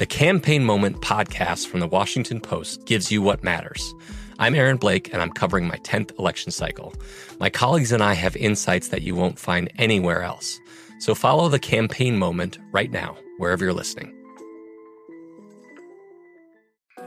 the Campaign Moment podcast from the Washington Post gives you what matters. I'm Aaron Blake, and I'm covering my 10th election cycle. My colleagues and I have insights that you won't find anywhere else. So follow the Campaign Moment right now, wherever you're listening.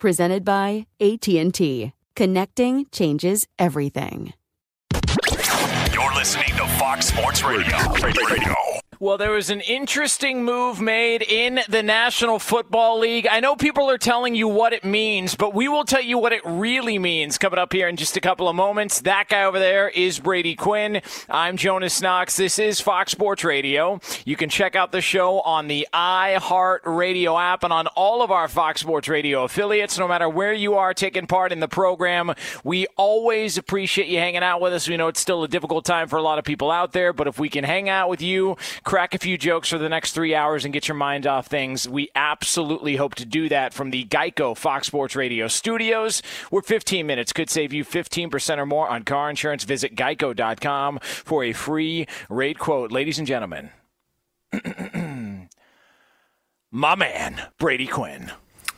presented by AT&T. Connecting changes everything. You're listening to Fox Sports Radio. Radio. Well, there was an interesting move made in the National Football League. I know people are telling you what it means, but we will tell you what it really means coming up here in just a couple of moments. That guy over there is Brady Quinn. I'm Jonas Knox. This is Fox Sports Radio. You can check out the show on the iHeart Radio app and on all of our Fox Sports Radio affiliates, no matter where you are taking part in the program. We always appreciate you hanging out with us. We know it's still a difficult time for a lot of people out there, but if we can hang out with you, crack a few jokes for the next three hours and get your mind off things, we absolutely hope to do that from the Geico Fox Sports Radio studios, where 15 minutes could save you 15% or more on car insurance. Visit geico.com for a free rate quote. Ladies and gentlemen, my man, Brady Quinn.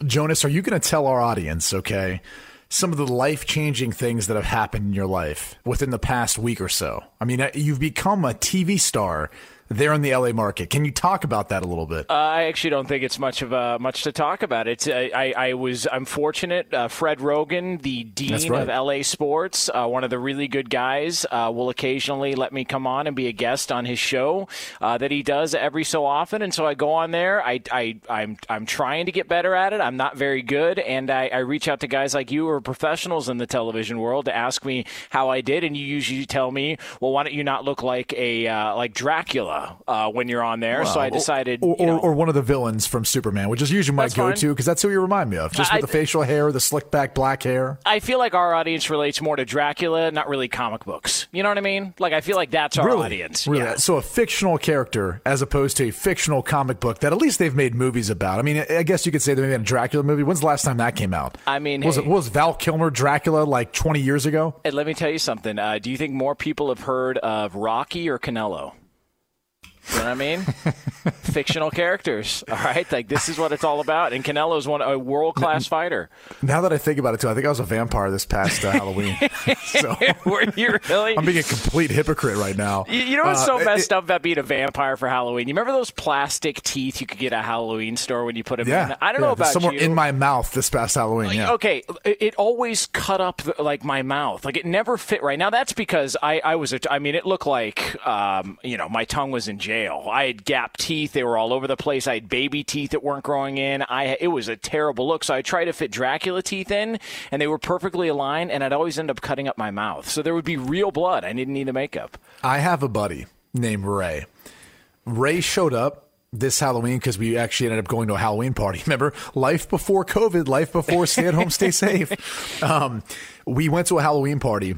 Jonas, are you going to tell our audience, okay? some of the life changing things that have happened in your life within the past week or so. I mean, uh, you've become a TV star there in the LA market. Can you talk about that a little bit? Uh, I actually don't think it's much of a, much to talk about. It's I, I, I was I'm fortunate. Uh, Fred Roggin, the dean right. of LA Sports, uh, one of the really good guys, uh, will occasionally let me come on and be a guest on his show uh, that he does every so often. And so I go on there. I, I I'm I'm trying to get better at it. I'm not very good, and I, I reach out to guys like you who are professionals in the television world to ask me how I did, and you usually tell me, well, why don't you not look like a uh, like Dracula? Uh, when you're on there. Well, so I decided, or, or, know, or, one of the villains from Superman, which is usually my go-to because that's who you remind me of, just with I, the facial hair, the slick back black hair. I feel like our audience relates more to Dracula, not really comic books. You know what I mean? Like I feel like that's our really? audience. Really? Yeah. So a fictional character as opposed to a fictional comic book that at least they've made movies about. I mean, I guess you could say they made a Dracula movie. When's the last time that came out? I mean, was hey, it was Val Kilmer Dracula like 20 years ago? And let me tell you something. Uh, do you think more people have heard of Rocky or Canelo? You know what I mean? Fictional characters. All right, like this is what it's all about. And Canelo's one a world class fighter. Now that I think about it, too, I think I was a vampire this past uh, Halloween. so were you really? I'm being a complete hypocrite right now. You, you know what's uh, so messed it, up about being a vampire for Halloween? You remember those plastic teeth you could get at a Halloween store when you put them yeah, in? I don't yeah, know about somewhere you. in my mouth this past Halloween. Like, yeah. Okay, it always cut up like my mouth. Like it never fit right. Now that's because I I was a. I mean, it looked like um you know my tongue was in jail. I had gap teeth. They were all over the place. I had baby teeth that weren't growing in. I it was a terrible look. So I tried to fit Dracula teeth in, and they were perfectly aligned. And I'd always end up cutting up my mouth. So there would be real blood. I didn't need the makeup. I have a buddy named Ray. Ray showed up this Halloween because we actually ended up going to a Halloween party. Remember, life before COVID, life before stay at home, stay safe. Um, we went to a Halloween party,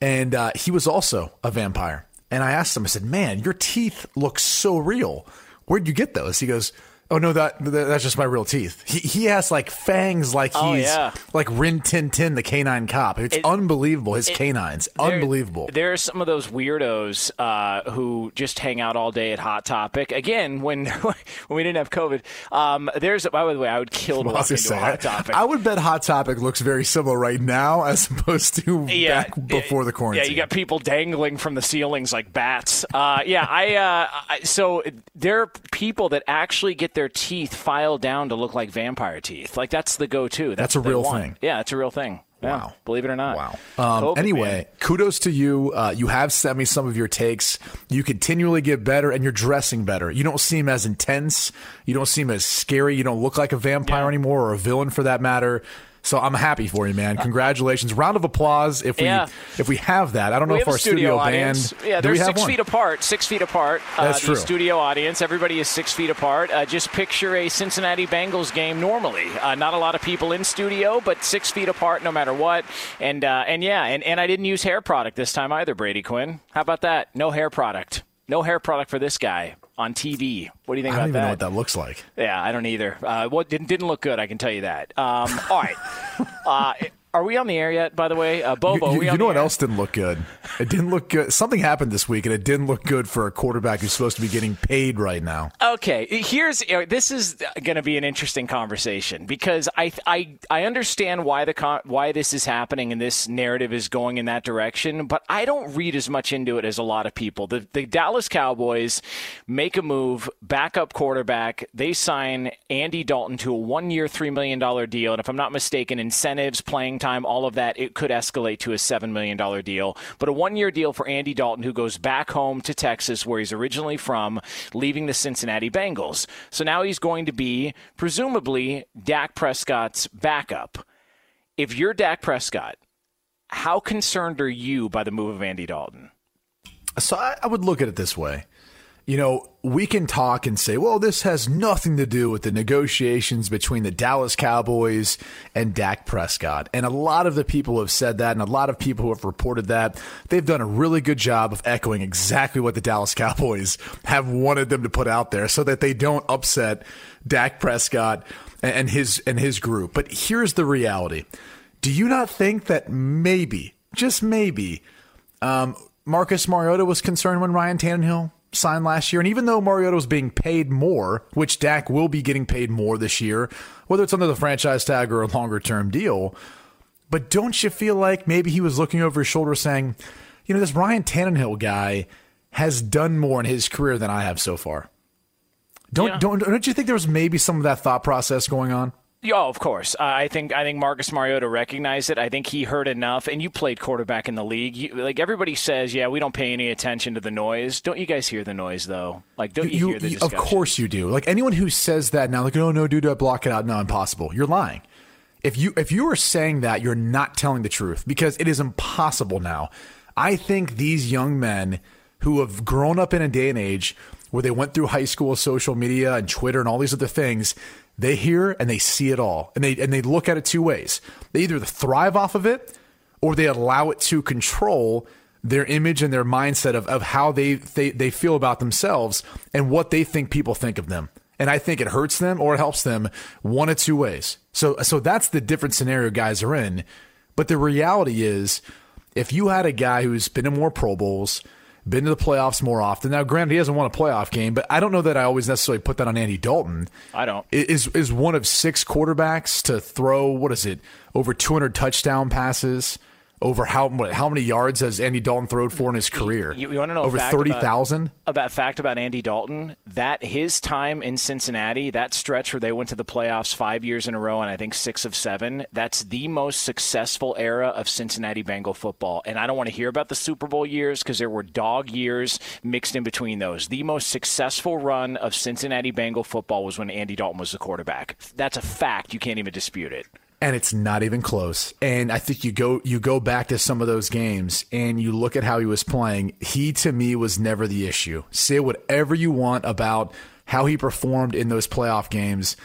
and uh, he was also a vampire. And I asked him, I said, man, your teeth look so real. Where'd you get those? He goes, Oh no, that, that that's just my real teeth. He he has like fangs, like he's Oh, yeah. like Rin Tin Tin, the canine cop. It's It- unbelievable. His canines, There- unbelievable. There are some of those weirdos uh, who just hang out all day at Hot Topic. Again, when when we didn't have COVID, um, there's by the way, I would kill to walk into say, Hot Topic. I, I would bet Hot Topic looks very similar right now as opposed to yeah, back before the quarantine. Yeah, you got people dangling from the ceilings like bats. Uh, yeah, I, uh, I. So there are people that actually get their teeth filed down to look like vampire teeth. Like that's the go-to. That's a real want. thing. Yeah, it's a real thing. Yeah, Wow. believe it or not. Wow. Um, COVID, anyway, man. kudos to you. Uh, you have sent me some of your takes. You continually get better, and you're dressing better. You don't seem as intense. You don't seem as scary. You don't look like a vampire anymore, or a villain for that matter. So I'm happy for you, man. Congratulations! Round of applause if we Yeah. if we have that. I don't know we if have our a studio, band. Yeah, they're six one? feet apart. Six feet apart. That's uh, true. The studio audience. Everybody is six feet apart. Uh, just picture a Cincinnati Bengals game normally. Uh, not a lot of people in studio, but six feet apart no matter what. And uh, and yeah, and, and I didn't use hair product this time either, Brady Quinn. How about that? No hair product. No hair product for this guy on TV. What do you think about that? I don't even that? know what that looks like. Yeah, I don't either. Uh, what didn't, didn't look good, I can tell you that. Um, all right. Uh, are we on the air yet, by the way? Uh, Bobo, you, we you know what air? else didn't look good? It didn't look good. Something happened this week, and it didn't look good for a quarterback who's supposed to be getting paid right now. Okay, here's uh, this is going to be an interesting conversation because I I I understand why the why this is happening and this narrative is going in that direction, but I don't read as much into it as a lot of people. The the Dallas Cowboys make a move, backup quarterback. They sign Andy Dalton to a one year, three million dollar deal, and if I'm not mistaken, incentives, playing time, all of that, it could escalate to a seven million dollar deal. But a one year deal for Andy Dalton, who goes back home to Texas, where he's originally from, leaving the Cincinnati Bengals. So now he's going to be presumably Dak Prescott's backup. If you're Dak Prescott, how concerned are you by the move of Andy Dalton? So I, I would look at it this way. You know, we can talk and say, well, this has nothing to do with the negotiations between the Dallas Cowboys and Dak Prescott. And a lot of the people have said that, and a lot of people who have reported that, they've done a really good job of echoing exactly what the Dallas Cowboys have wanted them to put out there so that they don't upset Dak Prescott and his and his group. But here's the reality. Do you not think that maybe, just maybe, um, Marcus Mariota was concerned when Ryan Tannehill signed last year. And even though Mariota was being paid more, which Dak will be getting paid more this year, whether it's under the franchise tag or a longer term deal, but don't you feel like maybe he was looking over his shoulder saying, you know, this Ryan Tannehill guy has done more in his career than I have so far? Don't Yeah. don't don't you think there was maybe some of that thought process going on? Yeah, of course. Uh, I think I think Marcus Mariota recognized it. I think he heard enough. And you played quarterback in the league. You, like everybody says, yeah, we don't pay any attention to the noise. Don't you guys hear the noise though? Like, don't you, hear the of course you do. Like anyone who says that now, like, oh no, dude, I block it out. No, impossible. You're lying. If you if you are saying that, you're not telling the truth because it is impossible now. I think these young men who have grown up in a day and age where they went through high school, social media, and Twitter, and all these other things, they hear and they see it all, and they and they look at it two ways. They either thrive off of it, or they allow it to control their image and their mindset of, of how they, they they feel about themselves and what they think people think of them. And I think it hurts them or it helps them one of two ways. So so that's the different scenario guys are in. But the reality is, if you had a guy who's been in more Pro Bowls, been to the playoffs more often. Now, granted, he hasn't won a playoff game, but I don't know that I always necessarily put that on Andy Dalton. I don't. Is is one of six quarterbacks to throw what is it over 200 touchdown passes? Over how how many yards has Andy Dalton thrown for in his career? You, you want to know a over fact thirty about- About fact about Andy Dalton that his time in Cincinnati, that stretch where they went to the playoffs five years in a row, and I think six of seven, that's the most successful era of Cincinnati Bengal football. And I don't want to hear about the Super Bowl years because there were dog years mixed in between those. The most successful run of Cincinnati Bengal football was when Andy Dalton was the quarterback. That's a fact. You can't even dispute it. And it's not even close. And I think you go you go back to some of those games and you look at how he was playing. He to me was never the issue. Say whatever you want about how he performed in those playoff games.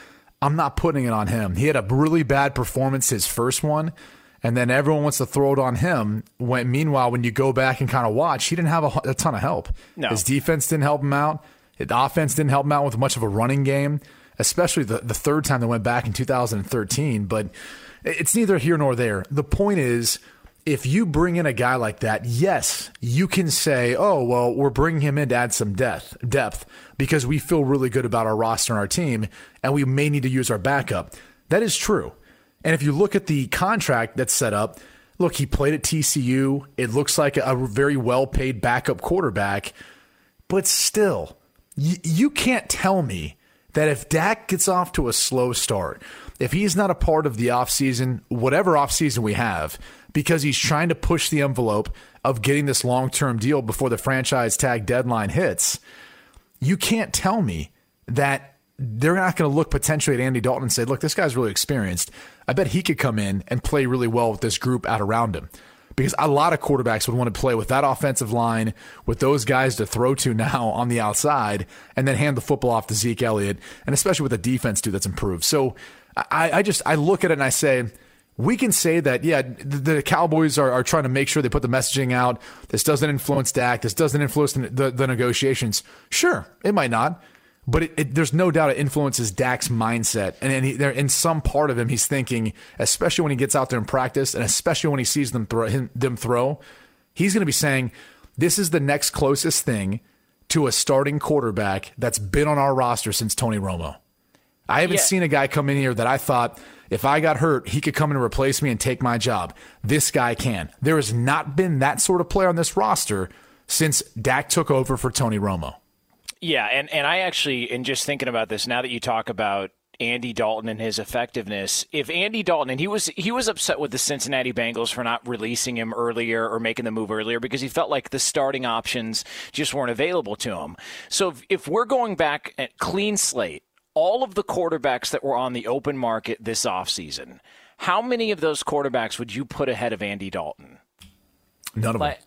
I'm not putting it on him. He had a really bad performance his first one. And then everyone wants to throw it on him. When meanwhile, when you go back and kind of watch, he didn't have a, a ton of help. No. His defense didn't help him out. The offense didn't help him out with much of a running game. Especially the, the third time they went back in 2013. But it's neither here nor there. The point is, if you bring in a guy like that, yes, you can say, oh, well, we're bringing him in to add some depth, depth because we feel really good about our roster and our team, and we may need to use our backup. That is true. And if you look at the contract that's set up, look, he played at TCU. It looks like a very well paid backup quarterback, but still, y- you can't tell me that if Dak gets off to a slow start, if he's not a part of the offseason, whatever offseason we have, because he's trying to push the envelope of getting this long term deal before the franchise tag deadline hits, you can't tell me that they're not going to look potentially at Andy Dalton and say, look, this guy's really experienced. I bet he could come in and play really well with this group out around him. Because a lot of quarterbacks would want to play with that offensive line, with those guys to throw to now on the outside, and then hand the football off to Zeke Elliott, and especially with a defense too that's improved. So I, I just I look at it and I say, we can say that, yeah, the, the Cowboys are, are, trying to make sure they put the messaging out. This doesn't influence Dak. This doesn't influence the, the, the negotiations. Sure, it might not, but it, it, there's no doubt it influences Dak's mindset. And, and he, there, in some part of him, he's thinking, especially when he gets out there and practice, and especially when he sees them throw, him, them throw, he's going to be saying, this is the next closest thing to a starting quarterback that's been on our roster since Tony Romo. I haven't yeah. seen a guy come in here that I thought – if I got hurt, he could come and replace me and take my job. This guy can. There has not been that sort of player on this roster since Dak took over for Tony Romo. Yeah, and, and I actually, in just thinking about this, now that you talk about Andy Dalton and his effectiveness. If Andy Dalton and he was he was upset with the Cincinnati Bengals for not releasing him earlier or making the move earlier because he felt like the starting options just weren't available to him. So if, if we're going back at clean slate, all of the quarterbacks that were on the open market this offseason, how many of those quarterbacks would you put ahead of Andy Dalton? None of like, them. Yeah,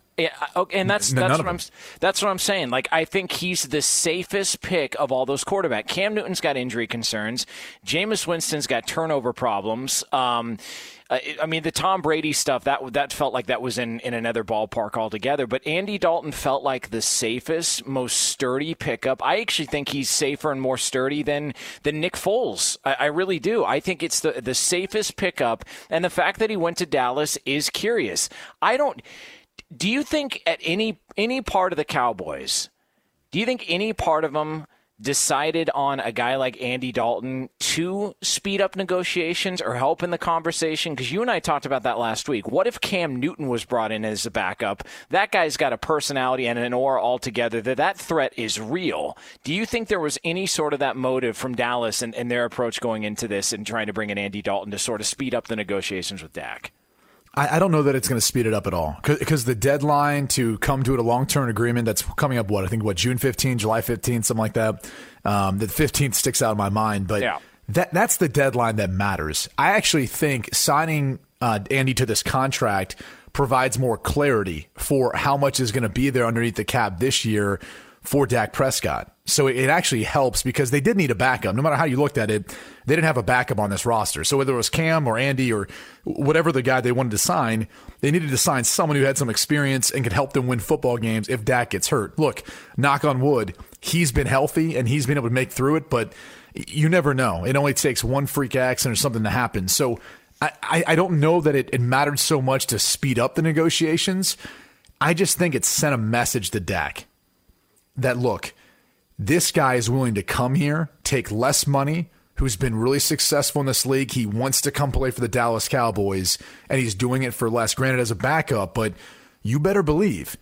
okay, and that's that's what I'm that's what I'm saying. Like I think he's the safest pick of all those quarterbacks. Cam Newton's got injury concerns. Jameis Winston's got turnover problems. Um, I mean, the Tom Brady stuff that that felt like that was in, in another ballpark altogether. But Andy Dalton felt like the safest, most sturdy pickup. I actually think he's safer and more sturdy than than Nick Foles. I, I really do. I think it's the the safest pickup, and the fact that he went to Dallas is curious. I don't. Do you think at any any part of the Cowboys? Do you think any part of them decided on a guy like Andy Dalton to speed up negotiations or help in the conversation? Because you and I talked about that last week. What if Cam Newton was brought in as a backup? That guy's got a personality and an aura altogether that that threat is real. Do you think there was any sort of that motive from Dallas and, and their approach going into this and trying to bring in Andy Dalton to sort of speed up the negotiations with Dak? I, I don't know that it's going to speed it up at all because the deadline to come to a long term agreement that's coming up, what I think, what June 15, July 15, something like that. Um, the 15th sticks out in my mind, but yeah. that that's the deadline that matters. I actually think signing uh, Andy to this contract provides more clarity for how much is going to be there underneath the cap this year for Dak Prescott. So it actually helps because they did need a backup. No matter how you looked at it, they didn't have a backup on this roster. So whether it was Cam or Andy or whatever the guy they wanted to sign, they needed to sign someone who had some experience and could help them win football games if Dak gets hurt. Look, knock on wood, he's been healthy and he's been able to make through it, but you never know. It only takes one freak accident or something to happen. So I, I don't know that it, it mattered so much to speed up the negotiations. I just think it sent a message to Dak that look, this guy is willing to come here, take less money, who's been really successful in this league. He wants to come play for the Dallas Cowboys, and he's doing it for less, granted, as a backup. But you better believe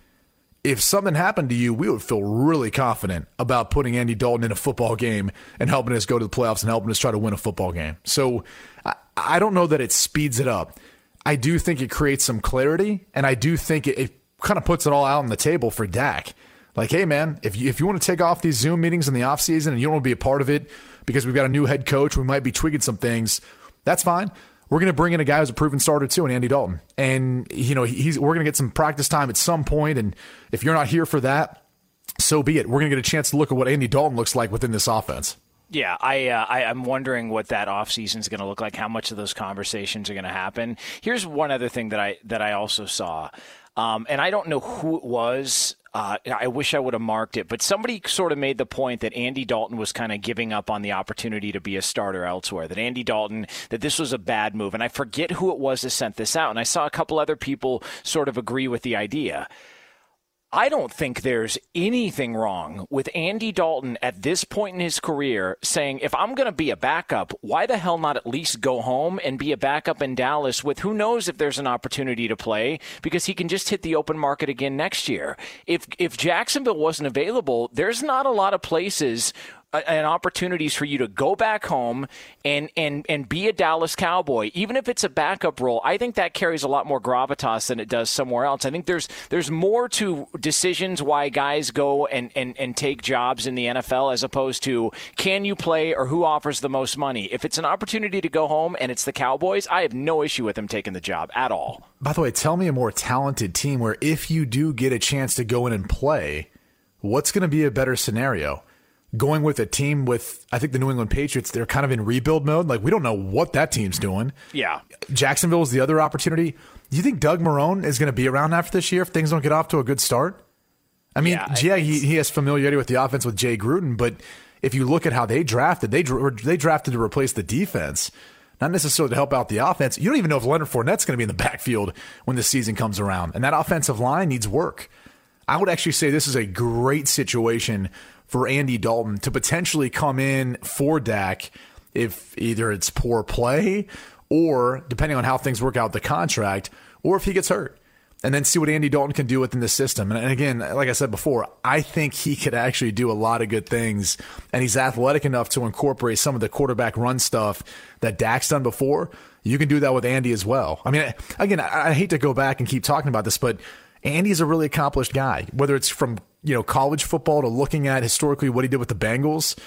if something happened to you, we would feel really confident about putting Andy Dalton in a football game and helping us go to the playoffs and helping us try to win a football game. So I, I don't know that it speeds it up. I do think it creates some clarity, and I do think it, it kind of puts it all out on the table for Dak like, hey, man, if you, if you want to take off these Zoom meetings in the offseason and you don't want to be a part of it because we've got a new head coach, we might be tweaking some things, that's fine. We're going to bring in a guy who's a proven starter too, and Andy Dalton. And, you know, he's, we're going to get some practice time at some point, And if you're not here for that, so be it. We're going to get a chance to look at what Andy Dalton looks like within this offense. Yeah, I, uh, I am wondering what that offseason is going to look like. How much of those conversations are going to happen? Here's one other thing that I that I also saw. Um, and I don't know who it was. Uh, I wish I would have marked it, but somebody sort of made the point that Andy Dalton was kind of giving up on the opportunity to be a starter elsewhere. That Andy Dalton, that this was a bad move. And I forget who it was that sent this out. And I saw a couple other people sort of agree with the idea. I don't think there's anything wrong with Andy Dalton at this point in his career saying, if I'm going to be a backup, why the hell not at least go home and be a backup in Dallas with who knows if there's an opportunity to play because he can just hit the open market again next year. If if Jacksonville wasn't available, there's not a lot of places and opportunities for you to go back home and and and be a Dallas Cowboy, even if it's a backup role. I think that carries a lot more gravitas than it does somewhere else. I think there's there's more to decisions why guys go and and and take jobs in the NFL as opposed to can you play or who offers the most money. If it's an opportunity to go home and it's the Cowboys, I have no issue with them taking the job at all. By the way, tell me a more talented team where if you do get a chance to go in and play, what's going to be a better scenario? Going with a team with I think the New England Patriots, they're kind of in rebuild mode. Like we don't know what that team's doing. Yeah. Jacksonville is the other opportunity. Do you think Doug Marrone is going to be around after this year if things don't get off to a good start? I mean, yeah, yeah he, he has familiarity with the offense with Jay Gruden, but if you look at how they drafted, they they drafted to replace the defense, not necessarily to help out the offense. You don't even know if Leonard Fournette's going to be in the backfield when the season comes around, and that offensive line needs work. I would actually say this is a great situation for Andy Dalton to potentially come in for Dak if either it's poor play or depending on how things work out the contract or if he gets hurt and then see what Andy Dalton can do within the system. And again, like I said before, I think he could actually do a lot of good things, and he's athletic enough to incorporate some of the quarterback run stuff that Dak's done before. You can do that with Andy as well. I mean, again, I, hate to go back and keep talking about this, but Andy's a really accomplished guy, whether it's from you know college football to looking at historically what he did with the Bengals.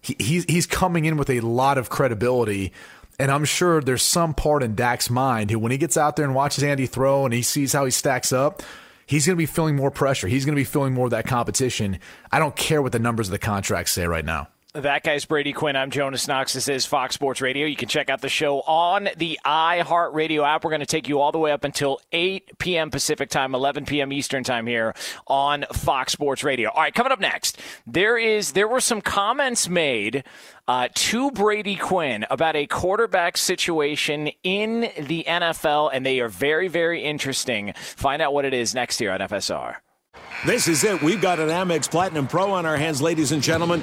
He, he's he's coming in with a lot of credibility, and I'm sure there's some part in Dak's mind who, when he gets out there and watches Andy throw and he sees how he stacks up, he's going to be feeling more pressure. He's going to be feeling more of that competition. I don't care what the numbers of the contracts say right now. That guy's Brady Quinn. I'm Jonas Knox. This is Fox Sports Radio. You can check out the show on the iHeartRadio app. We're going to take you all the way up until 8 p.m. Pacific time, 11 p.m. Eastern time here on Fox Sports Radio. All right, coming up next, there is there were some comments made uh, to Brady Quinn about a quarterback situation in the NFL, and they are very, very interesting. Find out what it is next here on FSR. This is it. We've got an Amex Platinum Pro on our hands, ladies and gentlemen.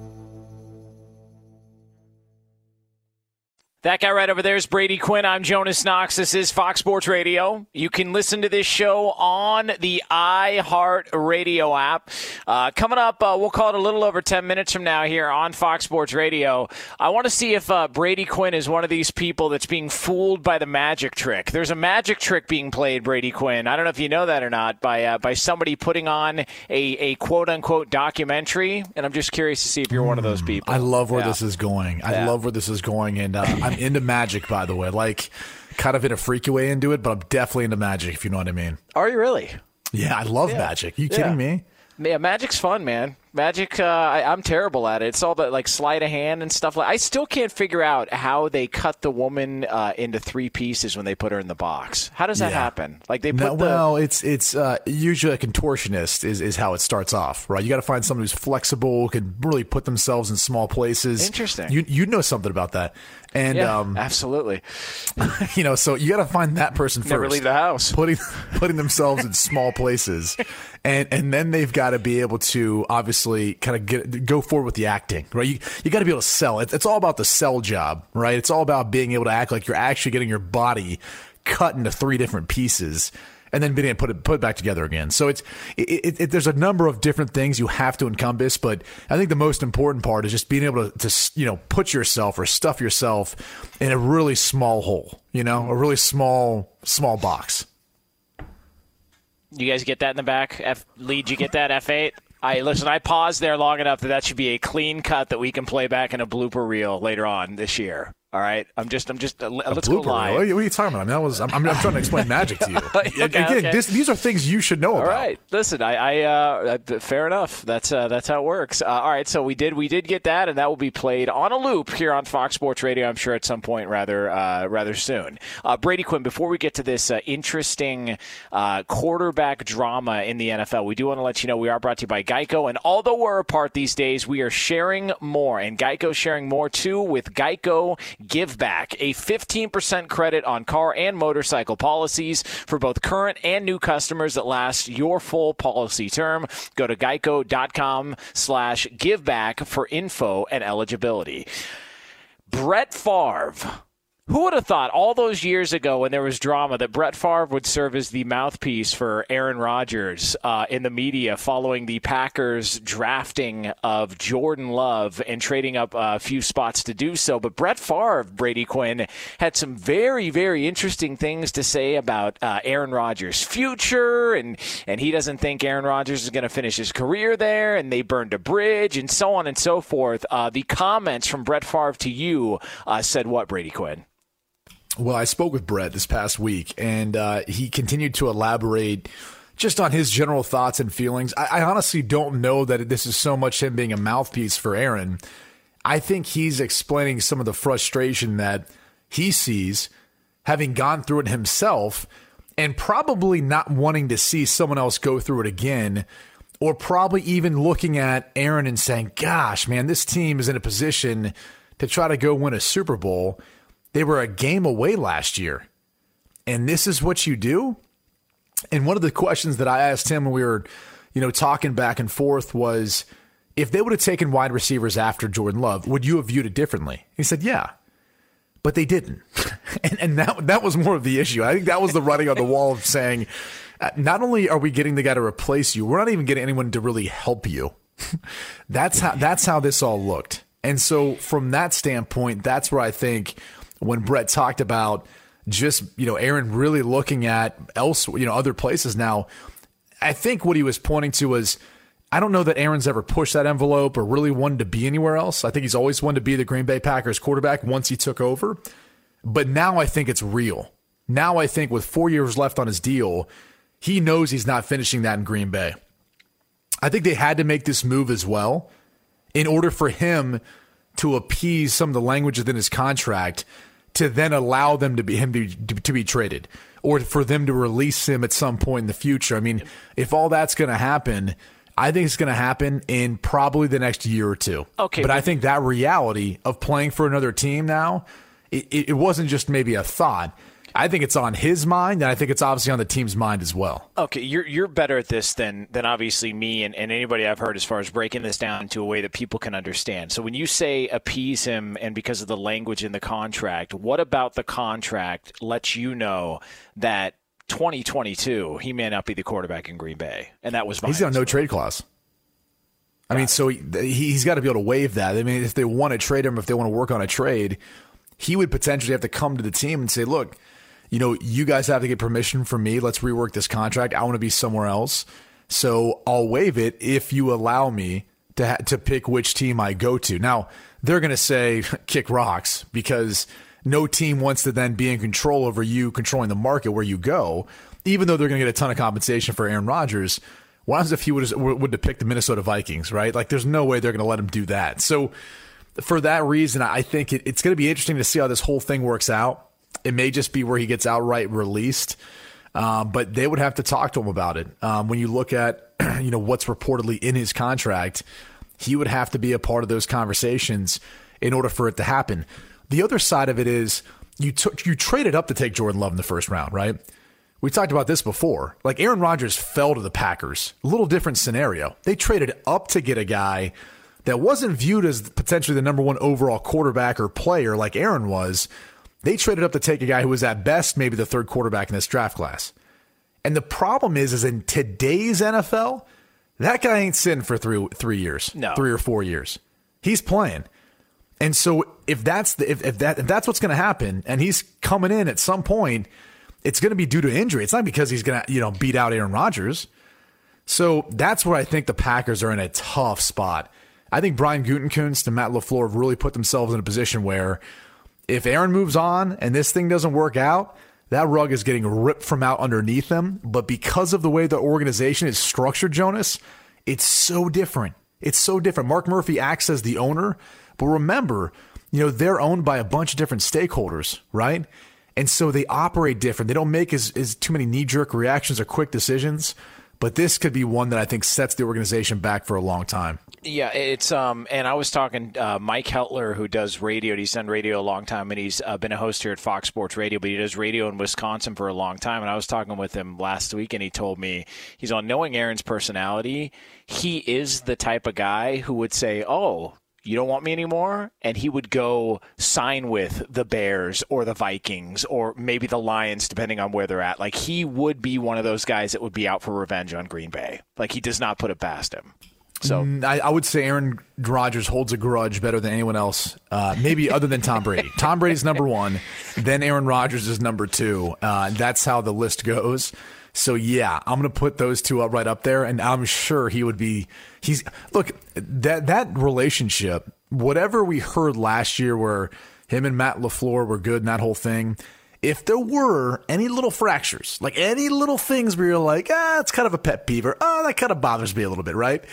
That guy right over there is Brady Quinn. I'm Jonas Knox. This is Fox Sports Radio. You can listen to this show on the iHeart Radio app. Uh, coming up, uh, we'll call it a little over 10 minutes from now here on Fox Sports Radio. I want to see if uh, Brady Quinn is one of these people that's being fooled by the magic trick. There's a magic trick being played, Brady Quinn. I don't know if you know that or not, by, uh, by somebody putting on a, a quote unquote documentary. And I'm just curious to see if you're one of those people. I love where Yeah. this is going. I Yeah. love where this is going, and uh, I'm into magic, by the way. Like, kind of in a freaky way into it, but I'm definitely into magic. If you know what I mean. Are you really? Yeah, I love Yeah. magic. you Yeah. kidding me? Yeah, magic's fun, man. Magic, uh, I, I'm terrible at it. It's all about like sleight of hand and stuff like. I still can't figure out how they cut the woman uh, into three pieces when they put her in the box. How does that Yeah. happen? Like they put No, the. well, it's it's uh, usually a contortionist is, is how it starts off, right? You got to find someone who's flexible, can really put themselves in small places. Interesting. You you know something about that, and yeah, um, absolutely. you know, so you got to find that person first. Never leave the house. Putting putting themselves in small places, and and then they've got to be able to obviously kind of get go forward with the acting, right? You you got to be able to sell it. It's all about the sell job, right? It's all about being able to act like you're actually getting your body cut into three different pieces. And then being able to put it put it back together again. So it's it, it, it, there's a number of different things you have to encompass, but I think the most important part is just being able to, to you know put yourself or stuff yourself in a really small hole, you know, a really small small box. You guys get that in the back? F lead, you get that F eight? I listen. I paused there long enough that that should be a clean cut that we can play back in a blooper reel later on this year. All right, I'm just, I'm just. Uh, let's go live. What are you what are you talking about? I mean, that was I'm, I'm, I'm trying to explain magic to you. Okay, Again, okay. This, these are things you should know All about. right, listen, I, I uh, fair enough. That's uh, that's how it works. Uh, all right, so we did we did get that, and that will be played on a loop here on Fox Sports Radio. I'm sure at some point rather uh, rather soon. Uh, Brady Quinn, before we get to this uh, interesting uh, quarterback drama in the NFL, we do want to let you know we are brought to you by Geico, and although we're apart these days, we are sharing more, and Geico sharing more too with Geico Give Back, a 15% credit on car and motorcycle policies for both current and new customers that last your full policy term. Go to geico.com slash give back for info and eligibility. Brett Favre. Who would have thought all those years ago when there was drama that Brett Favre would serve as the mouthpiece for Aaron Rodgers uh, in the media following the Packers drafting of Jordan Love and trading up a few spots to do so? But Brett Favre, Brady Quinn, had some very, very interesting things to say about uh, Aaron Rodgers' future, and, and he doesn't think Aaron Rodgers is going to finish his career there, and they burned a bridge, and so on and so forth. Uh, the comments from Brett Favre to you uh, said what, Brady Quinn? Well, I spoke with Brett this past week, and uh, he continued to elaborate just on his general thoughts and feelings. I, I honestly don't know that this is so much him being a mouthpiece for Aaron. I think he's explaining some of the frustration that he sees having gone through it himself and probably not wanting to see someone else go through it again or probably even looking at Aaron and saying, gosh, man, this team is in a position to try to go win a Super Bowl. They were a game away last year. And this is what you do? And one of the questions that I asked him when we were, you know, talking back and forth was if they would have taken wide receivers after Jordan Love, would you have viewed it differently? He said, yeah. But they didn't. and and that that was more of the issue. I think that was the writing on the wall of saying uh, not only are we getting the guy to replace you, we're not even getting anyone to really help you. that's how that's how this all looked. And so from that standpoint, that's where I think when Brett talked about just, you know, Aaron really looking at else, you know, other places now, I think what he was pointing to was I don't know that Aaron's ever pushed that envelope or really wanted to be anywhere else. I think he's always wanted to be the Green Bay Packers quarterback once he took over. But now I think it's real. Now I think with four years left on his deal, he knows he's not finishing that in Green Bay. I think they had to make this move as well in order for him to appease some of the language within his contract to then allow them to be him to, to be traded or for them to release him at some point in the future. I mean, if all that's going to happen, I think it's going to happen in probably the next year or two. Okay, but, but- I think that reality of playing for another team now, it, it, it wasn't just maybe a thought. I think it's on his mind, and I think it's obviously on the team's mind as well. Okay, you're you're better at this than than obviously me and, and anybody I've heard as far as breaking this down to a way that people can understand. So when you say appease him and because of the language in the contract, what about the contract lets you know that 2022 he may not be the quarterback in Green Bay, and that was he's got no trade clause. I mean, so he, he's got to be able to waive that. I mean, if they want to trade him, if they want to work on a trade, he would potentially have to come to the team and say, look, you know, you guys have to get permission from me. Let's rework this contract. I want to be somewhere else. So I'll waive it if you allow me to, ha- to pick which team I go to. Now, they're going to say kick rocks because no team wants to then be in control over you controlling the market where you go, even though they're going to get a ton of compensation for Aaron Rodgers. What happens if he would would picked the Minnesota Vikings, right? Like, there's no way they're going to let him do that. So, for that reason, I think it, it's going to be interesting to see how this whole thing works out. It may just be where he gets outright released, um, but they would have to talk to him about it. Um, when you look at you know what's reportedly in his contract, he would have to be a part of those conversations in order for it to happen. The other side of it is you took you traded up to take Jordan Love in the first round, right? We talked about this before. Like Aaron Rodgers fell to the Packers. A little different scenario. They traded up to get a guy that wasn't viewed as potentially the number one overall quarterback or player like Aaron was. They traded up to take a guy who was at best maybe the third quarterback in this draft class. And the problem is, is in today's NFL, that guy ain't sitting for three three years, no. three or four years. He's playing. And so if that's the if, if that if that's what's going to happen, and he's coming in at some point it's going to be due to injury. It's not because he's going to, you know, beat out Aaron Rodgers. So that's where I think the Packers are in a tough spot. I think Brian Gutekunst and Matt LaFleur have really put themselves in a position where if Aaron moves on and this thing doesn't work out, that rug is getting ripped from out underneath them. But because of the way the organization is structured, Jonas, it's so different. It's so different. Mark Murphy acts as the owner, but remember, you know, they're owned by a bunch of different stakeholders, right? And so they operate different. They don't make as, as too many knee jerk reactions or quick decisions. But this could be one that I think sets the organization back for a long time. Yeah, it's um, and I was talking uh, Mike Heltler, who does radio. He's done radio a long time, and he's uh, been a host here at Fox Sports Radio. But he does radio in Wisconsin for a long time. And I was talking with him last week, and he told me he's on knowing Aaron's personality. He is the type of guy who would say, "Oh, you don't want me anymore and he would go sign with the bears or the vikings or maybe the lions depending on where they're at like he would be one of those guys that would be out for revenge on green bay like he does not put it past him so mm, I, I, would say Aaron Rodgers holds a grudge better than anyone else, uh, maybe other than Tom Brady. Tom Brady's number one, then Aaron Rodgers is number two. Uh, that's how the list goes. So yeah, I'm going to put those two up right up there, and I'm sure he would be. He's look that that relationship. Whatever we heard last year, where him and Matt LaFleur were good, and that whole thing. If there were any little fractures, like any little things where you're like, ah, it's kind of a pet peeve, or oh, that kind of bothers me a little bit, right?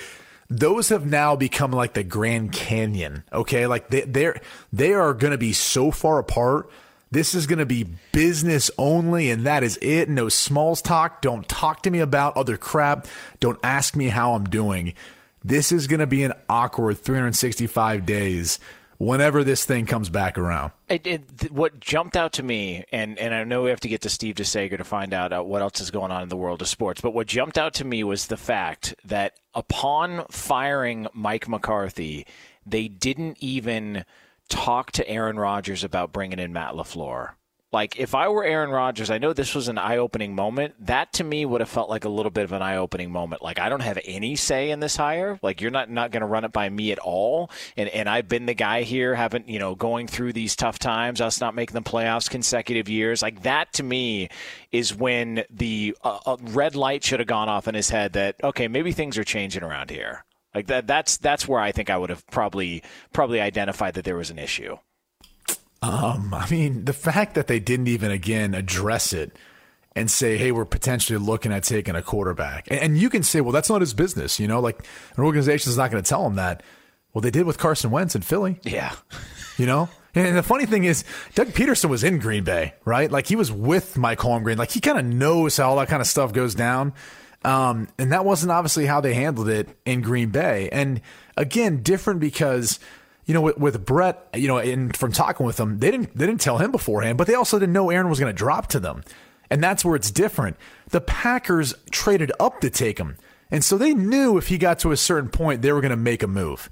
Those have now become like the Grand Canyon. Okay, like they they're they are going to be so far apart this is going to be business only, and that is it. No smalls talk. Don't talk to me about other crap. Don't ask me how I'm doing. This is going to be an awkward 365 days whenever this thing comes back around. It, it, what jumped out to me, and, and I know we have to get to Steve DeSager to find out uh, what else is going on in the world of sports, but what jumped out to me was the fact that upon firing Mike McCarthy, they didn't even – talk to Aaron Rodgers about bringing in Matt LaFleur. Like, if I were Aaron Rodgers, I know this was an eye opening moment. That to me would have felt like a little bit of an eye opening moment. Like, I don't have any say in this hire. Like, you're not, not going to run it by me at all. And, and I've been the guy here, haven't, you know, going through these tough times, us not making the playoffs consecutive years. Like, that to me is when the uh, uh red light should have gone off in his head that, okay, maybe things are changing around here. Like that that's that's where I think I would have probably probably identified that there was an issue. Um, I mean, the fact that they didn't even again address it and say, "Hey, we're potentially looking at taking a quarterback," and, and you can say, "Well, that's not his business," you know, like an organization is not going to tell him that. Well, they did with Carson Wentz in Philly. Yeah, you know. And the funny thing is, Doug Pederson was in Green Bay, right? Like he was with Mike Holmgren. Like he kind of knows how all that kind of stuff goes down. Um, and that wasn't obviously how they handled it in Green Bay. And again, different because you know, with, with Brett, you know, and from talking with him, they didn't they didn't tell him beforehand, but they also didn't know Aaron was going to drop to them, and that's where it's different. The Packers traded up to take him, and so they knew if he got to a certain point, they were going to make a move,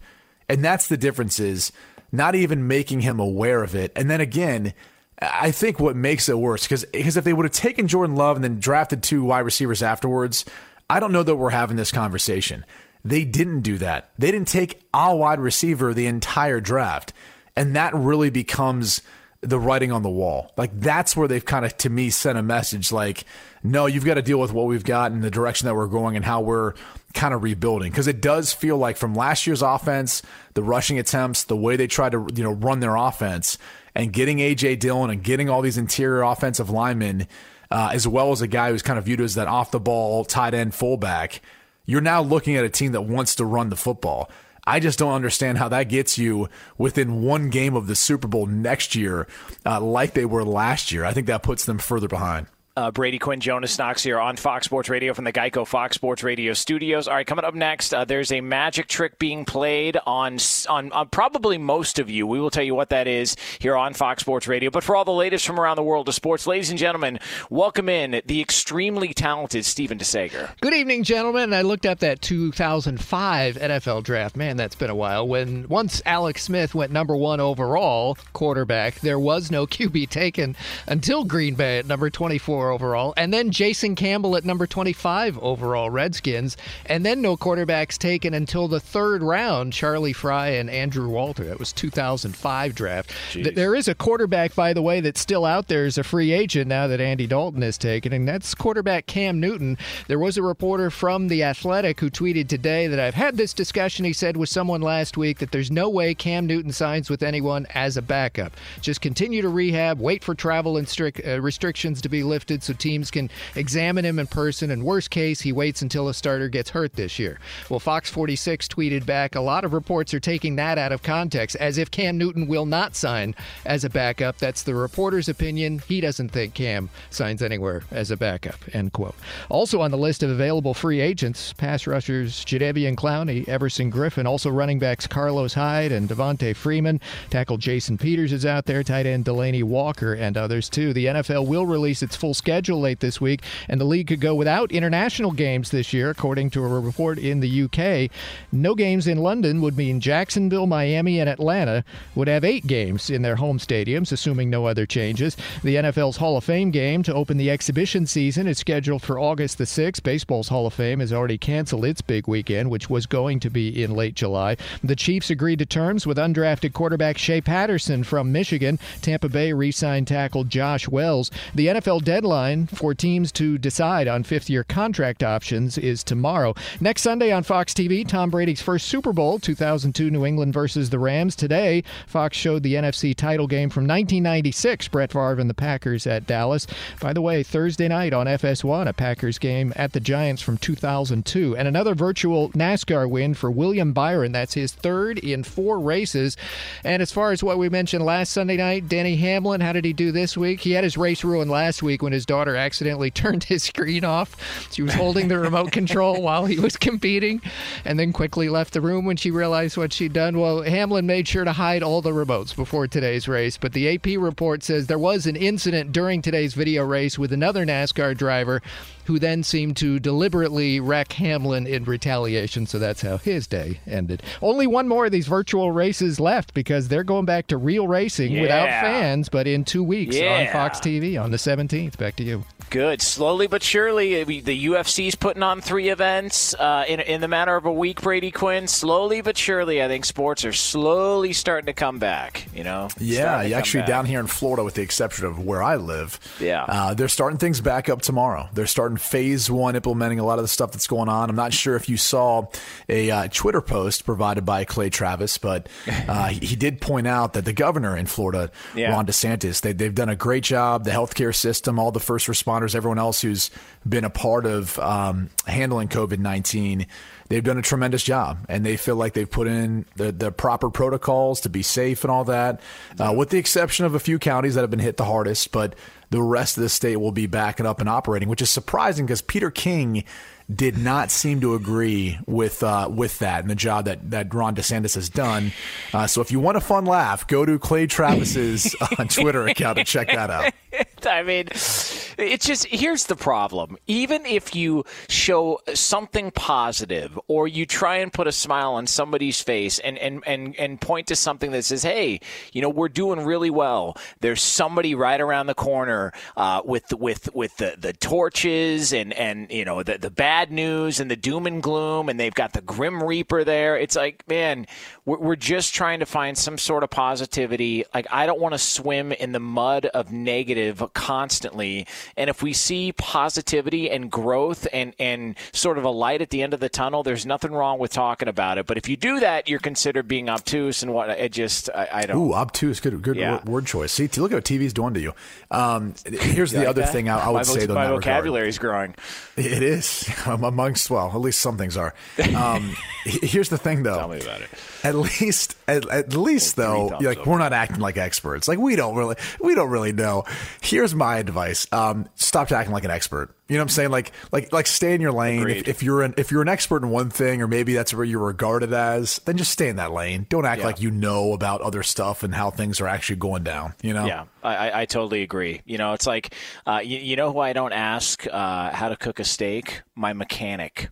and that's the difference is not even making him aware of it, and then again. I think what makes it worse because because if they would have taken Jordan Love and then drafted two wide receivers afterwards, I don't know that we're having this conversation. They didn't do that. They didn't take a wide receiver the entire draft. And that really becomes the writing on the wall. Like that's where they've kind of to me sent a message like, no, you've got to deal with what we've got and the direction that we're going and how we're kind of rebuilding. Because it does feel like from last year's offense, the rushing attempts, the way they tried to you know run their offense, and getting AJ Dillon and getting all these interior offensive linemen, uh, as well as a guy who's kind of viewed as that off the ball tight end fullback you're now looking at a team that wants to run the football. I just don't understand how that gets you within one game of the Super Bowl next year, uh, like they were last year. I think that puts them further behind. Uh, Brady Quinn, Jonas Knox here on Fox Sports Radio from the Geico Fox Sports Radio studios. All right, coming up next, uh, there's a magic trick being played on, on, on probably most of you. We will tell you what that is here on Fox Sports Radio. But for all the latest from around the world of sports, ladies and gentlemen, welcome in the extremely talented Stephen DeSager. Good evening, gentlemen. I looked up that 2005 NFL draft. Man, that's been a while. When once Alex Smith went number one overall quarterback, there was no QB taken until Green Bay at number 24 overall, and then Jason Campbell at number 25 overall, Redskins, and then no quarterbacks taken until the third round, Charlie Frye and Andrew Walter. That was 2005 draft. Jeez. There is a quarterback, by the way, that's still out there as a free agent now that Andy Dalton is taken, and that's quarterback Cam Newton. There was a reporter from The Athletic who tweeted today that I've had this discussion, he said, with someone last week that there's no way Cam Newton signs with anyone as a backup. Just continue to rehab, wait for travel and strict, uh, restrictions to be lifted so teams can examine him in person. And worst case, he waits until a starter gets hurt this year. Well, Fox 46 tweeted back a lot of reports are taking that out of context as if Cam Newton will not sign as a backup. That's the reporter's opinion. He doesn't think Cam signs anywhere as a backup. End quote. Also on the list of available free agents, pass rushers Jadeveon Clowney, Everson Griffen, also running backs Carlos Hyde and Devonta Freeman. Tackle Jason Peters is out there, tight end Delanie Walker, and others too. The NFL will release its full schedule late this week, and the league could go without international games this year, according to a report in the UK. No games in London would mean Jacksonville, Miami, and Atlanta would have eight games in their home stadiums, assuming no other changes. The NFL's Hall of Fame game to open the exhibition season is scheduled for August the 6th. Baseball's Hall of Fame has already canceled its big weekend, which was going to be in late July. The Chiefs agreed to terms with undrafted quarterback Shea Patterson from Michigan. Tampa Bay re signed tackle Josh Wells. The NFL deadline deadline for teams to decide on fifth year contract options is tomorrow. Next Sunday on Fox TV, Tom Brady's first Super Bowl, 2002 New England versus the Rams. Today, Fox showed the NFC title game from 1996, Brett Favre and the Packers at Dallas. By the way, Thursday night on FS1, a Packers game at the Giants from 2002. And another virtual NASCAR win for William Byron. That's his third in four races. And as far as what we mentioned last Sunday night, Denny Hamlin, how did he do this week? He had his race ruined last week when his daughter accidentally turned his screen off. She was holding the remote control while he was competing and then quickly left the room when she realized what she'd done. Well, Hamlin made sure to hide all the remotes before today's race, but the AP report says there was an incident during today's video race with another NASCAR driver who then seemed to deliberately wreck Hamlin in retaliation. So that's how his day ended. Only one more of these virtual races left because they're going back to real racing yeah. without fans, but in two weeks yeah. on Fox TV on the 17th. Back to you. Good. Slowly but surely, the UFC's putting on three events uh, in, in the matter of a week, Brady Quinn. Slowly but surely, I think sports are slowly starting to come back, you know? Yeah, actually, back. down here in Florida, with the exception of where I live, yeah, uh, they're starting things back up tomorrow. They're starting phase one, implementing a lot of the stuff that's going on. I'm not sure if you saw a uh, Twitter post provided by Clay Travis, but uh, he did point out that the governor in Florida, yeah. Ron DeSantis, they, they've done a great job. The healthcare system, all the first responders, responders, everyone else who's been a part of um, handling COVID 19, they've done a tremendous job and they feel like they've put in the, the proper protocols to be safe and all that, uh, with the exception of a few counties that have been hit the hardest. But the rest of the state will be backing up and operating, which is surprising because Peter King did not seem to agree with uh, with that and the job that, that Ron DeSantis has done. Uh, so if you want a fun laugh, go to Clay Travis's uh, Twitter account and check that out. I mean, it's just here's the problem. Even if you show something positive or you try and put a smile on somebody's face and, and, and, and point to something that says, hey, you know, we're doing really well. There's somebody right around the corner uh, with with with the, the torches and, and you know the, the bad news and the doom and gloom and they've got the grim reaper there. It's like, man, we're, we're just trying to find some sort of positivity. Like I don't want to swim in the mud of negative constantly. And if we see positivity and growth and, and sort of a light at the end of the tunnel, there's nothing wrong with talking about it. But if you do that, you're considered being obtuse and what it just, I, I don't. Ooh, obtuse. Good, good Yeah. word choice. See, look at what TV's doing to you. Um, here's You the like other that? thing I, I would my say though. my that regard. is growing. It is amongst well, at least some things are. Um, here's the thing, though. Tell me about it. At least, at, at least though, like we're not acting like experts. Like we don't really, we don't really know. Here's my advice: um, stop acting like an expert. You know what I'm saying? Like, like, like, stay in your lane. If, if you're an if you're an expert in one thing, or maybe that's where you're regarded as, then just stay in that lane. Don't act Yeah. like you know about other stuff and how things are actually going down. You know? Yeah, I, I, I totally agree. You know, it's like, uh, you, you know who I don't ask uh, how to cook a steak? My mechanic.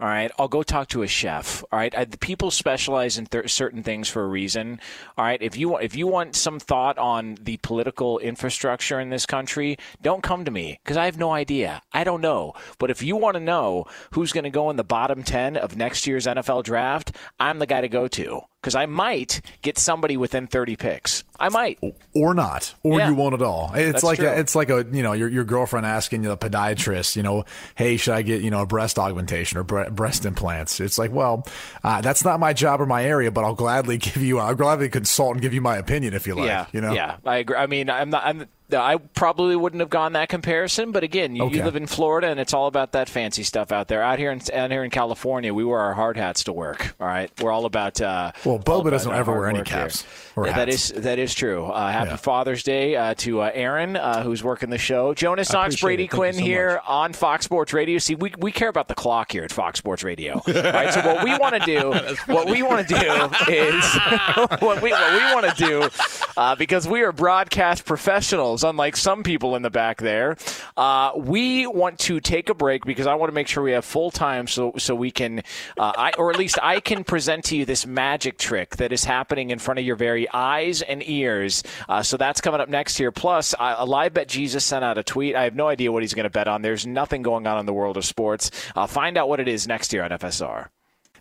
All right, I'll go talk to a chef. All right, I, the people specialize in th- certain things for a reason. All right, if you want, if you want some thought on the political infrastructure in this country, don't come to me because I have no idea. I don't know. But if you want to know who's going to go in the bottom ten of next year's NFL draft, I'm the guy to go to because I might get somebody within 30 picks. I might. or not, or Yeah. you won't at all. It's That's like true. a, it's like a you know your your girlfriend asking the podiatrist, you know, hey, should I get you know a breast augmentation or bre- breast implants? It's like, well, uh, that's not my job or my area, but I'll gladly give you, I'll gladly consult and give you my opinion if you like. yeah, you know, yeah, I agree. I mean, I'm not. I'm. I probably wouldn't have gone that comparison, but again, you, you live in Florida, and it's all about that fancy stuff out there. Out here in out here in California, we wear our hard hats to work. All right, we're all about. Uh, Well, Bubba about doesn't ever wear any caps Yeah, that is that is true. Uh, happy Yeah. Father's Day uh, to uh, Aaron, uh, who's working the show. Jonas Knox, Brady it. Thank you Quinn so here on Fox Sports Radio. See, we, we care about the clock here at Fox Sports Radio. All right, so what we want to do, what we want to do is what we what we want to do, uh, because we are broadcast professionals, unlike some people in the back there. Uh, we want to take a break because I want to make sure we have full time, so so we can, uh, I or at least I can present to you this magic trick that is happening in front of your very eyes and ears. Uh, so that's coming up next year. Plus, uh, live bet Jesus sent out a tweet. I have no idea what he's going to bet on. There's nothing going on in the world of sports. Uh, find out what it is next year on FSR.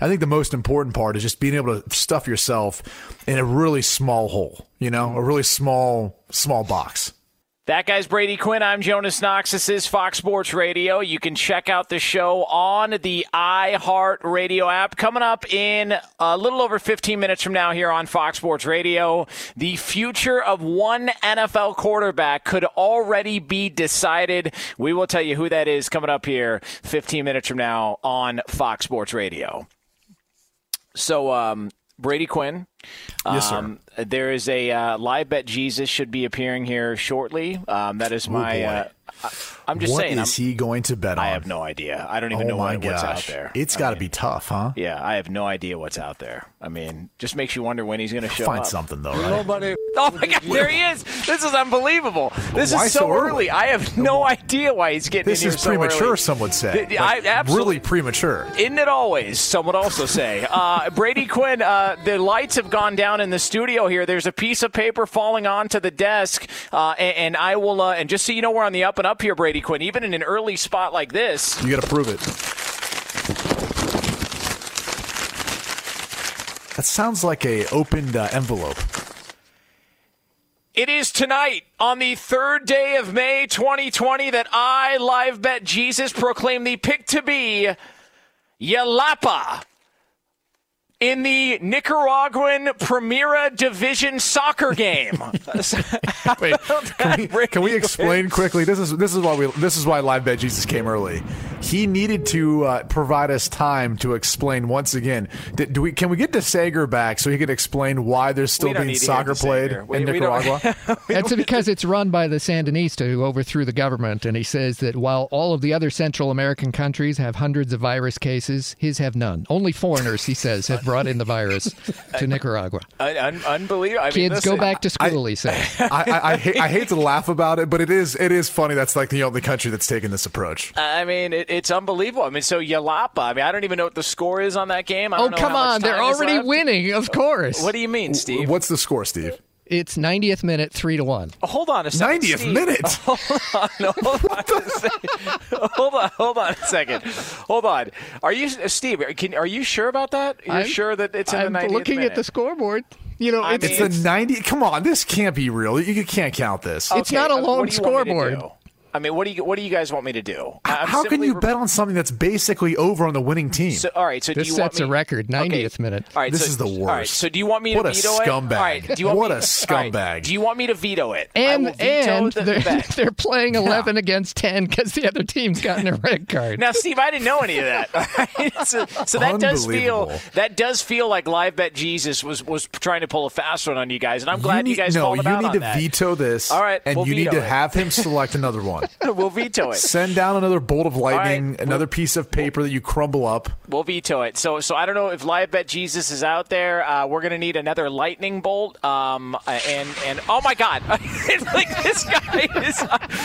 I think the most important part is just being able to stuff yourself in a really small hole. You know, a really small small box. That guy's Brady Quinn. I'm Jonas Knox. This is Fox Sports Radio. You can check out the show on the iHeart Radio app. Coming up in a little over 15 minutes from now here on Fox Sports Radio, the future of one NFL quarterback could already be decided. We will tell you who that is coming up here 15 minutes from now on Fox Sports Radio. So, um, Brady Quinn. Yes, sir. Um, there is a uh, live bet Jesus should be appearing here shortly. Um, that is Oh, my. boy. I, I'm just What saying. is I'm- he going to bet on? I have no idea. I don't even oh know my what, what's out there. It's I got to be tough, huh? Yeah, I have no idea what's out there. I mean, just makes you wonder when he's going to show Find up. something though, right? Nobody. Oh my God! There he is. This is unbelievable. This is so, so early. early? I have no idea why he's getting This in here is so premature. early. Some would say. Th- Like, absolutely really premature. Isn't it always? Some would also say. Uh, Brady Quinn, uh, the lights have gone down in the studio here. There's a piece of paper falling onto the desk, uh, and, and I will. Uh, and just so you know, we're on the up and up here, Brady Quinn. Even in an early spot like this, You got to prove it. That sounds like a opened uh, envelope. It is tonight on the third day of May 2020 that I, Live Bet Jesus, proclaim the pick to be Yalapa in the Nicaraguan Primera Division soccer game. Wait, can we, can we explain quickly? This is this is why we this is why live bet Jesus came early. He needed to uh, provide us time to explain once again. Do, do we can we get DeSager back so he can explain why there's still being need soccer played We- in we Nicaragua? That's because it's run by the Sandinista who overthrew the government. And he says that while all of the other Central American countries have hundreds of virus cases, his have none. Only foreigners, he says, have brought in the virus to Nicaragua. Un- un- unbelievable. I mean, Kids go back to school, he says. I, I, I, hate, I hate to laugh about it, but it is it is funny. That's like the only country that's taken this approach. I mean, it, it's unbelievable. I mean, so Yalapa. I mean, I don't even know what the score is on that game. I Oh, don't know come how much on. They're already left. winning, of course. What do you mean, Steve? What's the score, Steve? It's 90th minute, 3 to 1. Oh, hold on a second. 90th Steve. minute? Hold on, no, hold on a second. Hold on, hold on a second. Hold on. Are you, Steve? Can, are you sure about that? You're I'm- sure that it's in I'm the 90th looking minute? at the scoreboard. You know, I it's, mean, It's a ninety. Come on, this can't be real. You, you can't count this. It's not a uh, lone what do you want me to scoreboard. Do? I mean, what do you what do you guys want me to do? I'm How can you re- bet on something that's basically over on the winning team? So, all right. So this do you want sets me, a record, 90th Okay. minute. All right, This so, is the All right, worst. so do you want me What to veto it? scumbag. All right, do you want What me, a all right, scumbag. do you want me to veto it? And will veto and the they're, bet. they're playing 11 against 10 because the other team's gotten a red card. Now, Steve, I didn't know any of that. All right? so, so that does feel that does feel like live bet Jesus was was trying to pull a fast one on you guys, and I'm glad you, need, guys no, called him you out need to that. veto this. All right, and we'll you need to have him select another one. we'll veto it. Send down another bolt of lightning, right, another piece of paper that you crumble up. We'll veto it. So, so I don't know if live bet Jesus is out there. Uh, we're going to need another lightning bolt. Um, and and oh my God, like this guy is.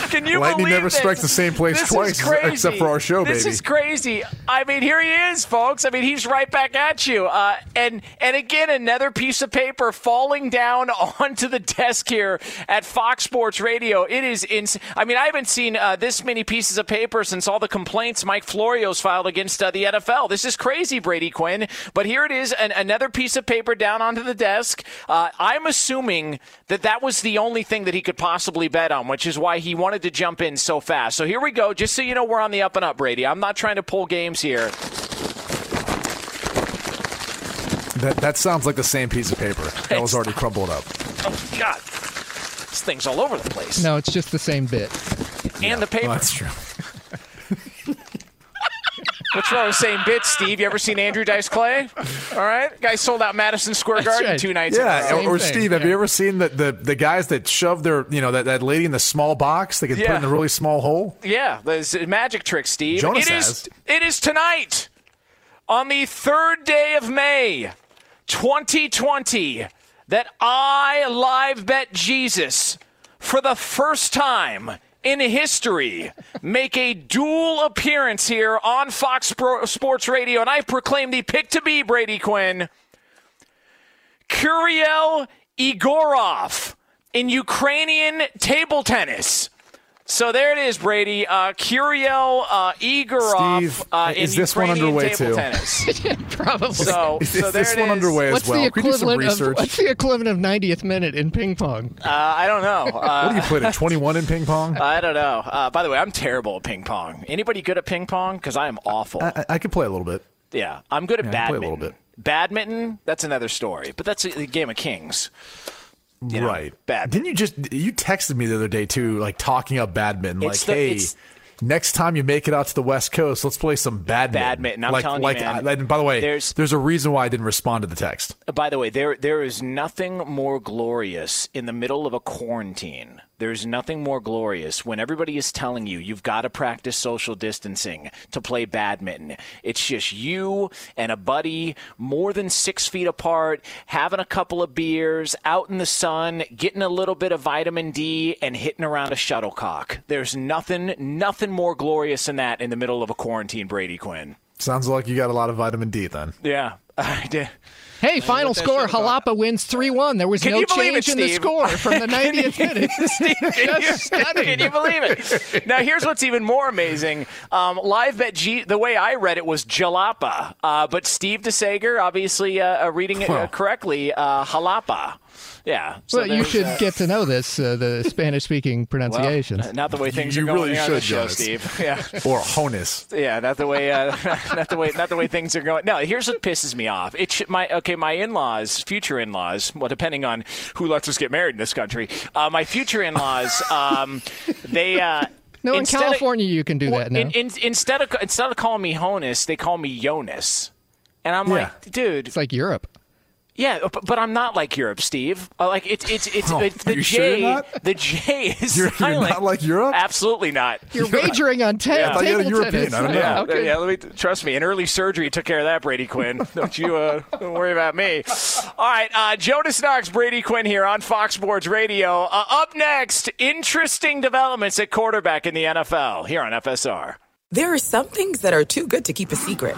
Can you Lightning believe never this? strikes the same place This is twice, crazy. except for our show, This baby. is crazy. I mean, here he is, folks. I mean, he's right back at you. Uh, and and again, another piece of paper falling down onto the desk here at Fox Sports Radio. It is ins- I mean, I haven't seen uh, this many pieces of paper since all the complaints Mike Florio's filed against uh, the NFL. This is crazy, Brady Quinn. But here it is, an- another piece of paper down onto the desk. Uh, I'm assuming that that was the only thing that he could possibly bet on, which is why he wanted to jump in so fast. So here we go. Just so you know, we're on the up and up, Brady. I'm not trying to pull games here. That that sounds like the same piece of paper that was already crumbled up. Oh God, thing's all over the place. No, it's just the same bit. and the paper. Well, that's true. What's wrong with saying bits, Steve? You ever seen Andrew Dice Clay? All right, guy sold out Madison Square Garden right. two nights Yeah, ago. or, or Steve, have yeah. you ever seen the, the, the guys that shove their, you know, that, that lady in the small box they can put in the really small hole? Yeah, there's a magic trick, Steve. Jonas it is. has. It is tonight, on the third day of May, 2020, that I live bet Jesus for the first time in history make a dual appearance here on Fox Sports Radio, and I proclaim the pick to be Brady Quinn. Kuriel Igorov in Ukrainian table tennis. So there it is, Brady. Uh, Kuriel uh, Igorov Steve, uh, in is this one Ukrainian underway table too? tennis. Probably. So, Is, so is there this it one is. underway what's as well? the Could you do some equivalent of what's the equivalent of 90th minute in ping pong? Uh, I don't know. Uh, what do you put at 21 in ping pong? I don't know. Uh, by the way, I'm terrible at ping pong. Anybody good at ping pong? Because I am awful. I, I- I could play a little bit. yeah, I'm good at Yeah, I can play a badminton. little bit. Badminton, that's another story. But that's a, a game of kings. You know, right. bad. Didn't you just you texted me the other day too, like talking up badminton, like, the- hey. Next time you make it out to the West Coast, let's play some badminton. Badminton, I'm like, telling you, man, I- and by the way, there's- there's a reason why I didn't respond to the text. By the way, there there is nothing more glorious in the middle of a quarantine. There's nothing more glorious when everybody is telling you you've got to practice social distancing to play badminton. It's just you and a buddy, more than six feet apart, having a couple of beers, out in the sun, getting a little bit of vitamin D, and hitting around a shuttlecock. There's nothing, nothing more glorious than that in the middle of a quarantine, Brady Quinn. Sounds like you got a lot of vitamin D then. Yeah, I did. Hey, final score: shit. Jalapa wins three-one. There was Can no change it, in the score from the 90th minute. Steve, can, you, Just stunning. can you believe it? Now, here's what's even more amazing. Um, live bet G, the way I read it was Jalapa, uh, but Steve DeSager, obviously uh, uh, reading it uh, correctly, uh, Jalapa. Yeah. So well, you should uh, get to know this, uh, the Spanish-speaking well, uh, not the way things You are going really on should, the show, Jonas. Steve. Yeah. Or honus. Yeah, not the way, uh, not the way, not the way things are going. No, here's what pisses me off. It should, my okay, my in-laws, future in-laws, well, depending on who lets us get married in this country, uh, my future in-laws, um, they. Uh, No, in Instead of- California you can do Well, that now. in- in- instead of instead of calling me Honus, they call me Jonas, and I'm like, dude, it's like Europe. Yeah, but, but I'm not like Europe, Steve. Uh, like it's it's it's, Oh, it's the are you sure J. The J is You're- you're not like Europe? Absolutely not. You're wagering on ta- Yeah. I thought you table had a European. I don't know. Yeah, Okay. yeah. Let me trust me. An early surgery took care of that, Brady Quinn. don't you uh, don't worry about me. All right, uh, Jonas Knox, Brady Quinn here on Fox Sports Radio. Uh, up next, interesting developments at quarterback in the NFL here on FSR. There are some things that are too good to keep a secret.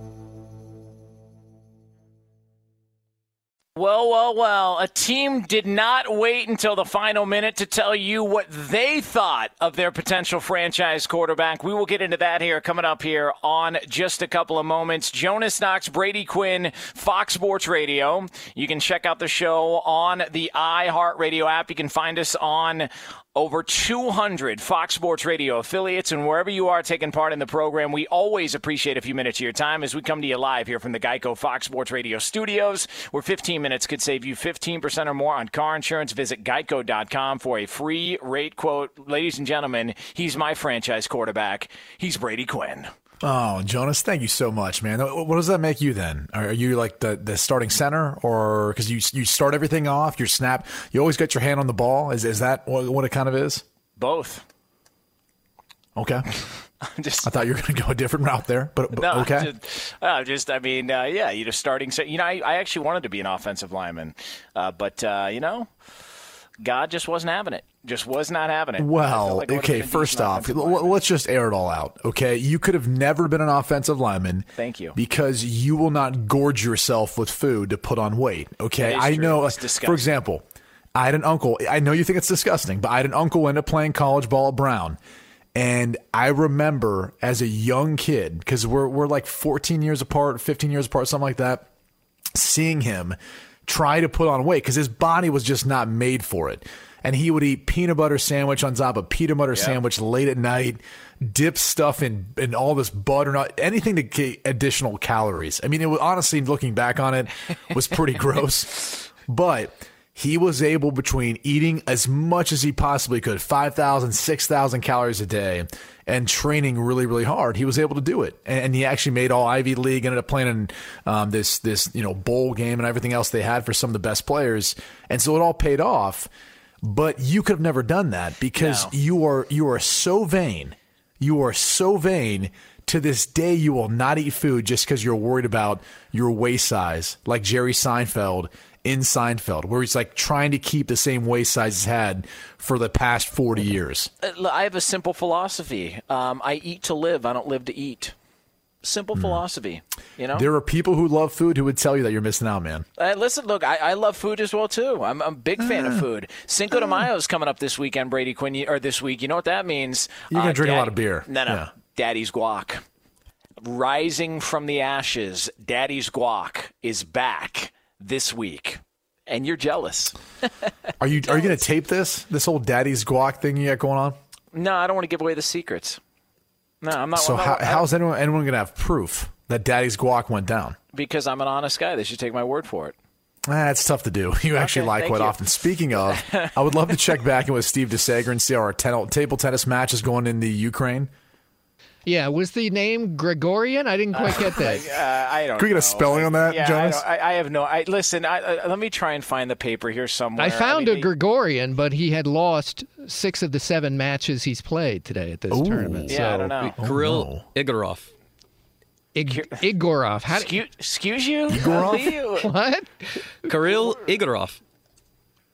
Well, well, well. A team did not wait until the final minute to tell you what they thought of their potential franchise quarterback. We will get into that here coming up here on just a couple of moments. Jonas Knox, Brady Quinn, Fox Sports Radio. You can check out the show on the iHeartRadio app. You can find us on over 200 Fox Sports Radio affiliates, and wherever you are taking part in the program, we always appreciate a few minutes of your time as we come to you live here from the Geico Fox Sports Radio studios, where 15 minutes could save you 15% or more on car insurance. Visit geico.com for a free rate quote. Ladies and gentlemen, he's my franchise quarterback. He's Brady Quinn. Oh, Jonas, thank you so much, man. What does that make you then? Are you like the, the starting center, or because you you start everything off, your snap, you always got your hand on the ball? Is is that what, what it kind of is? Both. Okay. I'm just, I thought you were going to go a different route there, but, but No, okay. Just, uh, just, I mean, uh, yeah, you're just starting. So, You know, I, I actually wanted to be an offensive lineman, uh, but uh, you know, God just wasn't having it. Just was not having it. Well, like okay, first off, lineman. let's just air it all out. Okay. You could have never been an offensive lineman. Thank you. Because you will not gorge yourself with food to put on weight. Okay. I true. know, It's for example, I had an uncle. I know you think it's disgusting, but I had an uncle end up playing college ball at Brown. And I remember as a young kid, because we're, we're like 14 years apart, 15 years apart, something like that, seeing him try to put on weight because his body was just not made for it. And he would eat peanut butter sandwich on top of peanut butter sandwich late at night, dip stuff in, in all this butter, not anything to get additional calories. I mean, it was honestly looking back on it was pretty gross, but he was able between eating as much as he possibly could 5,000, 6,000 calories a day and training really, really hard. He was able to do it. And, and he actually made all Ivy League, ended up playing in um, this, this, you know, bowl game and everything else they had for some of the best players. And so it all paid off. But you could have never done that because No. you are, you are so vain. You are so vain. To this day, you will not eat food just because you're worried about your waist size, like Jerry Seinfeld in Seinfeld, where he's like trying to keep the same waist size he's had for the past 40 years. Uh, I have a simple philosophy. Um, I eat to live. I don't live to eat. Simple Hmm. philosophy. You know, There are people who love food who would tell you that you're missing out, man. Uh, listen, look, I, I love food as well too. I'm, I'm a big fan of food. Cinco de Mayo is coming up this weekend, Brady Quinn, or this week. You know what that means? You're gonna Uh, drink a lot of beer. No, no, Yeah. Daddy's guac, rising from the ashes. Daddy's guac is back this week, and you're jealous. Are you are you going to tape this this whole daddy's guac thing you got going on? No, I don't want to give away the secrets. No, I'm not. So I'm not- how, I- how's anyone anyone going to have proof that daddy's guac went down? because I'm an honest guy. They should take my word for it. Ah, That's tough to do. You actually Okay, lie quite you. often. Speaking of, I would love to check back in with Steve DeSager and see how our ten- table tennis match is going in the Ukraine. Yeah, was the name Gregorian? I didn't quite get that. Uh, I don't. Can we get a spelling on that, yeah, Jonas? I, I, I have no. I listen. I, I, let me try and find the paper here somewhere. I found mean, a Gregorian, but he had lost six of the seven matches he's played today at this tournament. Yeah, so I don't know. Kirill Igorov. Ig- Igorov. How Excuse, excuse you? Igorov? What? Kirill Igorov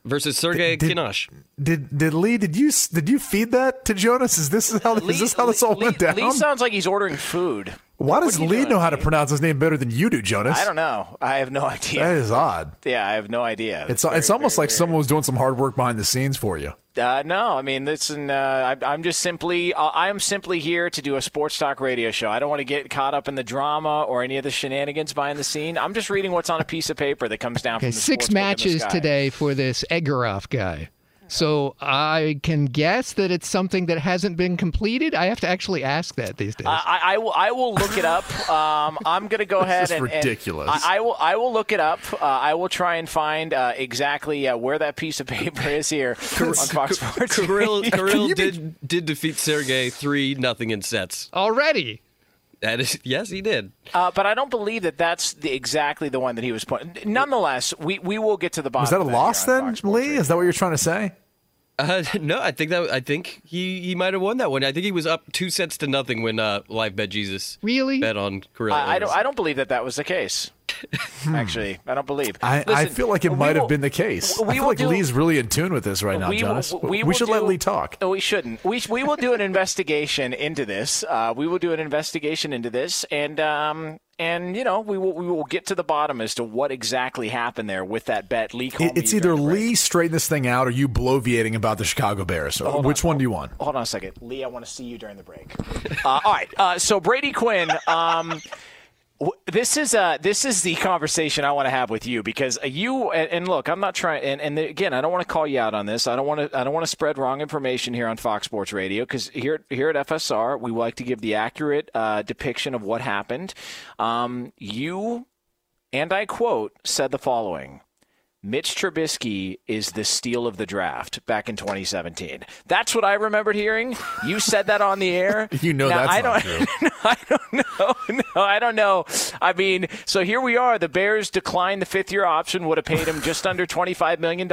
versus Sergey Kinosh. Did did Lee? Did you did you feed that to Jonas? Is this how is this how this all went down? Lee sounds like he's ordering food. Why does What are you Lee know how to pronounce his name better than you do, Jonas? I don't know. I have no idea. That is odd. yeah, I have no idea. It's it's almost like someone was doing some hard work behind the scenes for you. Uh, no, I mean, listen, uh, I, I'm just simply, uh, I am simply here to do a sports talk radio show. I don't want to get caught up in the drama or any of the shenanigans behind the scene. I'm just reading what's on a piece of paper that comes down Okay, from the six sports book in the matches today for this Egorov guy. So I can guess that it's something that hasn't been completed. I have to actually ask that these days. I, I, I will. I will look it up. Um, I'm going to go ahead This is and and ridiculous. I, I will. I will look it up. Uh, I will try and find uh, exactly uh, where that piece of paper is here on Fox Sports. Kirill, Kirill did did defeat Sergey three nothing in sets. Already. That is yes, he did. Uh, but I don't believe that that's the, exactly the one that he was pointing. Nonetheless, we, we will get to the bottom. Was that a of loss then, Lee? Is that what you're trying to say? Uh, no, I think that I think he, he might have won that one. I think he was up two sets to nothing when uh, live bet Jesus really bet on Kirill. I, I don't. I don't believe that that was the case. Actually, I don't believe. I, I feel like it might will- have been the case. we I feel like do- Lee's really in tune with this right now, we will- Jonas. we we should do- let Lee talk. No, we shouldn't. We, we will do an investigation into this. Uh, we will do an investigation into this, and um, and you know we will we will get to the bottom as to what exactly happened there with that bet. Lee, it's either during the break. Lee straighten this thing out or you bloviating about the Chicago Bears. Hold Which on. one do you want? Hold on a second, Lee. I want to see you during the break. Uh, all right. Uh, so Brady Quinn. Um, this is uh, this is the conversation I want to have with you because you and, and look, I'm not trying. And, and again, I don't want to call you out on this. I don't want to. I don't want to spread wrong information here on Fox Sports Radio because here here at FSR we like to give the accurate uh, depiction of what happened. Um, you and I quote said the following. Mitch Trubisky is the steal of the draft back in 2017. That's what I remembered hearing. You said that on the air. You know Now, that's I not don't, true. I don't know. No, I don't know. I mean, so here we are. The Bears declined the fifth year option, would have paid him just under $25 million.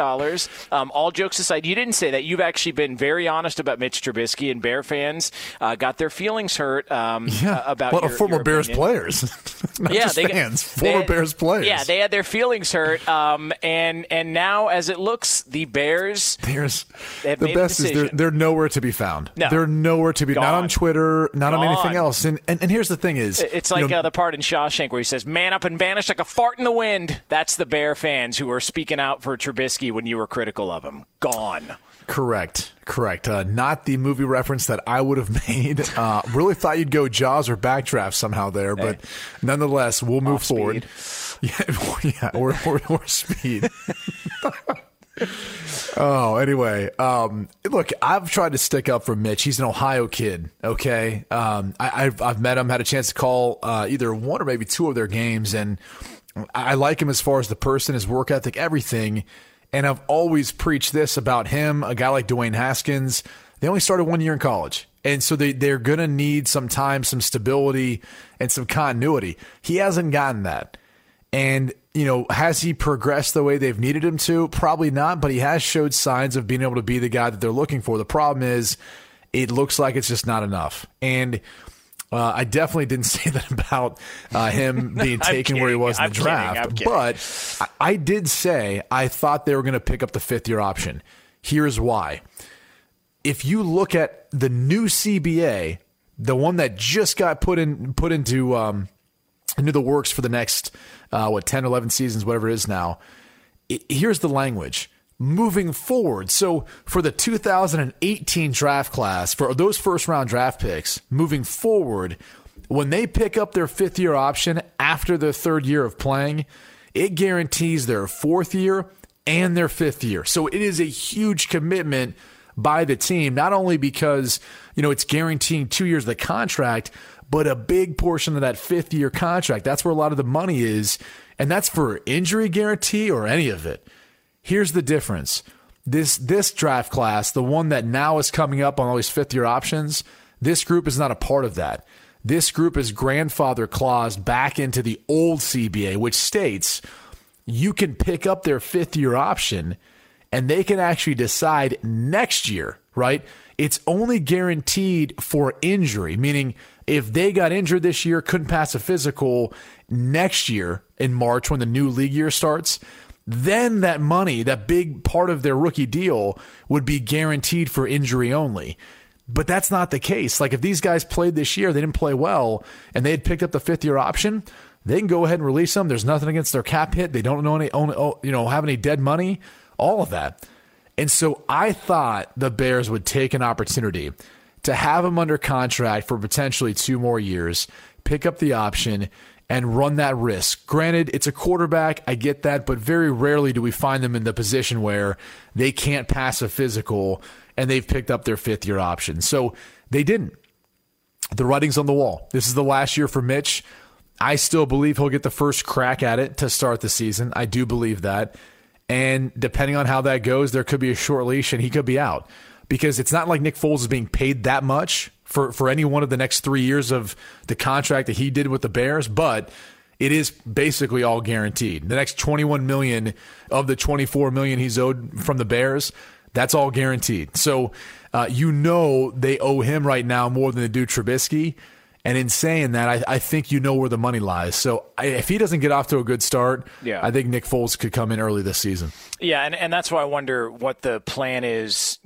Um, all jokes aside, you didn't say that. You've actually been very honest about Mitch Trubisky, and Bear fans uh, got their feelings hurt um, uh, about lot your, former Bears opinion. players, not yeah, just they, fans, they- former Bears players. Yeah, they had their feelings hurt, um, and and and now as it looks, the Bears the best is they're, they're nowhere to be found. No. They're nowhere to be. Not on Twitter. Not on anything else. And, and and here's the thing: is It's you like know, uh, the part in Shawshank where he says, "Man up and vanish like a fart in the wind." That's the Bear fans who are speaking out for Trubisky when you were critical of him. Gone. Correct, correct. Uh, not the movie reference that I would have made. Uh, really thought you'd go Jaws or Backdraft somehow there, but nonetheless, we'll move forward. Yeah, yeah, or, or, or speed. oh, anyway, um, look, I've tried to stick up for Mitch. He's an Ohio kid. Okay, um, I, I've I've met him, had a chance to call uh, either one or maybe two of their games, and I I like him as far as the person, his work ethic, everything. And I've always preached this about him, a guy like Dwayne Haskins. They only started one year in college. And so they, they're going to need some time, some stability, and some continuity. He hasn't gotten that. And, you know, has he progressed the way they've needed him to? Probably not, but he has showed signs of being able to be the guy that they're looking for. The problem is, it looks like it's just not enough. And uh, I definitely didn't say that about uh, him being I'm taken where he was in I'm the kidding. draft. Kidding. But I, I did say I thought they were going to pick up the fifth year option. Here's why. If you look at the new CBA, the one that just got put in put into um, into the works for the next, uh, what, 10, 11 seasons, whatever it is now. It, here's the language moving forward. So for the 2018 draft class, for those first round draft picks, moving forward, when they pick up their fifth year option after their third year of playing, it guarantees their fourth year and their fifth year. So it is a huge commitment by the team, not only because, you know, it's guaranteeing two years of the contract, but a big portion of that fifth year contract. That's where a lot of the money is. And that's for injury guarantee or any of it. Here's the difference. This this draft class, the one that now is coming up on all these fifth year options, this group is not a part of that. This group is grandfather clause back into the old CBA, which states you can pick up their fifth year option and they can actually decide next year, right? It's only guaranteed for injury, meaning if they got injured this year, couldn't pass a physical next year in March when the new league year starts, then that money, that big part of their rookie deal, would be guaranteed for injury only. But that's not the case. Like if these guys played this year, they didn't play well, and they had picked up the fifth year option, they can go ahead and release them. There's nothing against their cap hit. They don't know any, own, you know, have any dead money. All of that. And so I thought the Bears would take an opportunity to have him under contract for potentially two more years, pick up the option, and run that risk. Granted, it's a quarterback. I get that, but very rarely do we find them in the position where they can't pass a physical and they've picked up their fifth year option. So they didn't. The writing's on the wall. This is the last year for Mitch. I still believe he'll get the first crack at it to start the season. I do believe that. And depending on how that goes, there could be a short leash and he could be out because it's not like Nick Foles is being paid that much for, for any one of the next three years of the contract that he did with the Bears, but it is basically all guaranteed. The next 21 million of the 24 million he's owed from the Bears, that's all guaranteed. So uh, you know they owe him right now more than they do Trubisky. And in saying that, I, I think you know where the money lies. So I, if he doesn't get off to a good start, yeah. I think Nick Foles could come in early this season. Yeah, and, and that's why I wonder what the plan is.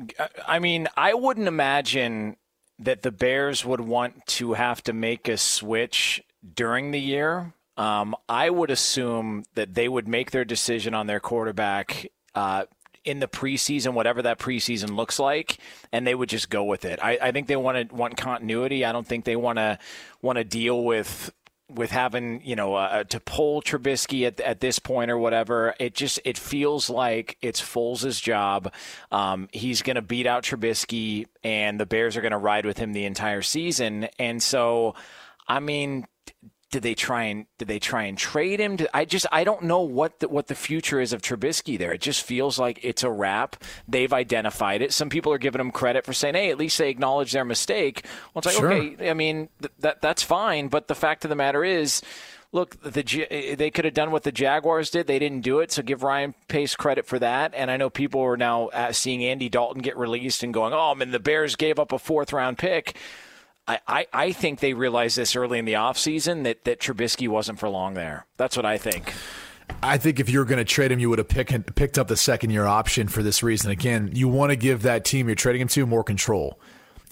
I mean, I wouldn't imagine that the Bears would want to have to make a switch during the year. Um, I would assume that they would make their decision on their quarterback uh, in the preseason, whatever that preseason looks like, and they would just go with it. I, I think they want to want continuity. I don't think they want to want to deal with with having you know uh, to pull Trubisky at, at this point or whatever, it just it feels like it's Foles' job. Um, he's going to beat out Trubisky, and the Bears are going to ride with him the entire season. And so, I mean, did they try and did they try and trade him? I just I don't know what the, what the future is of Trubisky there. It just feels like it's a wrap. They've identified it. Some people are giving him credit for saying, "Hey, at least they acknowledge their mistake." Well, it's like sure. okay, I mean th- that that's fine, but the fact of the matter is. Look, the they could have done what the Jaguars did. They didn't do it, so give Ryan Pace credit for that. And I know people are now uh, seeing Andy Dalton get released and going, "Oh, I mean, the Bears gave up a fourth round pick." I, I, think they realized this early in the offseason that, that Trubisky wasn't for long there. That's what I think. I think if you were going to trade him, you would have pick, picked up the second year option for this reason. Again, you want to give that team you're trading him to more control.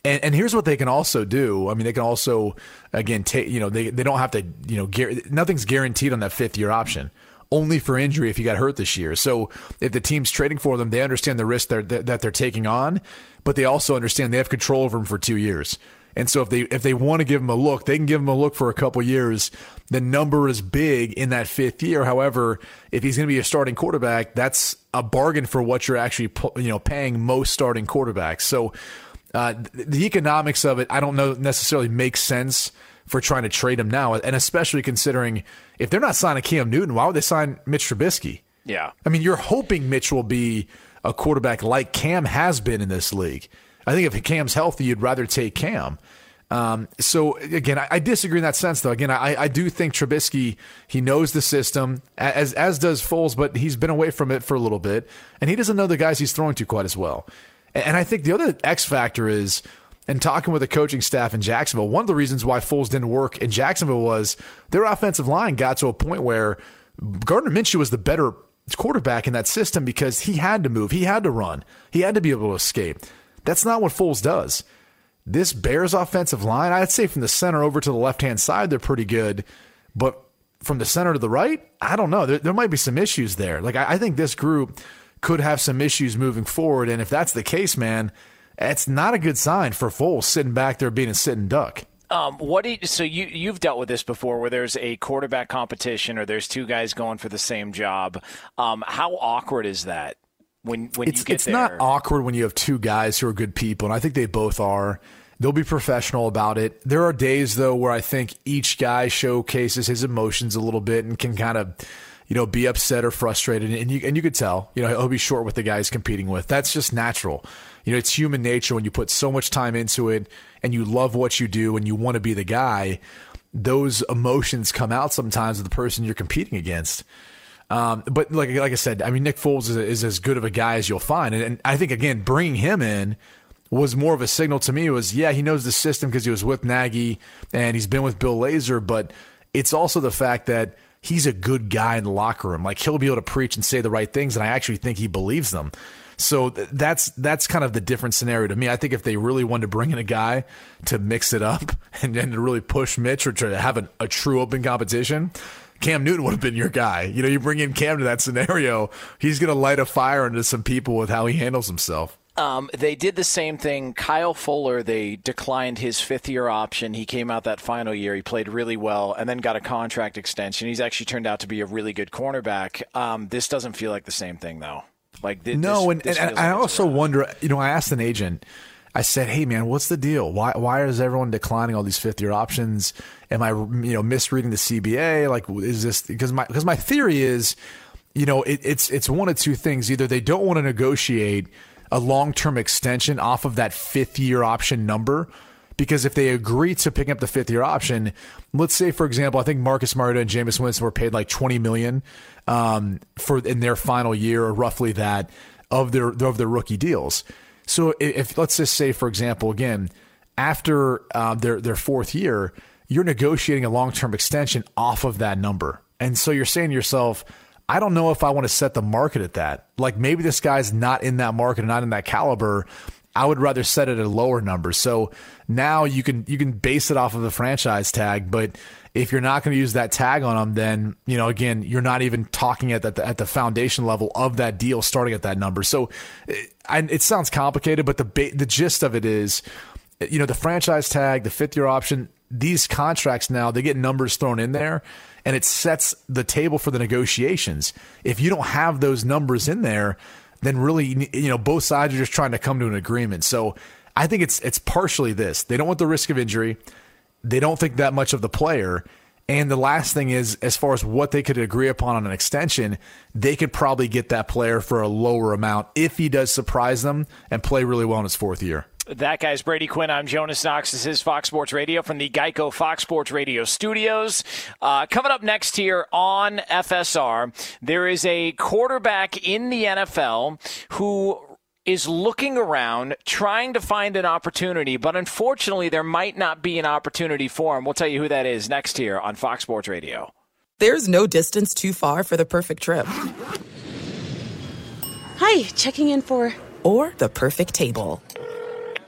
And, and here's what they can also do. I mean, they can also, again, take, you know, they, they don't have to, you know, gar- nothing's guaranteed on that fifth year option only for injury if he got hurt this year. So if the team's trading for them, they understand the risk they're, that they're taking on, but they also understand they have control over him for two years. And so if they if they want to give him a look, they can give him a look for a couple years. The number is big in that fifth year. However, if he's going to be a starting quarterback, that's a bargain for what you're actually you know paying most starting quarterbacks. So uh, the economics of it, I don't know necessarily makes sense for trying to trade him now, and especially considering if they're not signing Cam Newton, why would they sign Mitch Trubisky? Yeah, I mean, you're hoping Mitch will be a quarterback like Cam has been in this league. I think if Cam's healthy, you'd rather take Cam. Um, so again, I, I, disagree in that sense, though. Again, I, I, do think Trubisky he knows the system as as does Foles, but he's been away from it for a little bit, and he doesn't know the guys he's throwing to quite as well. And, and I think the other X factor is, and talking with the coaching staff in Jacksonville, one of the reasons why Foles didn't work in Jacksonville was their offensive line got to a point where Gardner Minshew was the better quarterback in that system because he had to move, he had to run, he had to be able to escape. That's not what Foles does. This Bears offensive line, I'd say from the center over to the left hand side, they're pretty good. But from the center to the right, I don't know. There, there might be some issues there. Like I, I think this group could have some issues moving forward, and if that's the case, man, it's not a good sign for Foles sitting back there being a sitting duck. Um, what do you, so you you've dealt with this before, where there's a quarterback competition or there's two guys going for the same job. Um, how awkward is that when when it's, you get it's there? not awkward when you have two guys who are good people, and I think they both are. They'll be professional about it. There are days though where I think each guy showcases his emotions a little bit and can kind of, you know, be upset or frustrated, and you and you could tell, you know, he'll be short with the guys competing with. That's just natural. You know, it's human nature when you put so much time into it and you love what you do and you want to be the guy. Those emotions come out sometimes of the person you're competing against. Um, but like like I said, I mean Nick Foles is, is as good of a guy as you'll find, and, and I think again bringing him in was more of a signal to me. Was yeah, he knows the system because he was with Nagy and he's been with Bill Lazor, but it's also the fact that he's a good guy in the locker room. Like he'll be able to preach and say the right things, and I actually think he believes them. So th- that's that's kind of the different scenario to me. I think if they really wanted to bring in a guy to mix it up and then to really push Mitch or to have a, a true open competition, Cam Newton would have been your guy. You know, you bring in Cam to that scenario, he's going to light a fire into some people with how he handles himself. Um, they did the same thing. Kyle Fuller, they declined his fifth year option. He came out that final year. He played really well and then got a contract extension. He's actually turned out to be a really good cornerback. Um, this doesn't feel like the same thing, though. Like no, and, this and, I like it's also wonder. You know, I asked an agent. I said, "Hey, man, what's the deal? Why why is everyone declining all these fifth year options? Am I you know misreading the CBA? Like, is this because my because my theory is, you know, it, it's it's one of two things. Either they don't want to negotiate a long term extension off of that fifth year option number." Because if they agree to picking up the fifth year option, let's say, for example, I think Marcus Mariota and Jameis Winston were paid like twenty million um, for in their final year, or roughly that of their of their rookie deals. So if, let's just say, for example, again, after uh, their their fourth year, you're negotiating a long term extension off of that number, and so you're saying to yourself. I don't know if I want to set the market at that. Like maybe this guy's not in that market, and not in that caliber. I would rather set it at a lower number. So now you can you can base it off of the franchise tag, but if you're not going to use that tag on them, then you know again you're not even talking at the at the foundation level of that deal, starting at that number. So eh, it, it sounds complicated, but the the gist of it is, you know, the franchise tag, the fifth year option, these contracts now they get numbers thrown in there, and it sets the table for the negotiations. If you don't have those numbers in there, then really you know both sides are just trying to come to an agreement. So I think it's it's partially this. They don't want the risk of injury. They don't think that much of the player. And the last thing is, as far as what they could agree upon on an extension, they could probably get that player for a lower amount if he does surprise them and play really well in his fourth year. That guy's Brady Quinn. I'm Jonas Knox. This is Fox Sports Radio from the Geico Fox Sports Radio studios. Uh, coming up next here on FSR, there is a quarterback in the NFL who is looking around trying to find an opportunity, but unfortunately, there might not be an opportunity for him. We'll tell you who that is next here on Fox Sports Radio. There's no distance too far for the perfect trip. Hi, checking in for. Or the perfect table.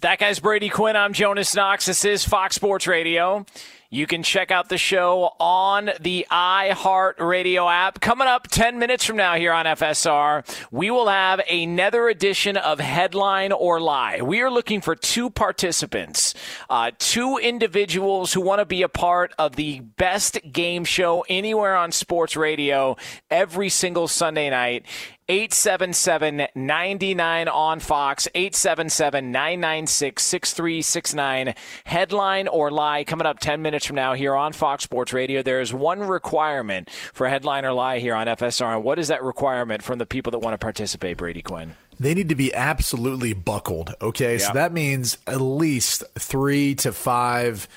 That guy's Brady Quinn. I'm Jonas Knox. This is Fox Sports Radio. You can check out the show on the iHeart Radio app. Coming up 10 minutes from now here on FSR, we will have another edition of Headline or Lie. We are looking for two participants, uh, two individuals who want to be a part of the best game show anywhere on sports radio every single Sunday night. 877 99 on Fox, 877 996 6369. Headline or lie coming up 10 minutes from now here on Fox Sports Radio. There is one requirement for headline or lie here on FSR. And what is that requirement from the people that want to participate, Brady Quinn? They need to be absolutely buckled. Okay. So that means at least three to five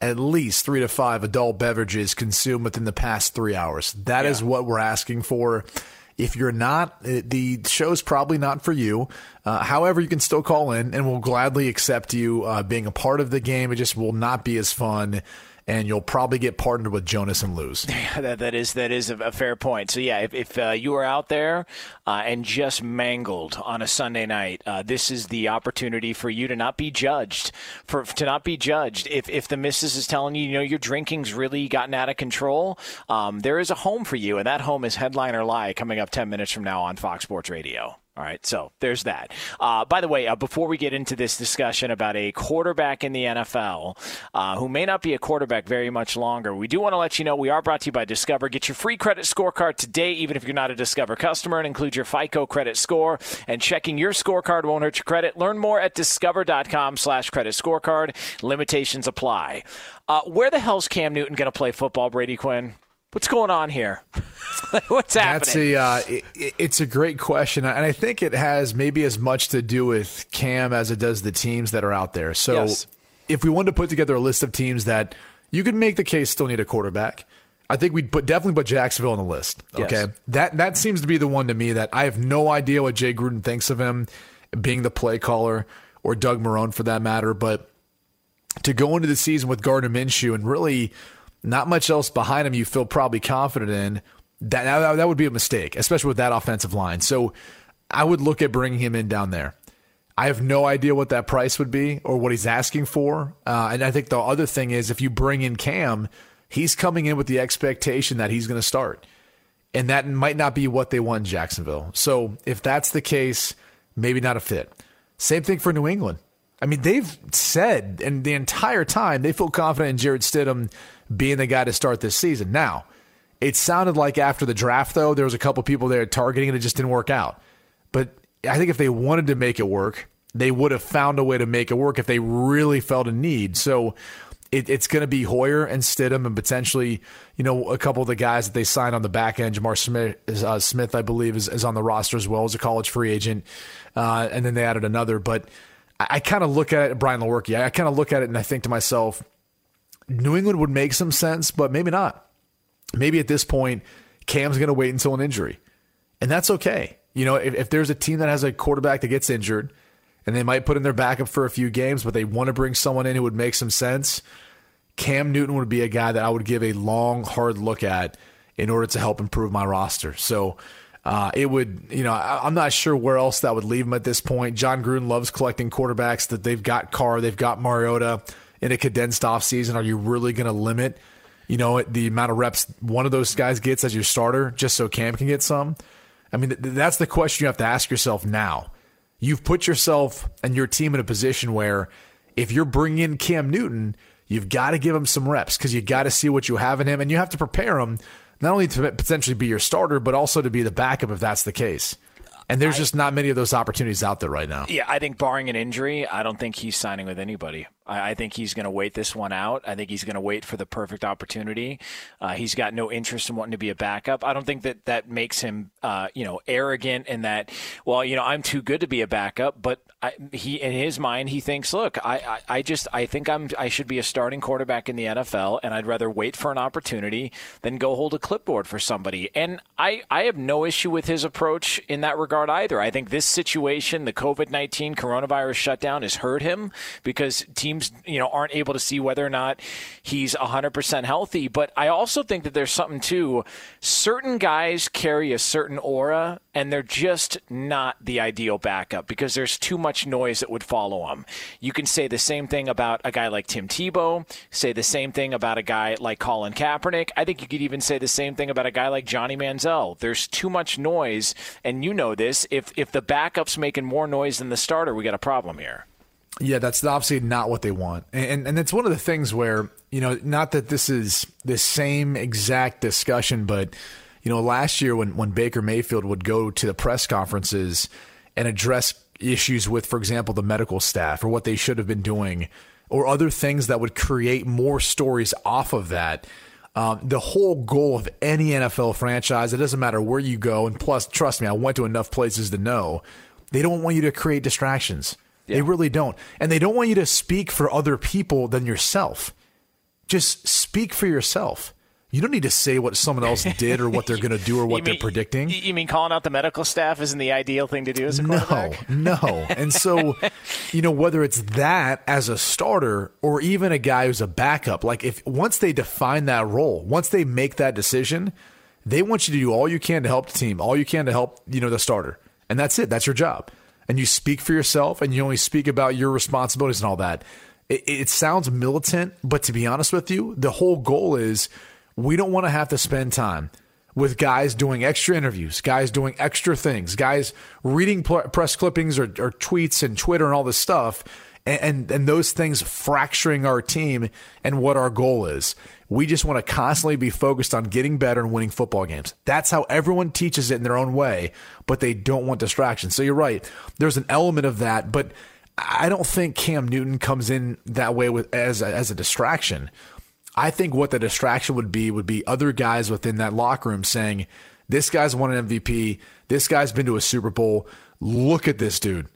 at least three to five adult beverages consumed within the past three hours. That is what we're asking for. If you're not, the show's probably not for you. Uh, however, you can still call in and we'll gladly accept you uh, being a part of the game. It just will not be as fun and you'll probably get partnered with Jonas and lose. Yeah, that, that is that is a, fair point. So yeah, if, if uh, you are out there uh, and just mangled on a Sunday night, uh, this is the opportunity for you to not be judged. For to not be judged. If if the missus is telling you, you know, your drinking's really gotten out of control, um, there is a home for you, and that home is Headline or Lie coming up ten minutes from now on Fox Sports Radio. All right, so there's that. Uh, by the way, uh, before we get into this discussion about a quarterback in the NFL uh, who may not be a quarterback very much longer, we do want to let you know we are brought to you by Discover. Get your free credit scorecard today, even if you're not a Discover customer, and include your FICO credit score. And checking your scorecard won't hurt your credit. Learn more at discover.com/slash credit scorecard. Limitations apply. Uh, where the hell's Cam Newton going to play football, Brady Quinn? What's going on here? What's happening? That's a uh, it, it's a great question, and I think it has maybe as much to do with Cam as it does the teams that are out there. So, Yes. if we wanted to put together a list of teams that you could make the case still need a quarterback, I think we'd put definitely put Jacksonville on the list. Yes. Okay, that that seems to be the one to me that I have no idea what Jay Gruden thinks of him being the play caller or Doug Marrone for that matter, but to go into the season with Gardner Minshew and really not much else behind him you feel probably confident in, that, that, that would be a mistake, especially with that offensive line. So I would look at bringing him in down there. I have no idea what that price would be or what he's asking for. Uh, and I think the other thing is if you bring in Cam, he's coming in with the expectation that he's going to start. And that might not be what they want in Jacksonville. So if that's the case, maybe not a fit. Same thing for New England. I mean, they've said, and the entire time they feel confident in Jarrett Stidham being the guy to start this season. Now, it sounded like after the draft, though, there was a couple people there targeting and it just didn't work out. But I think if they wanted to make it work, they would have found a way to make it work if they really felt a need. So it, it's going to be Hoyer and Stidham and potentially, you know, a couple of the guys that they signed on the back end. J'Mar Smith, uh, Smith I believe, is, is on the roster as well as a college free agent. Uh, and then they added another. But I, I kind of look at it, Brian Lewerke, I, I kind of look at it and I think to myself, New England would make some sense, but maybe not. Maybe at this point, Cam's going to wait until an injury. And that's okay. You know, if, if there's a team that has a quarterback that gets injured and they might put in their backup for a few games, but they want to bring someone in who would make some sense, Cam Newton would be a guy that I would give a long, hard look at in order to help improve my roster. So uh, it would, you know, I, I'm not sure where else that would leave him at this point. Jon Gruden loves collecting quarterbacks that they've got Carr, they've got Mariota in a condensed off season. Are you really going to limit, you know, the amount of reps one of those guys gets as your starter just so Cam can get some? I mean, th- that's the question you have to ask yourself now. You've put yourself and your team in a position where if you're bringing in Cam Newton, you've got to give him some reps because you got to see what you have in him and you have to prepare him not only to potentially be your starter, but also to be the backup if that's the case. And there's just not many of those opportunities out there right now. Yeah, I think barring an injury, I don't think he's signing with anybody. I, I think he's going to wait this one out. I think he's going to wait for the perfect opportunity. Uh, he's got no interest in wanting to be a backup. I don't think that that makes him, uh, you know, arrogant in that. Well, you know, I'm too good to be a backup, but I, he, in his mind, he thinks, look, I, I, I just, I think I'm, I should be a starting quarterback in the NFL, and I'd rather wait for an opportunity than go hold a clipboard for somebody. And I, I have no issue with his approach in that regard either. I think this situation, the COVID 19 coronavirus shutdown, has hurt him because teams, you know, aren't able to see whether or not he's 100% healthy. But I also think that there's something too. Certain guys carry a certain aura, and they're just not the ideal backup because there's too much noise that would follow them. You can say the same thing about a guy like Tim Tebow, say the same thing about a guy like Colin Kaepernick. I think you could even say the same thing about a guy like Johnny Manziel. There's too much noise, and you know this. If if the backup's making more noise than the starter, we got a problem here. Yeah, that's obviously not what they want. And, and it's one of the things where, you know, not that this is the same exact discussion, but, you know, last year when, when Baker Mayfield would go to the press conferences and address issues with, for example, the medical staff or what they should have been doing or other things that would create more stories off of that. Um, the whole goal of any NFL franchise, it doesn't matter where you go. And plus, trust me, I went to enough places to know they don't want you to create distractions. Yeah. They really don't. And they don't want you to speak for other people than yourself. Just speak for yourself. You don't need to say what someone else did or what they're going to do or what mean, they're predicting. You mean calling out the medical staff isn't the ideal thing to do as a No, no. And so, you know, whether it's that as a starter or even a guy who's a backup, like if once they define that role, once they make that decision, they want you to do all you can to help the team, all you can to help, you know, the starter. And that's it. That's your job and you speak for yourself and you only speak about your responsibilities and all that. It, it sounds militant, but to be honest with you, the whole goal is we don't want to have to spend time with guys doing extra interviews, guys doing extra things, guys reading press clippings or, or tweets and Twitter and all this stuff, and, and, and those things fracturing our team and what our goal is. We just want to constantly be focused on getting better and winning football games. That's how everyone teaches it in their own way, but they don't want distractions. So you're right. There's an element of that, but I don't think Cam Newton comes in that way with as a, as a distraction. I think what the distraction would be would be other guys within that locker room saying, "This guy's won an MVP. This guy's been to a Super Bowl. Look at this dude.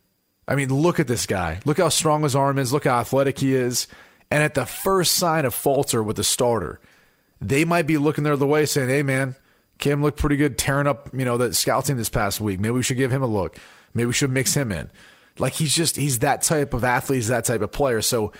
I mean, look at this guy. Look how strong his arm is. Look how athletic he is. And at the first sign of falter with the starter, they might be looking their other way saying, hey, man, Cam looked pretty good tearing up, you know, the scout team this past week. Maybe we should give him a look. Maybe we should mix him in. Like he's just, he's that type of athlete, he's that type of player. So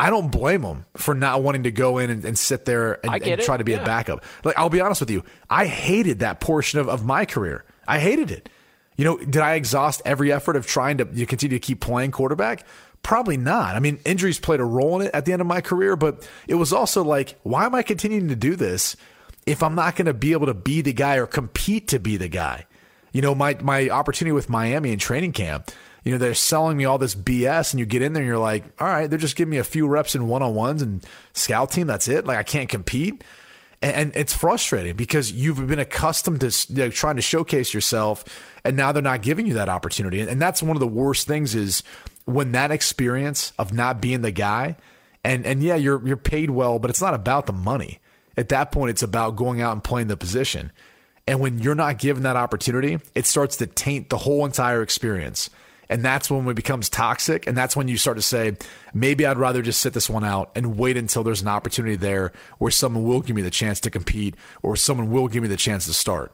I don't blame him for not wanting to go in and, and sit there and, and try to be yeah. a backup. Like, I'll be honest with you, I hated that portion of, of my career. I hated it. You know, did I exhaust every effort of trying to you continue to keep playing quarterback? Probably not. I mean, injuries played a role in it at the end of my career, but it was also like, why am I continuing to do this if I'm not going to be able to be the guy or compete to be the guy? You know, my my opportunity with Miami in training camp, you know, they're selling me all this BS, and you get in there and you're like, all right, they're just giving me a few reps in one on ones and scout team. That's it. Like I can't compete. And, it's frustrating because you've been accustomed to you know, trying to showcase yourself, and now they're not giving you that opportunity. And that's one of the worst things is when that experience of not being the guy, and and yeah, you're you're paid well, but it's not about the money. At that point, it's about going out and playing the position. And when you're not given that opportunity, it starts to taint the whole entire experience. And that's when it becomes toxic. And that's when you start to say, maybe I'd rather just sit this one out and wait until there's an opportunity there where someone will give me the chance to compete or someone will give me the chance to start.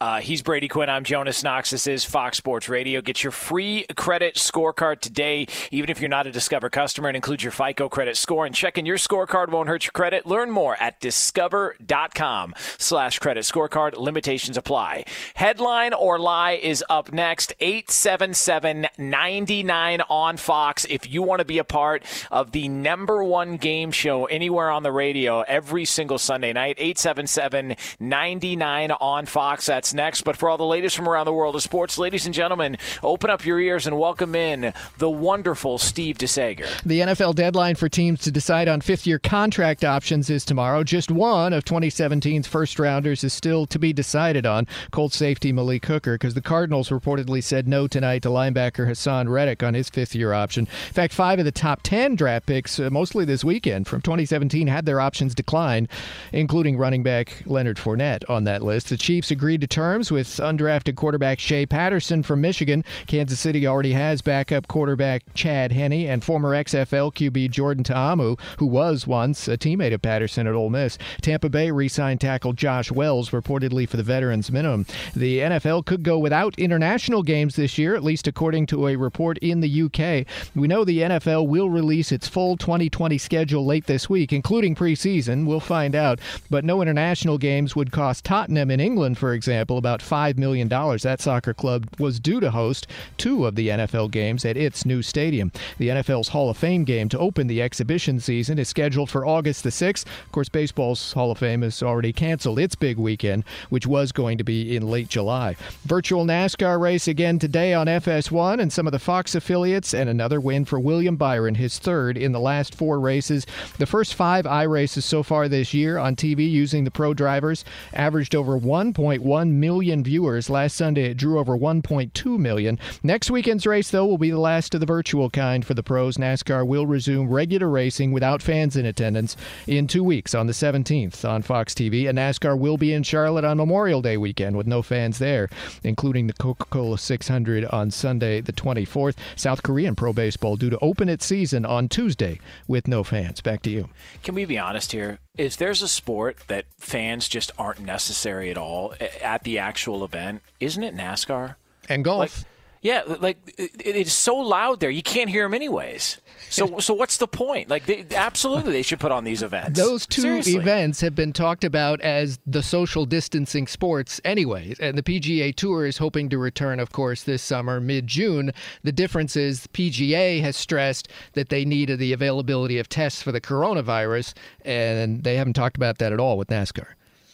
Uh, he's Brady Quinn. I'm Jonas Knox. This is Fox Sports Radio. Get your free credit scorecard today, even if you're not a Discover customer. and includes your FICO credit score. And checking your scorecard won't hurt your credit. Learn more at discover.com slash credit scorecard. Limitations apply. Headline or lie is up next. 877-99 on Fox. If you want to be a part of the number one game show anywhere on the radio every single Sunday night, 877-99 on Fox. That's next. But for all the latest from around the world of sports, ladies and gentlemen, open up your ears and welcome in the wonderful Steve DeSager. The NFL deadline for teams to decide on fifth year contract options is tomorrow. Just one of 2017's first rounders is still to be decided on. Colt safety Malik Hooker, because the Cardinals reportedly said no tonight to linebacker Haason Reddick on his fifth year option. In fact, five of the top 10 draft picks, uh, mostly this weekend from 2017, had their options declined, including running back Leonard Fournette on that list. The Chiefs agreed to terms with undrafted quarterback Shea Patterson from Michigan. Kansas City already has backup quarterback Chad Henne and former XFL QB Jordan Ta'amu, who was once a teammate of Patterson at Ole Miss. Tampa Bay re signed tackle Josh Wells, reportedly for the veterans minimum. The NFL could go without international games this year, at least according to a report in the UK. We know the NFL will release its full 2020 schedule late this week, including preseason. We'll find out. But no international games would cost Tottenham in England, for example, about $5 million. That soccer club was due to host two of the NFL games at its new stadium. The NFL's Hall of Fame game to open the exhibition season is scheduled for August the 6th. Of course, baseball's Hall of Fame has already canceled its big weekend, which was going to be in late July. Virtual NASCAR race again today on FS1 and some of the Fox affiliates, and another win for William Byron, his third in the last four races. The first five iRaces so far this year on TV using the Pro Drivers averaged over 1.1 million viewers. Last Sunday, it drew over 1.2 million. Next weekend's race, though, will be the last of the virtual kind for the pros. NASCAR will resume regular racing without fans in attendance in two weeks on the 17th on Fox TV. And NASCAR will be in Charlotte on Memorial Day weekend with no fans there, including the Coca Cola 600 on Sunday, the 24th. South Korean Pro Baseball due to open its season on Tuesday with no fans. Back to you. Can we be honest here? If there's a sport that fans just aren't necessary at all at the actual event, isn't it NASCAR? And golf. Like, yeah, like it, it is so loud there, you can't hear them anyways. So, so what's the point? Like, they, absolutely, they should put on these events. Those two Seriously. events have been talked about as the social distancing sports, anyways. And the PGA Tour is hoping to return, of course, this summer, mid June. The difference is the PGA has stressed that they needed the availability of tests for the coronavirus, and they haven't talked about that at all with NASCAR.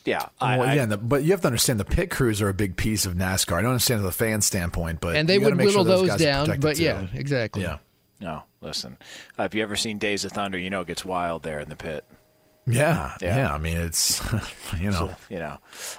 Yeah, well, yeah, and the, but you have to understand the pit crews are a big piece of NASCAR. I don't understand the fan standpoint, but and they you would make whittle sure those, guys are down. protected But too. yeah, exactly. Yeah. No, listen. Uh, if you ever seen Days of Thunder, you know it gets wild there in the pit. Yeah, Yeah. yeah. I mean, it's you know, So, you know.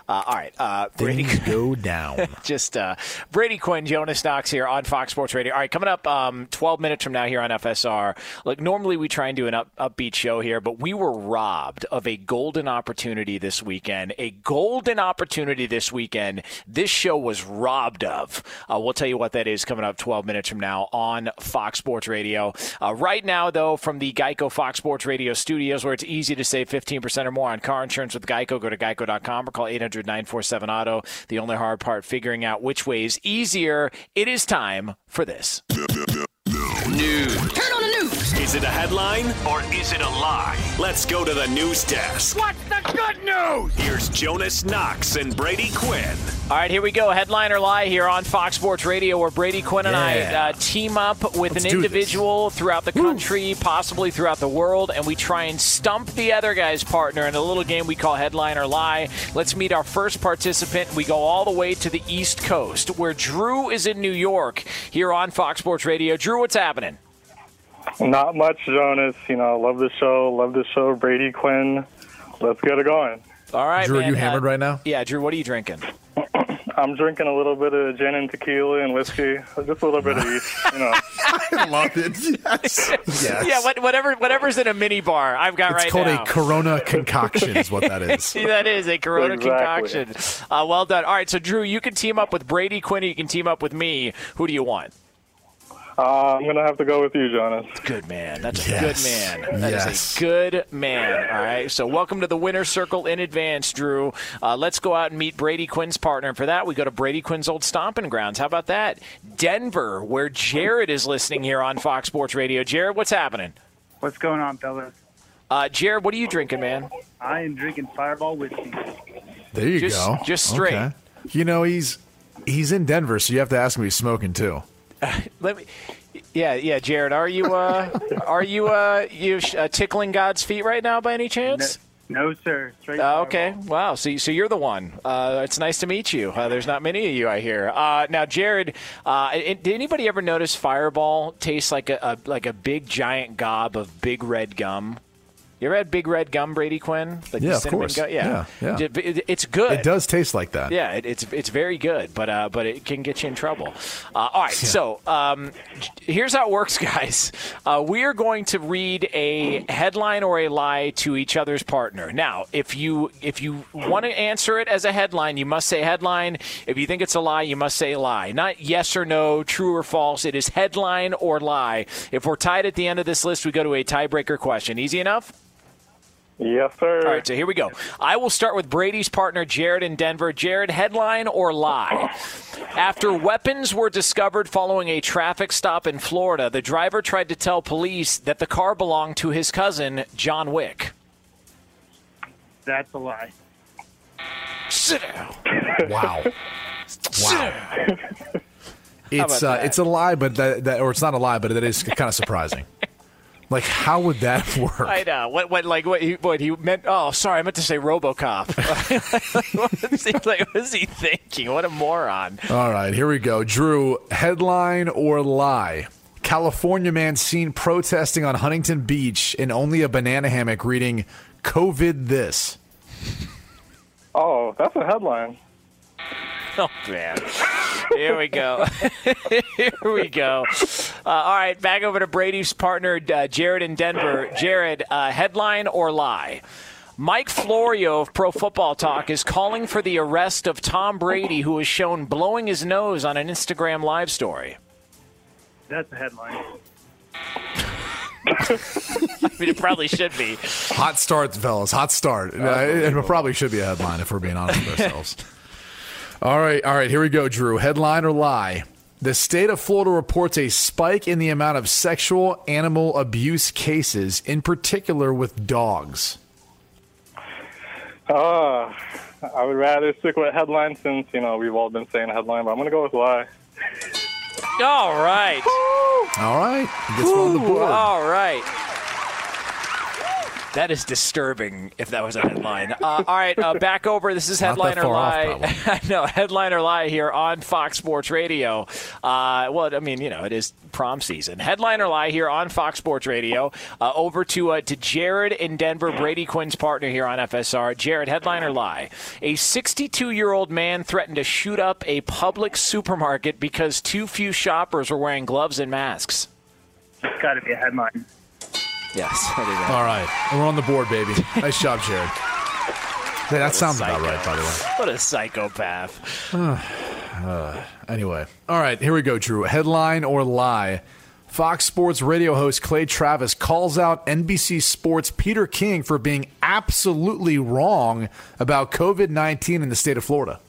Uh, all right, uh, Brady. go down. Just uh, Brady Quinn, Jonas Knox here on Fox Sports Radio. All right, coming up um, 12 minutes from now here on FSR. Look, normally we try and do an up, upbeat show here, but we were robbed of a golden opportunity this weekend. A golden opportunity this weekend. This show was robbed of. Uh, we'll tell you what that is coming up 12 minutes from now on Fox Sports Radio. Uh, right now, though, from the Geico Fox Sports Radio studios, where it's easy to save 15% or more on car insurance with Geico, go to geico.com or call 800 947 Auto. The only hard part, figuring out which way is easier. It is time for this. News. Turn on the news. Is it a headline or is it a lie? Let's go to the news desk. What's the good news? Here's Jonas Knox and Brady Quinn. All right, here we go. Headline or lie here on Fox Sports Radio, where Brady Quinn and I uh, team up with Let's an do this. individual throughout the country, possibly throughout the world, and we try and stump the other guy's partner in a little game we call Headline or Lie. Let's meet our first participant. We go all the way to the East Coast, where Drew is in New York here on Fox Sports Radio. Drew, what's happening? Not much, Jonas. You know, love the show. Love the show. Brady Quinn. Let's get it going. All right, Drew, are man. you hammered Uh, right now? Yeah, Drew, what are you drinking? I'm drinking a little bit of gin and tequila and whiskey. Just a little bit of each. You know. I love it. Yes. yes. Yeah, what, whatever, whatever's in a mini bar, I've got It's right now. It's called a Corona concoction, is what that is. See, that is a Corona Exactly. concoction. Uh, well done. All right, so Drew, you can team up with Brady Quinn. You can team up with me. Who do you want? Uh, I'm gonna have to go with you, Jonas. Good man. That's a good man. That is Yes. a good man. All right. So welcome to the winner's circle in advance, Drew. Uh, let's go out and meet Brady Quinn's partner. And for that, we go to Brady Quinn's old stomping grounds. How about that? Denver, where Jared is listening here on Fox Sports Radio. Jared, what's happening? What's going on, fellas? Uh, Jared, what are you drinking, man? I am drinking Fireball whiskey. There you Just- go. just straight. Okay. You know he's he's in Denver, so you have to ask him if he's smoking too. Let me. Yeah, yeah, Jared. Are you uh, are you uh, you uh, tickling God's feet right now by any chance? No, sir. Uh, okay. Wow. So, so you're the one. Uh, it's nice to meet you. Uh, there's not many of you, I hear. Uh, now, Jared, uh, it- did anybody ever notice Fireball tastes like a, a like a big giant gob of big red gum? You ever had big red gum, Brady Quinn? Like Yeah, of course. gum? Yeah. Yeah, yeah. It- it- it's good. It does taste like that. Yeah, it, it's it's very good, but uh, but it can get you in trouble. Uh, all right, so um, here's how it works, guys. Uh, we are going to read a headline or a lie to each other's partner. Now, if you if you want to answer it as a headline, you must say headline. If you think it's a lie, you must say lie. Not yes or no, true or false. It is headline or lie. If we're tied at the end of this list, we go to a tiebreaker question. Easy enough. Yes, sir. All right, so here we go. I will start with Brady's partner, Jared in Denver. Jared, headline or lie? After weapons were discovered following a traffic stop in Florida, the driver tried to tell police that the car belonged to his cousin, John Wick. That's a lie. Sit down. Wow. Wow. It's uh, it's a lie, but that, that or it's not a lie, but that is kind of surprising. Like, how would that work? I know. What, what, like, what he, what he meant? Oh, sorry, I meant to say RoboCop. what, is he, like, what is he thinking? What a moron! All right, here we go. Drew, headline or lie? California man seen protesting on Huntington Beach in only a banana hammock reading COVID this. Oh, that's a headline. Oh man, here we go. here we go. Uh, all right, back over to Brady's partner, uh, Jared in Denver. Jared, uh, headline or lie? Mike Florio of Pro Football Talk is calling for the arrest of Tom Brady, who is shown blowing his nose on an Instagram live story. That's a headline. I mean, it probably should be. Hot start, fellas. Hot start. Uh, and it probably should be a headline if we're being honest with ourselves. All right, all right. Here we go, Drew. Headline or lie? The state of Florida reports a spike in the amount of sexual animal abuse cases, in particular with dogs. Uh, I would rather stick with headline since, you know, we've all been saying headline, but I'm going to go with lie. All right. All right. He gets one on the Ooh, board. All right. That is disturbing if that was a headline. Uh, all right, uh, back over. This is Not headline or lie. I know headline or lie here on Fox Sports Radio. Uh, well, I mean, you know, it is prom season. Headline or lie here on Fox Sports Radio. Uh, over to uh, to Jared in Denver, Brady Quinn's partner here on FSR. Jared, headline or lie? A 62 year old man threatened to shoot up a public supermarket because too few shoppers were wearing gloves and masks. It's got to be a headline. Yes. All right. We're on the board, baby. Nice job, Jared. Hey, that sounds about right, by the way. What a psychopath. Uh, anyway, all right, here we go, Drew. Headline or lie? Fox Sports radio host Clay Travis calls out NBC Sports Peter King for being absolutely wrong about COVID 19 in the state of Florida.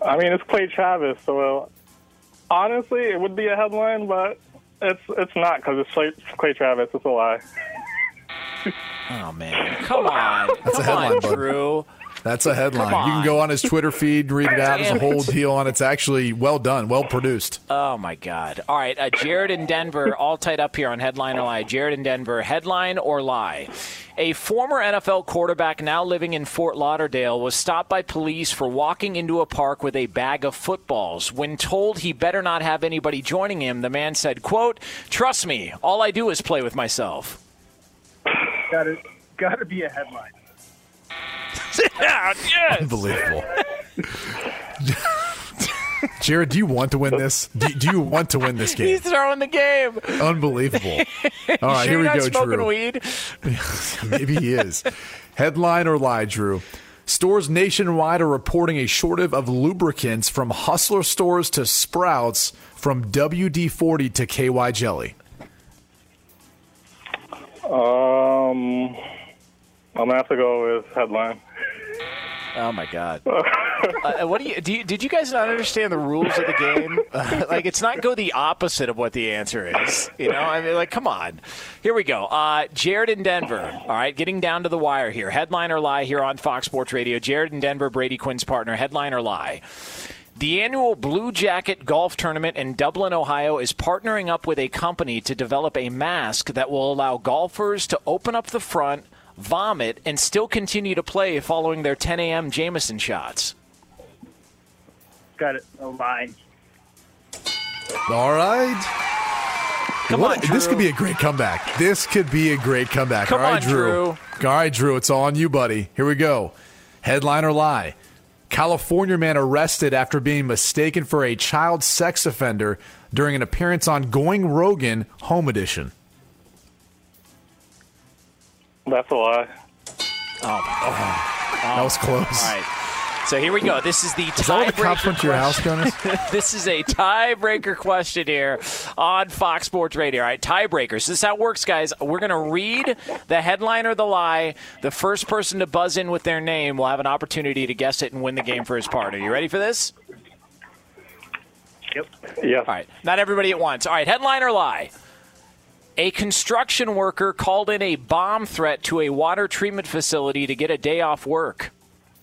I mean, it's Clay Travis, so uh, honestly, it would be a headline, but it's it's not because it's Clay, Clay Travis. It's a lie. Oh man, come on, That's a headline, on, bud. Drew. That's a headline. You can go on his Twitter feed, read it out. There's a whole deal on it. It's actually well done, well produced. Oh my God! All right, uh, Jared in Denver, all tied up here on headline or lie. Jared in Denver, headline or lie? A former NFL quarterback now living in Fort Lauderdale was stopped by police for walking into a park with a bag of footballs. When told he better not have anybody joining him, the man said, "quote Trust me, all I do is play with myself." Got to got to be a headline. yeah, yes. Unbelievable. Jared, do you want to win this? Do, do you want to win this game? He's throwing the game. Unbelievable. All right, sure here we you're not go, smoking Drew. weed? Maybe he is. Headline or lie, Drew? Stores nationwide are reporting a shortage of lubricants from Hustler stores to Sprouts, from WD 40 to KY Jelly. Um, I'm gonna have to go with headline. Oh my God! uh, what do you, do you? Did you guys not understand the rules of the game? Uh, like, it's not go the opposite of what the answer is. You know, I mean, like, come on. Here we go. Uh, Jared in Denver. All right, getting down to the wire here. Headline or lie here on Fox Sports Radio. Jared in Denver, Brady Quinn's partner. Headline or lie. The annual Blue Jacket Golf Tournament in Dublin, Ohio is partnering up with a company to develop a mask that will allow golfers to open up the front, vomit, and still continue to play following their 10 a.m. Jameson shots? Got it. Oh, a lie. All right. Come What- on, This could be a great comeback. This could be a great comeback. Come All right, on, Drew. All right, Drew. It's all on you, buddy. Here we go. Headline or lie? California man arrested after being mistaken for a child sex offender during an appearance on Going Rogan Home Edition. That's a lie. Oh, my oh. That was close. All right. So here we go. This is the Is that the cops tiebreaker went to your house, question. Jonas? this is a tiebreaker question here on Fox Sports Radio. All right, tiebreakers. This is how it works, guys. We're going to read the headline or the lie. The first person to buzz in with their name will have an opportunity to guess it and win the game for his part. Are you ready for this? Yep. Yeah. All right. Not everybody at once. All right. Headline or lie? A construction worker called in a bomb threat to a water treatment facility to get a day off work.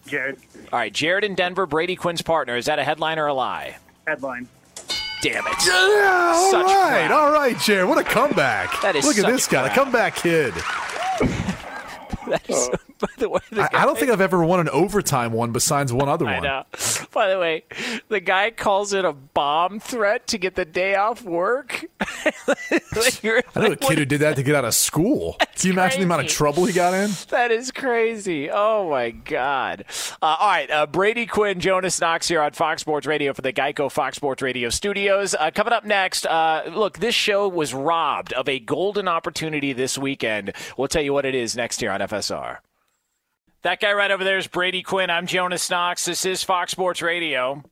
Jared. All right. Jared in Denver, Brady Quinn's partner. Is that a headline or a lie? Headline. Damn it. Yeah, all Such right, crap. all right, Jared. What a comeback. That is Look at such this guy, the crap. comeback kid. That is- uh, by the way, the I, I don't think I've ever won an overtime one besides one other I one. know. By the way, the guy calls it a bomb threat to get the day off work. Like, you're I know a kid who did that to get out of school. Can you imagine the amount of trouble he got in? That is crazy. Oh my God! Uh, all right, uh, Brady Quinn, Jonas Knox here on Fox Sports Radio for the Geico Fox Sports Radio studios. Uh, coming up next, uh, look, this show was robbed of a golden opportunity this weekend. We'll tell you what it is next here on FSR. That guy right over there is Brady Quinn. I'm Jonas Knox. This is Fox Sports Radio.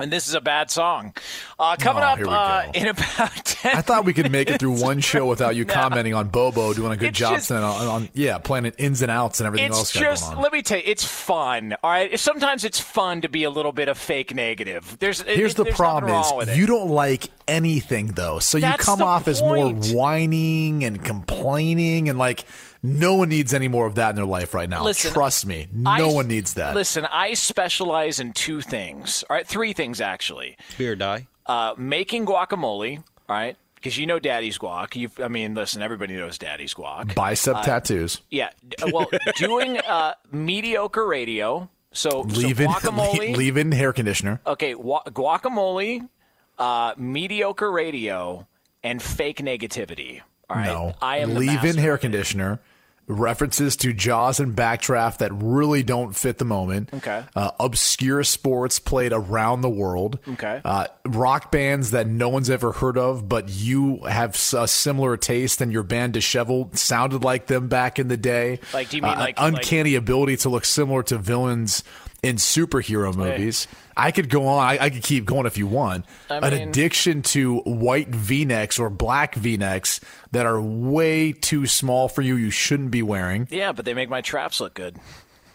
And this is a bad song. Uh, coming Oh, up uh, in about 10 I thought we could make it through one show without you No. commenting on Bobo doing a good It's job just- on, on yeah, playing it ins and outs and everything it's else just going on. let me tell you it's fun all right sometimes it's fun to be a little bit of fake negative there's Here's it- the there's problem nothing wrong with is you don't like anything though. So you That's come the off as more whining and complaining and like no one needs any more of that in their life right now. Listen, Trust me. No I- one needs that. listen i specialize in two things all right three things actually Beer die. uh, making guacamole all right because you know daddy's guac you i mean listen everybody knows daddy's guac Bicep Uh, tattoos. yeah well doing uh, mediocre radio so, so Leave in guacamole leave in hair conditioner. Okay, wa- guacamole, uh, mediocre radio, and fake negativity. All right, No. I am the leave in hair conditioner. References to Jaws and Backdraft that really don't fit the moment. Okay. Uh, obscure sports played around the world. Okay. Uh, rock bands that no one's ever heard of, but you have a similar taste, and your band Disheveled sounded like them back in the day. Like, do you mean Uh, like- an uncanny ability to look similar to villains in superhero movies? I could go on. I, I could keep going if you want. I An mean- addiction to white V-necks or black V-necks that are way too small for you. You shouldn't be wearing. Yeah, but they make my traps look good.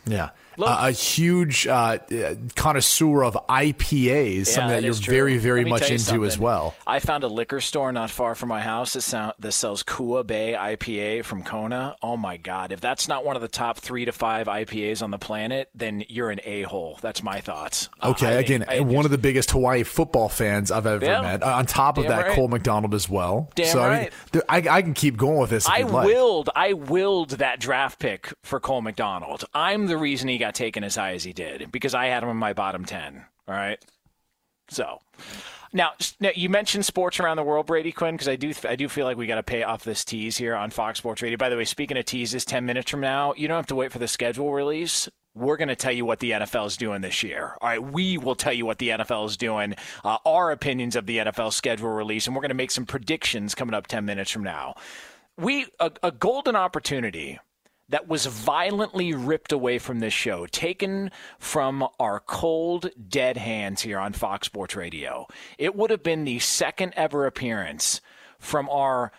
Yeah. Look- Uh, a huge uh, uh, connoisseur of IPAs, something that that you're true. very, very much into as well. I found a liquor store not far from my house that, sound, that sells Kua Bay IPA from Kona. Oh my God! If that's not one of the top three to five IPAs on the planet, then you're an a hole. That's my thoughts. Uh, Okay, I again, I one of the biggest Hawaii football fans I've ever Yeah. met. Uh, on top of that, right. Cole McDonald as well. Damn so I, mean, right. I, I can keep going with this. If I you'd like. willed I willed that draft pick for Cole McDonald. I'm the reason he got taken as high as he did because I had him in my bottom ten. All right. So now, now you mentioned sports around the world, Brady Quinn, because I do I do feel like we got to pay off this tease here on Fox Sports Radio. By the way, speaking of teases, ten minutes from now, you don't have to wait for the schedule release. We're going to tell you what the NFL is doing this year. All right, we will tell you what the NFL is doing, uh, our opinions of the NFL schedule release, and we're going to make some predictions coming up 10 minutes from now we a, a golden opportunity that was violently ripped away from this show, taken from our cold, dead hands here on Fox Sports Radio. It would have been the second ever appearance from our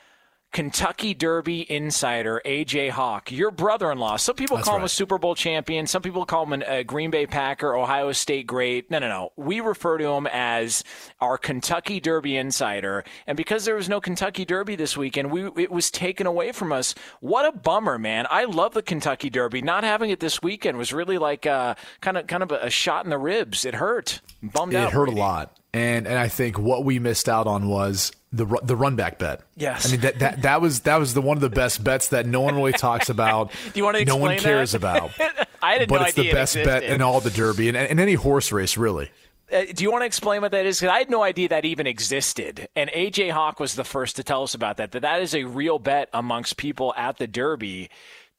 Kentucky Derby insider AJ Hawk, your brother-in-law. Some people That's call him a. Super Bowl champion. Some people call him an- a Green Bay Packer, Ohio State great. No, no, no. We refer to him as our Kentucky Derby insider. And because there was no Kentucky Derby this weekend, we it was taken away from us. What a bummer, man! I love the Kentucky Derby. Not having it this weekend was really like uh, kind of kind of a shot in the ribs. It hurt. Bummed It out. It hurt a lot. and and I think what we missed out on was the the run back bet. Yes. I mean that, that that was that was the one of the best bets that no one really talks about. Do you want to No one cares that? about. I had no idea but no it's the best bet in all the Derby and, and any horse race really. Uh, do you want to explain what that is? Because I had no idea that even existed. And AJ Hawk was the first to tell us about that. That that is a real bet amongst people at the Derby.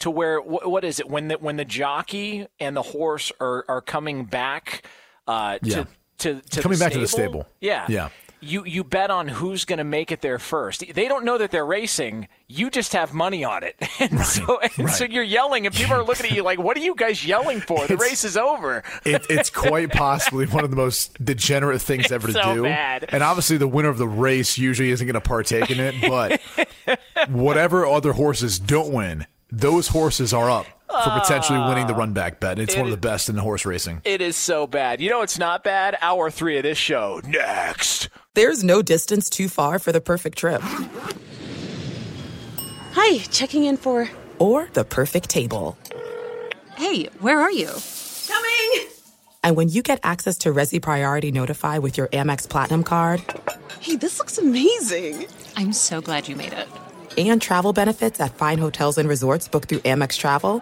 To where wh- what is it when the when the jockey and the horse are are coming back uh, Yeah. to to, to Coming the back to the stable. Yeah, Yeah. You you bet on who's going to make it there first. They don't know that they're racing. You just have money on it, and so and so you're yelling, and people are looking at you like, "What are you guys yelling for? The It's- race is over." It, it's quite possibly one of the most degenerate things ever to so do. bad. And obviously, the winner of the race usually isn't going to partake in it. But whatever other horses don't win, those horses are up for potentially winning the ah, run back bet. It's It one of the best in the horse racing. It is so bad. You know it's not bad? Hour three of this show. Next. There's no distance too far for the perfect trip. Hi, checking in for. Or the perfect table. Hey, where are you? Coming! And when you get access to Resy Priority Notify with your Amex Platinum card Hey, this looks amazing. I'm so glad you made it. and travel benefits at fine hotels and resorts booked through Amex Travel,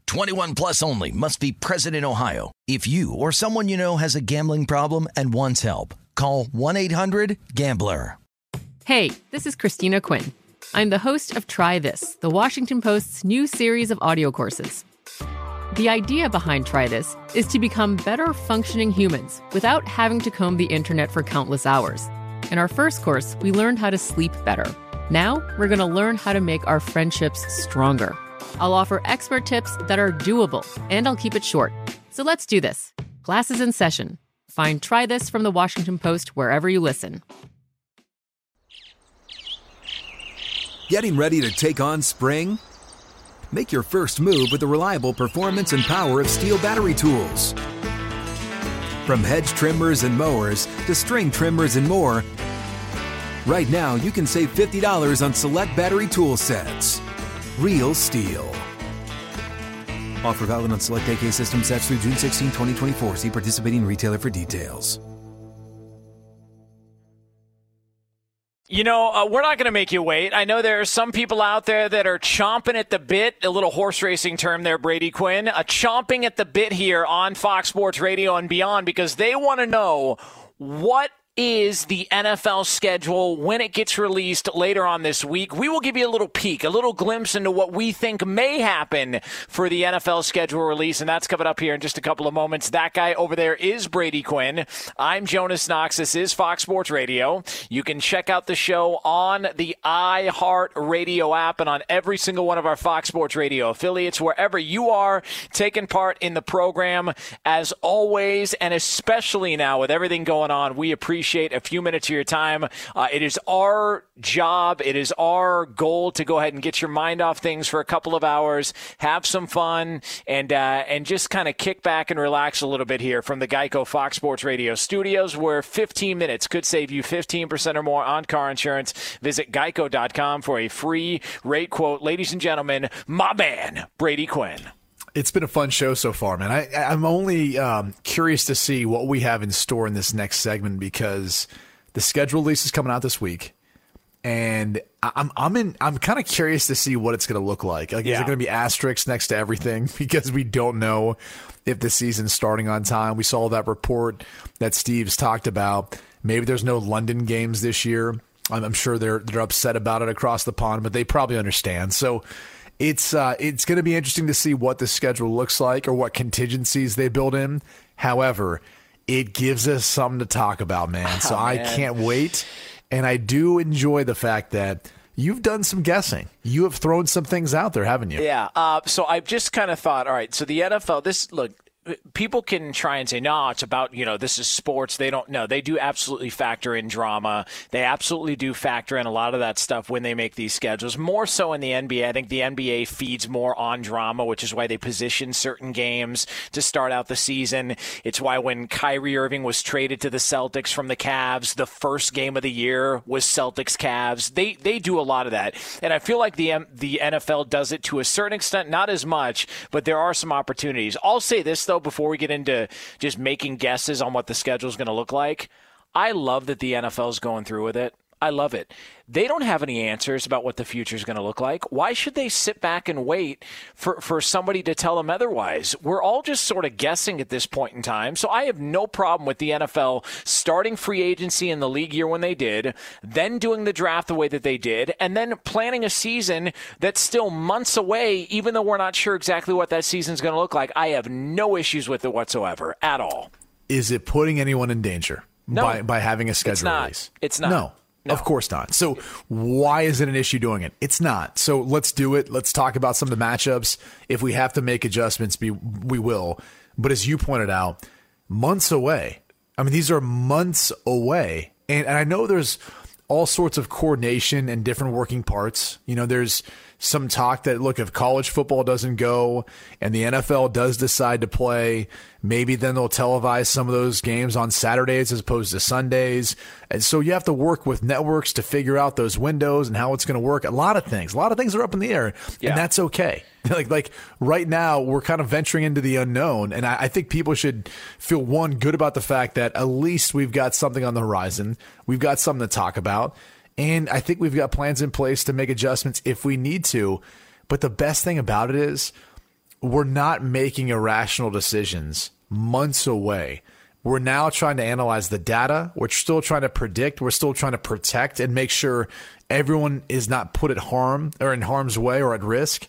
21 plus only must be present in Ohio. If you or someone you know has a gambling problem and wants help, call 1-800-GAMBLER. Hey, this is Christina Quinn. I'm the host of Try This, the Washington Post's new series of audio courses. The idea behind Try This is to become better functioning humans without having to comb the internet for countless hours. In our first course, we learned how to sleep better. Now, we're going to learn how to make our friendships stronger. I'll offer expert tips that are doable, and I'll keep it short. So let's do this. Class is in session. Find Try This from the Washington Post wherever you listen. Getting ready to take on spring? Make your first move with the reliable performance and power of STIHL battery tools. From hedge trimmers and mowers to string trimmers and more, right now you can save $50 on select battery tool sets. Real STIHL. Offer valid on select AK system sets through June 16, 2024. See participating retailer for details. You know, uh, we're not going to make you wait. I know there are some people out there that are chomping at the bit, a little horse racing term there, Brady Quinn, uh, chomping at the bit here on Fox Sports Radio and beyond because they want to know what is the NFL schedule when it gets released later on this week. We will give you a little peek, a little glimpse into what we think may happen for the NFL schedule release, and that's coming up here in just a couple of moments. That guy over there is Brady Quinn. I'm Jonas Knox. This is Fox Sports Radio. You can check out the show on the iHeart Radio app and on every single one of our Fox Sports Radio affiliates, wherever you are taking part in the program. As always, and especially now with everything going on, we appreciate a few minutes of your time. Uh, it is our job, it is our goal to go ahead and get your mind off things for a couple of hours, have some fun, and uh, and just kind of kick back and relax a little bit here from the Geico Fox Sports Radio studios, where 15 minutes could save you 15% or more on car insurance. Visit geico.com for a free rate quote. Ladies and gentlemen, my man, Brady Quinn. It's been a fun show so far, man. I, I'm only um, curious to see what we have in store in this next segment because the schedule release is coming out this week, and I'm I'm in I'm kind of curious to see what it's going to look like. Like, is Yeah. it going to be asterisks next to everything because we don't know if the season's starting on time? We saw that report that Steve's talked about. Maybe there's no London games this year. I'm, I'm sure they're they're upset about it across the pond, but they probably understand. So it's uh, it's going to be interesting to see what the schedule looks like or what contingencies they build in. However, it gives us something to talk about, man. So Oh, I can't wait, and I do enjoy the fact that you've done some guessing. You have thrown some things out there, haven't you? Yeah. Uh, so I've just kind of thought, all right. So the NFL, this look. People can try and say, no, it's about, you know, this is sports. They don't know. They do absolutely factor in drama. They absolutely do factor in a lot of that stuff when they make these schedules. More so in the NBA. I think the NBA feeds more on drama, which is why they position certain games to start out the season. It's why when Kyrie Irving was traded to the Celtics from the Cavs, the first game of the year was Celtics Cavs. They they do a lot of that. And I feel like the the NFL does it to a certain extent, not as much, but there are some opportunities. I'll say this though before we get into just making guesses on what the schedule is going to look like. I love that the NFL is going through with it. I love it. They don't have any answers about what the future is going to look like. Why should they sit back and wait for, for somebody to tell them otherwise? We're all just sort of guessing at this point in time. So I have no problem with the NFL starting free agency in the league year when they did, then doing the draft the way that they did, and then planning a season that's still months away, even though we're not sure exactly what that season is going to look like. I have no issues with it whatsoever at all. Is it putting anyone in danger? No. by, by having a schedule It's not. release. It's not. No, of course not. So why is it an issue doing it? It's not. So let's do it. Let's talk about some of the matchups. If we have to make adjustments, we will. But as you pointed out, months away. I mean, these are months away. And, and I know there's all sorts of coordination and different working parts. You know, there's some talk that look if college football doesn't go and the NFL does decide to play, maybe then they'll televise some of those games on Saturdays as opposed to Sundays. And so you have to work with networks to figure out those windows and how it's going to work. A lot of things, a lot of things are up in the air, and that's okay. like like right now we're kind of venturing into the unknown, and I, I think people should feel one good about the fact that at least we've got something on the horizon. We've got something to talk about. And I think we've got plans in place to make adjustments if we need to. But the best thing about it is we're not making irrational decisions months away. We're now trying to analyze the data. We're still trying to predict. We're still trying to protect and make sure everyone is not put at harm or in harm's way or at risk.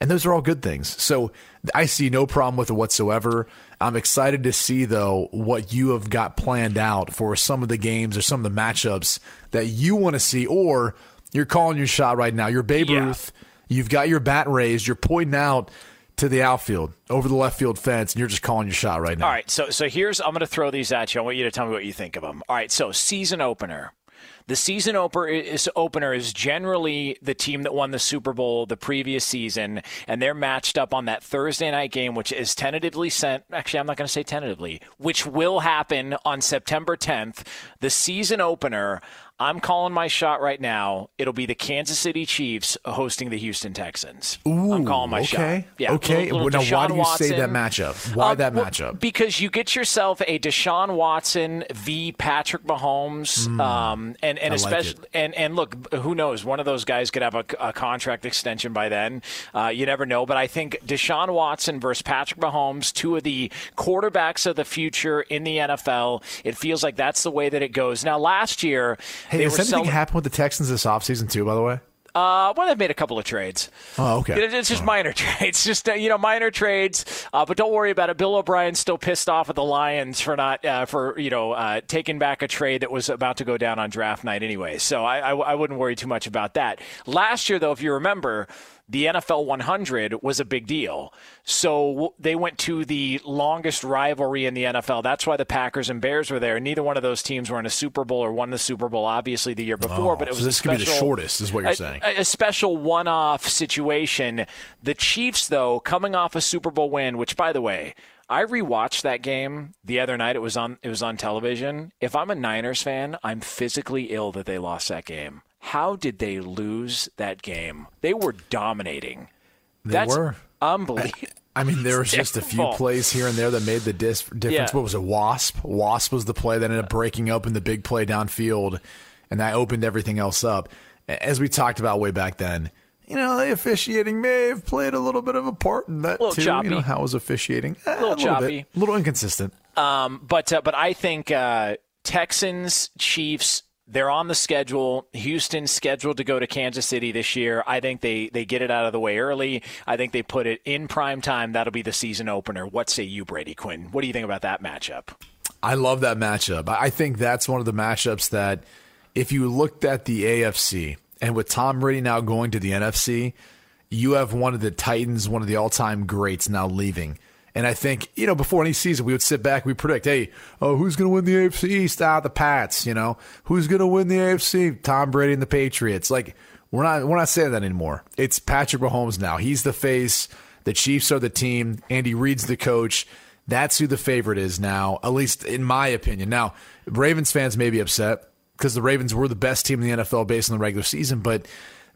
And those are all good things. So I see no problem with it whatsoever. I'm excited to see, though, what you have got planned out for some of the games or some of the matchups that you want to see, or you're calling your shot right now. You're Babe Ruth. You've got your bat raised. You're pointing out to the outfield over the left field fence, and you're just calling your shot right now. All right, so so here's I'm going to throw these at you. I want you to tell me what you think of them. All right, so season opener. The season opener is, opener is generally the team that won the Super Bowl the previous season, and they're matched up on that Thursday night game, which is tentatively sent. Actually, I'm not going to say tentatively, which will happen on September 10th. The season opener. I'm calling my shot right now. It'll be the Kansas City Chiefs hosting the Houston Texans. Ooh, I'm calling my okay. shot. Yeah, okay. little- little Well, now, why do you say that matchup? Why Um, that well, matchup? Because you get yourself a Deshaun Watson v. Patrick Mahomes, Mm. um, and and I like especially and and look, who knows? One of those guys could have a, a contract extension by then. Uh, you never know. But I think Deshaun Watson versus Patrick Mahomes, two of the quarterbacks of the future in the NFL. It feels like that's the way that it goes. Now, last year Hey, they has anything happened with the Texans this offseason, too, by the way? Uh, well, they've made a couple of trades. Oh, okay. It's just minor trades, just uh, you know, minor trades. Uh, but don't worry about it. Bill O'Brien's still pissed off at the Lions for not uh, for you know uh, taking back a trade that was about to go down on draft night anyway. So I, I I wouldn't worry too much about that. Last year, though, if you remember. The NFL 100 was a big deal. So they went to the longest rivalry in the NFL. That's why the Packers and Bears were there. Neither one of those teams were in a Super Bowl or won the Super Bowl, obviously, the year before. Oh, but it was so a this could be the special- shortest, is what you're a- saying. a, a special one-off situation. The Chiefs, though, coming off a Super Bowl win, which, by the way, I rewatched that game the other night. It was on. It was on television. If I'm a Niners fan, I'm physically ill that they lost that game. How did they lose that game? They were dominating. They That's were. unbelievable. I mean, there was just a few plays here and there that made the dis- difference. Yeah. What was it? Wasp. Wasp was the play that ended up breaking open the big play downfield, and that opened everything else up. As we talked about way back then, you know, the officiating may have played a little bit of a part in that Little too. choppy. You know, how was officiating? Eh, Little a little choppy. bit, a little inconsistent. Um, but uh, but I think uh, Texans, Chiefs, they're on the schedule. Houston's scheduled to go to Kansas City this year. I think they they get it out of the way early. I think they put it in prime time. That'll be the season opener. What say you, Brady Quinn? What do you think about that matchup? I love that matchup. I think that's one of the matchups that, if you looked at the AFC and with Tom Brady now going to the NFC, you have one of the Titans, one of the all time greats now leaving. And I think, you know, before any season, we would sit back, we predict, hey, oh, who's going to win the AFC East? Ah, the Pats, you know, who's going to win the AFC? Tom Brady and the Patriots. Like, we're not, we're not saying that anymore. It's Patrick Mahomes now. He's the face. The Chiefs are the team. Andy Reid's the coach. That's who the favorite is now, at least in my opinion. Now, Ravens fans may be upset because the Ravens were the best team in the NFL based on the regular season, but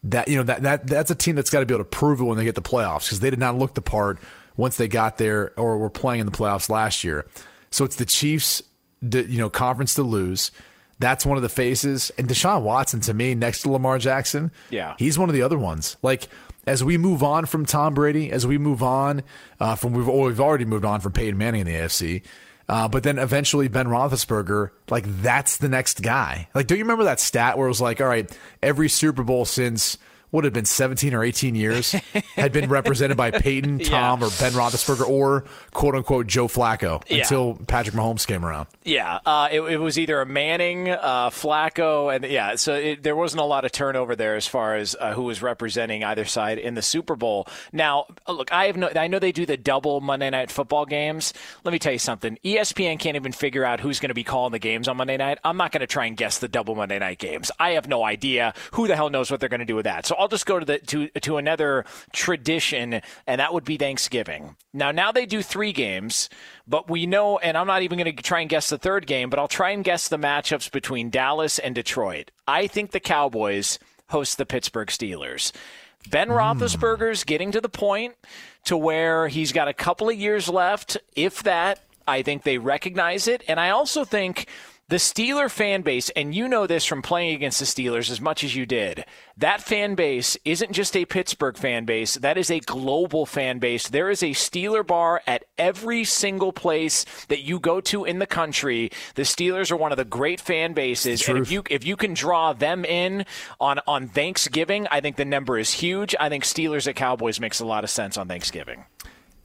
that you know that that that's a team that's got to be able to prove it when they get the playoffs because they did not look the part once they got there or were playing in the playoffs last year. So it's the Chiefs, you know, conference to lose. That's one of the faces. And Deshaun Watson, to me, next to Lamar Jackson, Yeah. he's one of the other ones. Like as we move on from Tom Brady, as we move on uh, from we've oh, we've already moved on from Peyton Manning in the AFC. Uh, but then eventually Ben Roethlisberger, like that's the next guy. Like, don't you remember that stat where it was like, all right, every Super Bowl since would have been 17 or 18 years had been represented by Peyton, Tom, or Ben Roethlisberger, or quote unquote Joe Flacco Yeah. until Patrick Mahomes came around. Yeah, uh, it, it was either a Manning, uh, Flacco, and yeah, so it, there wasn't a lot of turnover there as far as uh, who was representing either side in the Super Bowl. Now, uh, look, I have no, I know they do the double Monday Night Football games. Let me tell you something. ESPN can't even figure out who's going to be calling the games on Monday night. I'm not going to try and guess the double Monday night games. I have no idea. Who the hell knows what they're going to do with that? So I'll just go to the to to another tradition, and that would be Thanksgiving. Now, now they do three games, but we know, and I'm not even going to try and guess the third game, but I'll try and guess the matchups between Dallas and Detroit. I think the Cowboys host the Pittsburgh Steelers. Ben hmm. Roethlisberger's getting to the point to where he's got a couple of years left, if that. I think they recognize it, and I also think the Steeler fan base, and you know this from playing against the Steelers as much as you did, that fan base isn't just a Pittsburgh fan base, that is a global fan base. There is a Steeler bar at every single place that you go to in the country. The Steelers are one of the great fan bases, and if you if you can draw them in on on Thanksgiving, I think the number is huge. I think Steelers at Cowboys makes a lot of sense on Thanksgiving.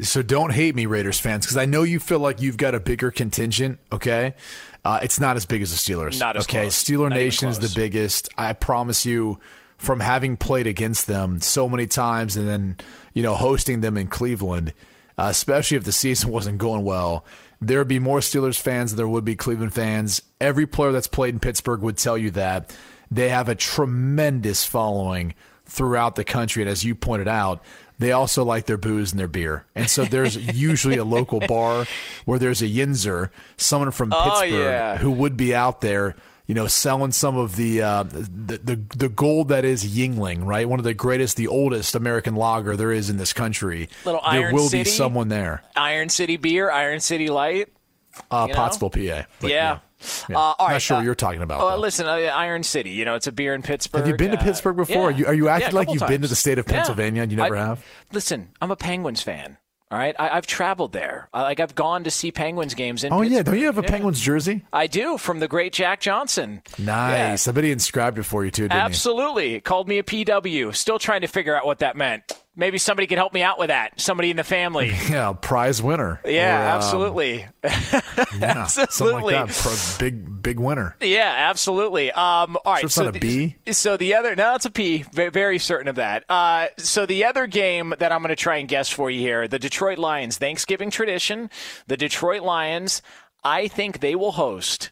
So don't hate me, Raiders fans, because I know you feel like you've got a bigger contingent. Okay, uh, it's not as big as the Steelers. Not as okay. close. Steeler Not Nation is the biggest. I promise you, from having played against them so many times, and then you know hosting them in Cleveland, uh, especially if the season wasn't going well. There would be more Steelers fans than there would be Cleveland fans. Every player that's played in Pittsburgh would tell you that they have a tremendous following throughout the country. And as you pointed out, they also like their booze and their beer. And so there's usually a local bar where there's a Yinzer, someone from Oh, Pittsburgh yeah. who would be out there, you know, selling some of the, uh, the the the gold that is Yuengling, right? One of the greatest, the oldest American lager there is in this country. Little Iron there will City? be someone there. Iron City beer, Iron City Light. Uh, know? Pottsville, PA. But, yeah. yeah. Uh, all Not sure uh, what you're talking about. Though. listen, uh, Iron City. You know, it's a beer in Pittsburgh. Have you been to uh, Pittsburgh before? yeah. Are you, are you acting a like you've been to the state of Yeah. Pennsylvania and you never I- have? Listen, I'm a Penguins fan. All right, I, I've traveled there. I, like I've gone to see Penguins games in. Oh yeah, Pittsburgh. don't you have a Yeah. Penguins jersey? I do from the great Jack Johnson. Nice. Bet he inscribed it for you too, didn't Absolutely. Called me a PW. Still trying to figure out what that meant. Maybe somebody could help me out with that. Somebody in the family. Yeah, prize winner. Yeah, Or, um, absolutely. yeah, Absolutely. like that. Big, big winner. Yeah, absolutely. Um, all right. Sure it's so not a the- So the other, no, it's a P. Very, very certain of that. Uh, so the other game that I'm going to try and guess for you here, the Detroit Lions Thanksgiving tradition. The Detroit Lions. I think they will host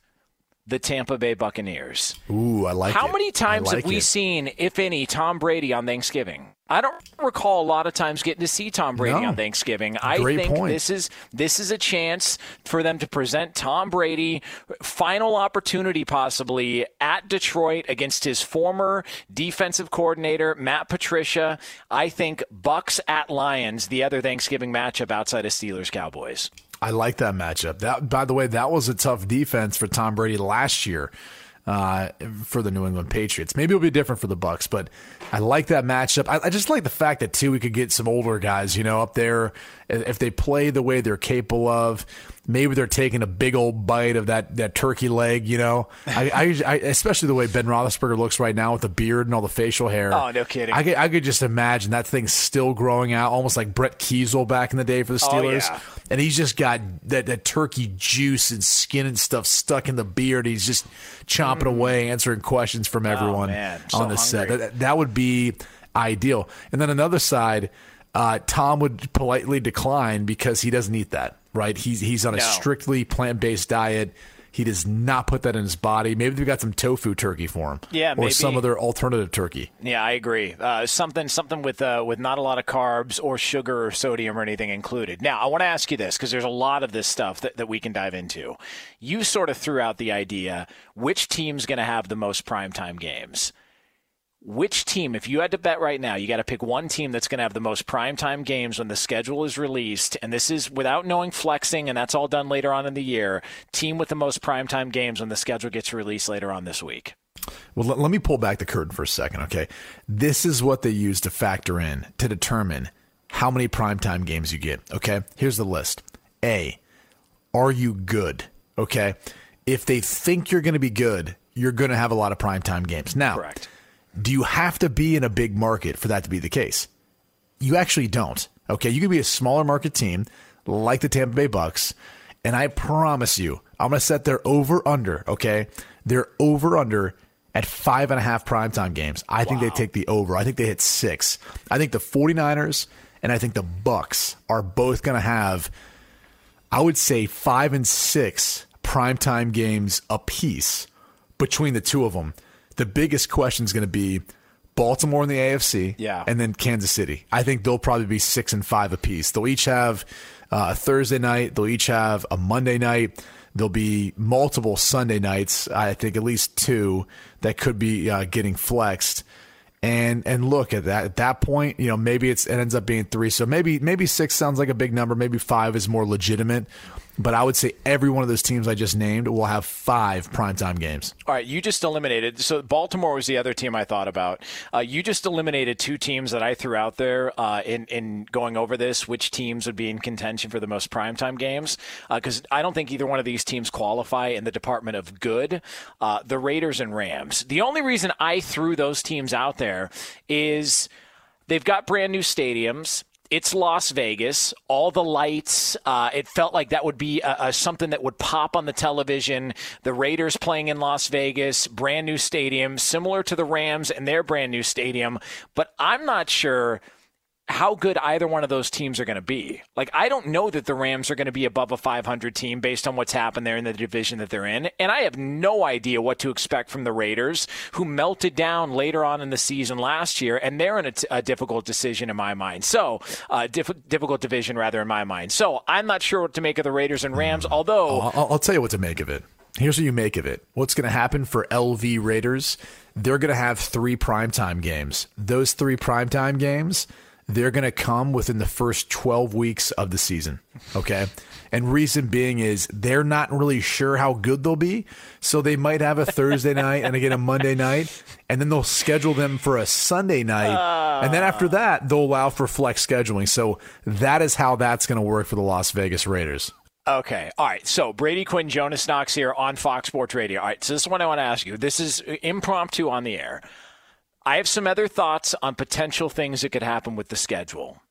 the Tampa Bay Buccaneers. Ooh, I like How it. many times like have we it. seen, if any, Tom Brady on Thanksgiving? I don't recall a lot of times getting to see Tom Brady No. on Thanksgiving. I Great think point. this is this is a chance for them to present Tom Brady final opportunity possibly at Detroit against his former defensive coordinator Matt Patricia. I think Bucks at Lions, the other Thanksgiving matchup outside of Steelers Cowboys. I like that matchup. That, by the way, that was a tough defense for Tom Brady last year uh, for the New England Patriots. Maybe it'll be different for the Bucks, but I like that matchup. I, I just like the fact that too we could get some older guys, you know, up there if they play the way they're capable of. Maybe they're taking a big old bite of that, that turkey leg, you know. I, I, I especially the way Ben Roethlisberger looks right now with the beard and all the facial hair. Oh, no kidding. I could, I could just imagine that thing's still growing out, almost like Brett Keisel back in the day for the Oh, Steelers. yeah. And he's just got that, that turkey juice and skin and stuff stuck in the beard. He's just chomping away, answering questions from everyone Mm. Oh, man. So on the set. That, that would be ideal. And then another side, uh, Tom would politely decline because he doesn't eat that. Right? He's he's on a No. strictly plant based diet. He does not put that in his body. Maybe they've got some tofu turkey for him. Yeah, or maybe. some other alternative turkey. Yeah, I agree. Uh, something something with uh, with not a lot of carbs or sugar or sodium or anything included. Now, I want to ask you this because there's a lot of this stuff that, that we can dive into. You sort of threw out the idea which team's going to have the most primetime games. Which team, if you had to bet right now, you got to pick one team that's going to have the most primetime games when the schedule is released. And this is without knowing flexing, and that's all done later on in the year. Team with the most primetime games when the schedule gets released later on this week. Well, let, let me pull back the curtain for a second, okay? This is what they use to factor in to determine how many primetime games you get, okay? Here's the list A, are you good, okay? If they think you're going to be good, you're going to have a lot of primetime games. Now, Correct. Do you have to be in a big market for that to be the case? You actually don't. Okay, you can be a smaller market team like the Tampa Bay Bucks, and I promise you, I'm going to set their over under. Okay, their over under at five and a half primetime games. I think they take the over. I think they hit six. I think the 49ers and I think the Bucks are both going to have, I would say, five and six primetime games apiece between the two of them. The biggest question is going to be Baltimore in the AFC, Yeah. and then Kansas City. I think they'll probably be six and five apiece. They'll each have uh, a Thursday night. They'll each have a Monday night. There'll be multiple Sunday nights. I think at least two that could be uh, getting flexed. And and look at that. At that point, you know, maybe it's it ends up being three. So maybe maybe six sounds like a big number. Maybe five is more legitimate. But I would say every one of those teams I just named will have five primetime games. All right, you just eliminated. So Baltimore was the other team I thought about. Uh, you just eliminated two teams that I threw out there uh, in in going over this. Which teams would be in contention for the most primetime games? Because I don't think either one of these teams qualify in the department of good. Uh, the Raiders and Rams. The only reason I threw those teams out there is they've got brand new stadiums. It's Las Vegas. All the lights. Uh, it felt like that would be uh uh something that would pop on the television. The Raiders playing in Las Vegas, brand new stadium, similar to the Rams and their brand new stadium. But I'm not sure how good either one of those teams are going to be. Like, I don't know that the Rams are going to be above a 500 team based on what's happened there in the division that they're in. And I have no idea what to expect from the Raiders, who melted down later on in the season last year, and they're in a, t- a difficult decision in my mind. So, uh, diff- difficult division, rather, in my mind. So, I'm not sure what to make of the Raiders and Rams, although. I'll, I'll tell you what to make of it. Here's what you make of it. What's going to happen for LV Raiders? They're going to have three primetime games. Those three primetime games, they're going to come within the first 12 weeks of the season. Okay. And reason being is they're not really sure how good they'll be. So they might have a Thursday night and again a Monday night. And then they'll schedule them for a Sunday night. and then after ah. that, they'll allow for flex scheduling. So that is how that's going to work for the Las Vegas Raiders. Okay. All right. So Brady Quinn, Jonas Knox here on Fox Sports Radio. All right. So this is what I want to ask you. This is impromptu on the air. I have some other thoughts on potential things that could happen with the schedule.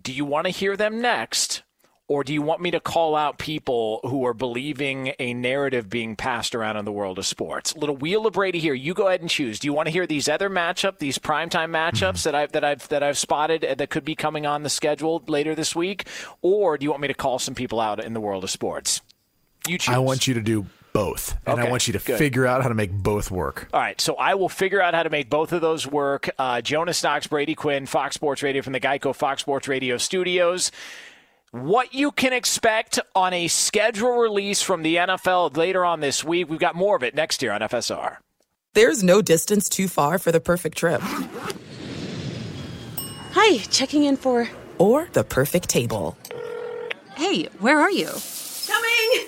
Do you want to hear them next? Or do you want me to call out people who are believing a narrative being passed around in the world of sports? Little wheel of Brady here. You go ahead and choose. Do you want to hear these other matchup, these primetime matchups that I've that I've that I've spotted uh, that could be coming on the schedule later this week, or do you want me to call some people out in the world of sports? You choose. I want you to do both, and I want you to good. figure out how to make both work. All right, so I will figure out how to make both of those work. Uh, Jonas Knox, Brady Quinn, Fox Sports Radio from the Geico Fox Sports Radio studios. What you can expect on a schedule release from the NFL later on this week. We've got more of it next year on FSR. There's no distance too far for the perfect trip. Hi, checking in for. Or the perfect table. Hey, where are you? Coming!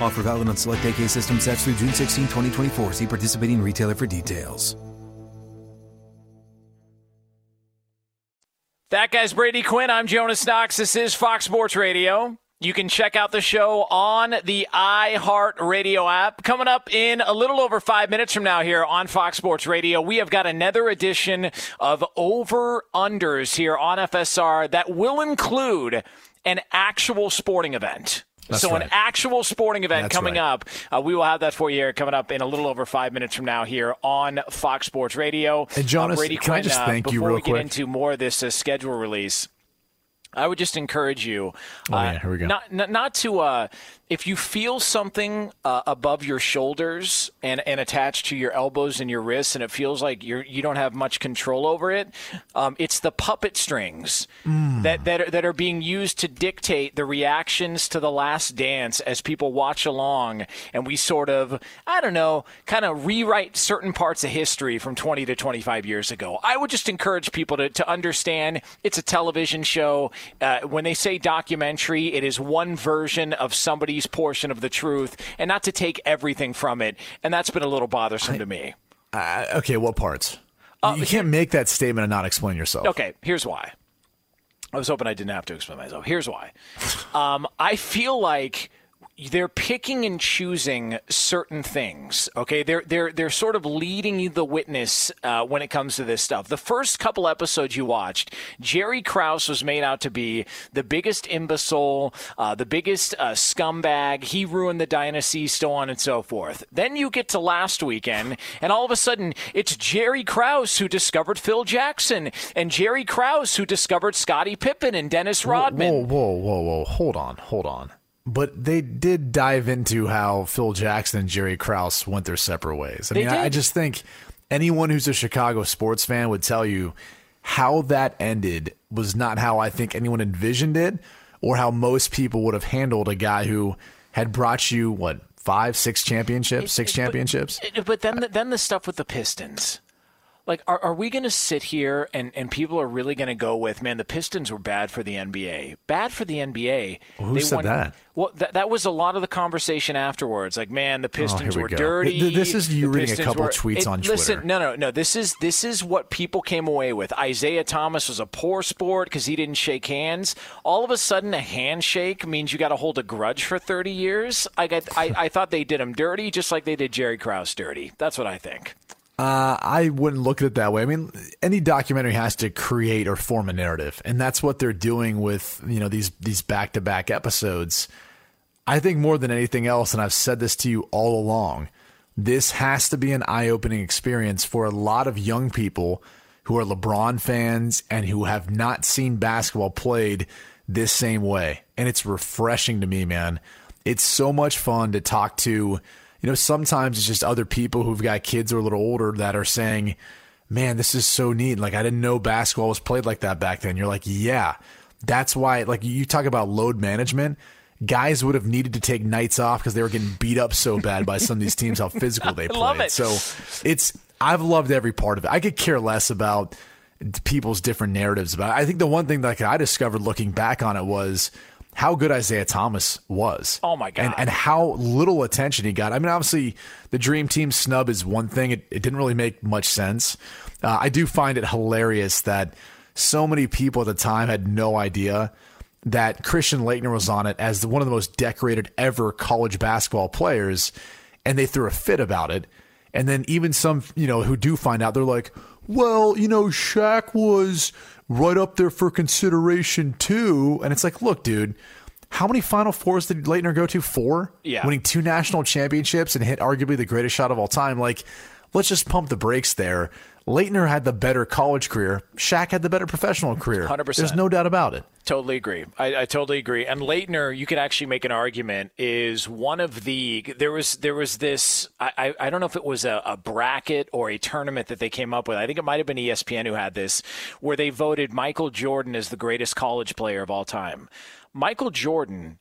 Offer valid on select AK system sets through June 16, 2024. See participating retailer for details. That guy's Brady Quinn. I'm Jonas Knox. This is Fox Sports Radio. You can check out the show on the iHeart Radio app. Coming up in a little over five minutes from now here on Fox Sports Radio, we have got another edition of Over Unders here on FSR that will include an actual sporting event. That's so right. an actual sporting event That's coming right. up. Uh, we will have that for you here coming up in a little over five minutes from now here on Fox Sports Radio. And Jonas, uh, Brady can I Quinn, just uh, thank you before we get into more of this uh, schedule release. I would just encourage you, Oh, uh, yeah, here we go. not not, not to uh, if you feel something uh, above your shoulders and, and attached to your elbows and your wrists, and it feels like you're you don't have much control over it. Um, it's the puppet strings Mm. that that are, that are being used to dictate the reactions to the Last Dance as people watch along, and we sort of I don't know, kind of rewrite certain parts of history from 20 to 25 years ago. I would just encourage people to to understand it's a television show. Uh, when they say documentary, it is one version of portion of the truth, and not to take everything from it. And that's been a little bothersome to me. Uh, okay, what parts? Uh, you can't make that statement and not explain yourself. Okay, here's why. I was hoping I didn't have to explain myself. Here's why. Um, I feel like they're picking and choosing certain things. Okay, they're they're they're sort of leading you the witness uh, when it comes to this stuff. The first couple episodes you watched, Jerry Krause was made out to be the biggest imbecile, uh, the biggest uh, scumbag. He ruined the dynasty, so on and so forth. Then you get to last weekend, and all of a sudden it's Jerry Krause who discovered Phil Jackson, and Jerry Krause who discovered Scottie Pippen and Dennis Rodman. Whoa, whoa, whoa, whoa. Hold on, hold on. But they did dive into how Phil Jackson and Jerry Krause went their separate ways. I They mean, I, I just think anyone who's a Chicago sports fan would tell you how that ended was not how I think anyone envisioned it or how most people would have handled a guy who had brought you, what, five, six championships, six championships? Uh, But then, the, then the stuff with the Pistons. Like, are, are we going to sit here and, and people are really going to go with, man, the Pistons were bad for the NBA? Bad for the NBA. Who said that? Well, that, that was a lot of the conversation afterwards. Like, man, the oh, Pistons Oh, we were go. dirty. Th- this is you The reading a couple were- tweets it- on Listen, Twitter. no, no, no. This is this is what people came away with. Isiah Thomas was a poor sport because he didn't shake hands. All of a sudden, a handshake means you got to hold a grudge for thirty years. I got, I, I thought they did him dirty, just like they did Jerry Krause dirty. That's what I think. Uh, I wouldn't look at it that way. I mean, any documentary has to create or form a narrative, and that's what they're doing with you know these these back to back episodes. I think more than anything else, and I've said this to you all along, this has to be an eye opening experience for a lot of young people who are LeBron fans and who have not seen basketball played this same way. And it's refreshing to me, man. It's so much fun to talk to. You know, sometimes it's just other people who've got kids who are a little older that are saying, man, this is so neat. Like, I didn't know basketball was played like that back then. You're like, yeah, that's why, like, you talk about load management. Guys would have needed to take nights off because they were getting beat up so bad by some of these teams, how physical they played. it. So it's, I've loved every part of it. I could care less about people's different narratives about it. I think the one thing that I discovered looking back on it was how good Isiah Thomas was. Oh my god! And, and how little attention he got. I mean, obviously the Dream Team snub is one thing. It, it didn't really make much sense. Uh, I do find it hilarious that so many people at the time had no idea that Christian Laettner was on it as the, one of the most decorated ever college basketball players, and they threw a fit about it. And then even some, you know, who do find out, they're like, well, you know, Shaq was right up there for consideration too. And it's like, look, dude, how many Final Fours did Laettner go to? Four? Yeah. Winning two national championships and hit arguably the greatest shot of all time. Like, let's just pump the brakes there. Laettner had the better college career. Shaq had the better professional career. 100%. There's no doubt about it. Totally agree. I, I, totally agree. And Laettner, you could actually make an argument, is one of the there was there was this I, I don't know if it was a, a bracket or a tournament that they came up with. I think it might have been ESPN who had this, where they voted Michael Jordan as the greatest college player of all time. Michael Jordan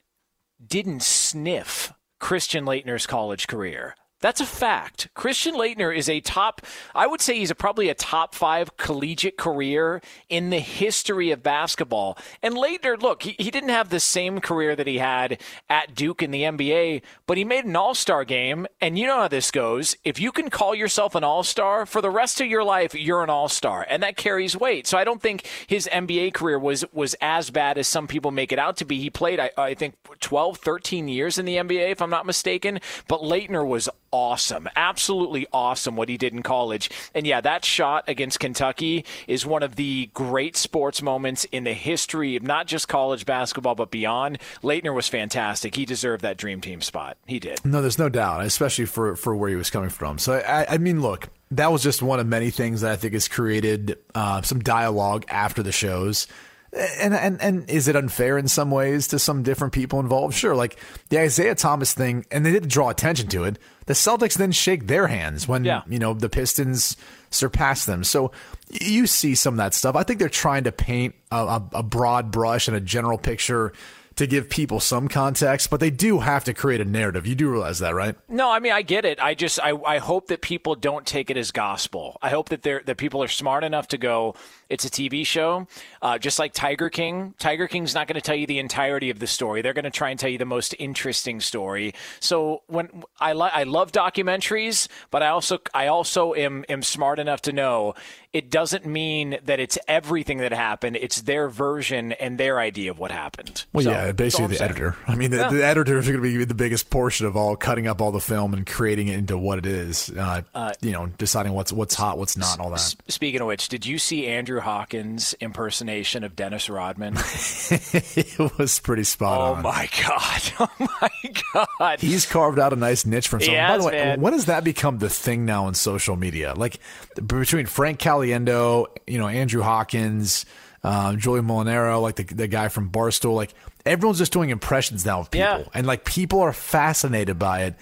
didn't sniff Christian Laettner's college career. That's a fact. Christian Laettner is a top, I would say he's a, probably a top five collegiate career in the history of basketball. And Laettner, look, he, he didn't have the same career that he had at Duke in the NBA, but he made an all star game. And you know how this goes. If you can call yourself an all star for the rest of your life, you're an all star. And that carries weight. So I don't think his NBA career was, was as bad as some people make it out to be. He played, I, I think, 12, 13 years in the NBA, if I'm not mistaken. But Laettner was awesome. Absolutely awesome what he did in college. And yeah, that shot against Kentucky is one of the great sports moments in the history of not just college basketball, but beyond. Laettner was fantastic. He deserved that dream team spot. He did. No, there's no doubt, especially for, for where he was coming from. So, I, I mean, look, that was just one of many things that I think has created uh, some dialogue after the shows. And, and and is it unfair in some ways to some different people involved? Sure, like the Isiah Thomas thing, and they did draw attention to it. The Celtics then shake their hands when Yeah. you know the Pistons surpass them. So you see some of that stuff. I think they're trying to paint a, a, a broad brush and a general picture to give people some context, but they do have to create a narrative. You do realize that, right? No, I mean I get it. I just I, I hope that people don't take it as gospel. I hope that they're that people are smart enough to go. It's a TV show, uh, just like Tiger King. Tiger King's not going to tell you the entirety of the story. They're going to try and tell you the most interesting story. So when I li- I love documentaries, but I also I also am am smart enough to know it doesn't mean that it's everything that happened. It's their version and their idea of what happened. Well, So, yeah, basically the editor. I mean, the, Yeah. the editors are going to be the biggest portion of all cutting up all the film and creating it into what it is. Uh, Uh, you know, deciding what's what's hot, what's not, all that. Speaking of which, did you see Andrew Hawkins' impersonation of Dennis Rodman? it was pretty spot oh on. Oh my god! Oh my god! He's carved out a nice niche for himself. By the way, man. when has that become the thing now in social media? Like between Frank Caliendo, you know, Andrew Hawkins, um, Joey Molinaro, like the the guy from Barstool, like everyone's just doing impressions now of people, Yeah. and like people are fascinated by it.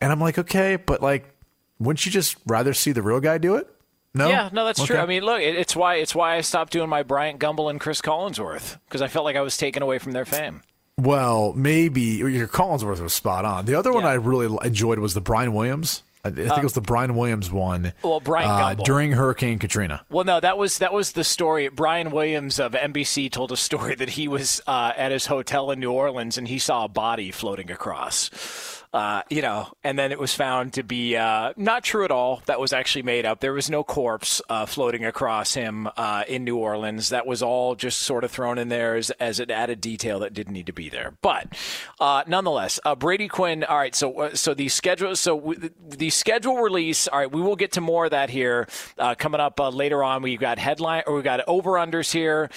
And I'm like, okay, but like, wouldn't you just rather see the real guy do it? No. Yeah, no, that's true. I mean, look, it, it's why it's why I stopped doing my Bryant Gumbel and Chris Collinsworth because I felt like I was taken away from their fame. Well, maybe your Collinsworth was spot on. The other one I really enjoyed was the Brian Williams. I I think Uh, it was the Brian Williams one. Well, Brian uh, during Hurricane Katrina. Well, no, that was that was the story. Brian Williams of NBC told a story that he was uh, at his hotel in New Orleans and he saw a body floating across. Uh, you know, and then it was found to be uh, not true at all. That was actually made up. There was no corpse uh, floating across him uh, in New Orleans. That was all just sort of thrown in there as, as an added detail that didn't need to be there. But uh, nonetheless, uh, Brady Quinn. All right, so so the schedule. So w- the schedule release. All right, we will get to more of that here coming up later on. We've got headline or we've got over unders here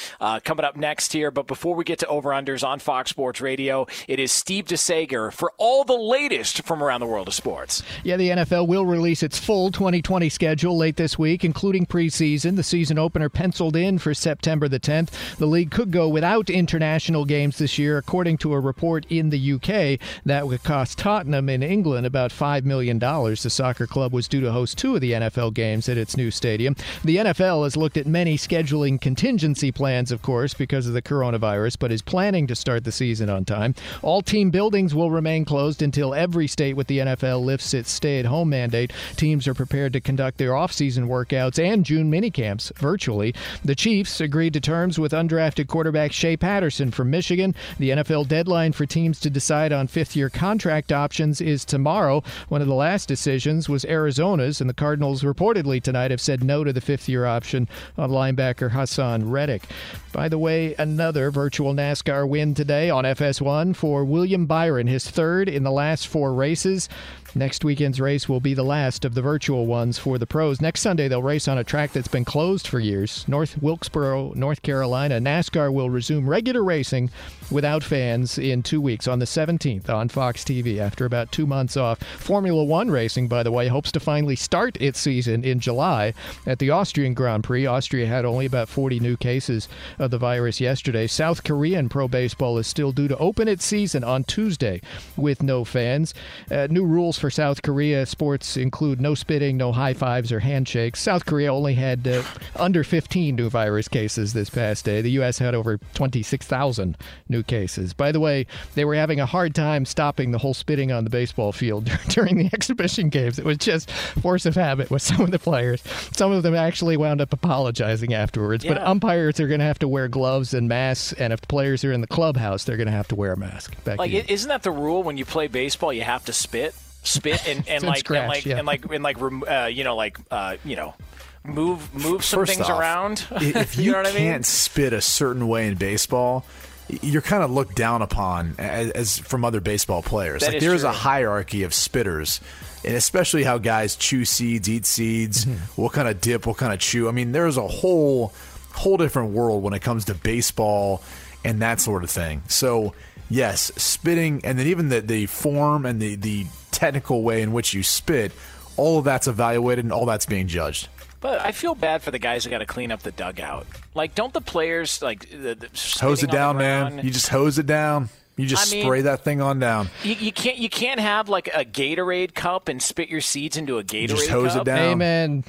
coming up next here. But before we get to over unders on Fox Sports Radio, it is Steve DeSager for all the latest from around the world of sports. Yeah, the NFL will release its full 2020 schedule late this week, including preseason. The season opener penciled in for September the 10th. The league could go without international games this year, according to a report in the UK. That would cost Tottenham in England about $5 million. The soccer club was due to host two of the NFL games at its new stadium. The NFL has looked at many scheduling contingency plans, of course, because of the coronavirus, but is planning to start the season on time. All team buildings will remain closed until every state with the NFL lifts its stay at home mandate. Teams are prepared to conduct their offseason workouts and June minicamps virtually. The Chiefs agreed to terms with undrafted quarterback Shea Patterson from Michigan. The NFL deadline for teams to decide on fifth year contract options is tomorrow. One of the last decisions was Arizona's, and the Cardinals reportedly tonight have said no to the fifth year option on linebacker Haason Reddick. By the way, another virtual NASCAR win today on FS1 for William Byron, his third in the last four races. Next weekend's race will be the last of the virtual ones for the pros. Next Sunday, they'll race on a track that's been closed for years, North Wilkesboro, North Carolina. NASCAR will resume regular racing without fans in two weeks on the 17th on Fox TV after about two months off. Formula One racing, by the way, hopes to finally start its season in July at the Austrian Grand Prix. Austria had only about 40 new cases of the virus yesterday. South Korean pro baseball is still due to open its season on Tuesday with no fans. Uh, new rules for South Korea sports include no spitting, no high fives or handshakes. South Korea only had uh, under 15 new virus cases this past day. The U.S. had over 26,000 new cases. By the way, they were having a hard time stopping the whole spitting on the baseball field during the exhibition games. It was just force of habit with some of the players. Some of them actually wound up apologizing afterwards. But umpires are going to have to wear gloves and masks, and if the players are in the clubhouse, they're going to have to wear a mask. Back Like, to you. i- isn't that the rule when you play baseball? You have to spit, spit, and, and And like, scratch, and like, yeah. and like, and like, rem- uh, you know, like, uh, you know, move, move some First things off, around. If you you, know what I mean? can't spit a certain way in baseball, you're kind of looked down upon as, as from other baseball players. That like is there's a hierarchy of spitters, and especially how guys chew seeds, eat seeds, Mm-hmm. what kind of dip, what kind of chew. I mean, there's a whole whole different world when it comes to baseball and that sort of thing. So yes, spitting, and then even the the form and the the technical way in which you spit, all of that's evaluated and all that's being judged. But I feel bad for the guys who got to clean up the dugout. Like, don't the players like the, the hose it down, man. You just hose it down. You just I mean- spray that thing on down. You, you can't you can't have like a Gatorade cup and spit your seeds into a Gatorade just hose it cup. down. Amen.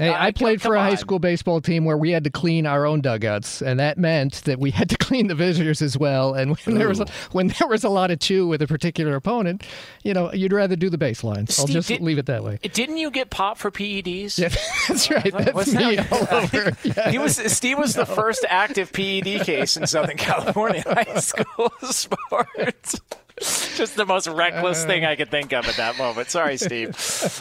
Hey, Uh, I played for a high on. school baseball team where we had to clean our own dugouts, and that meant that we had to clean the visitors as well. And when there was a, when there was a lot of chew with a particular opponent, you know, you'd rather do the baselines. I'll just did- leave it that way. Didn't you get popped for PEDs? Yeah, that's right. That's me that? all over. Yeah. He was Steve was the first active PED case in Southern California high school sports. Just the most reckless thing I could think of at that moment. Sorry, Steve.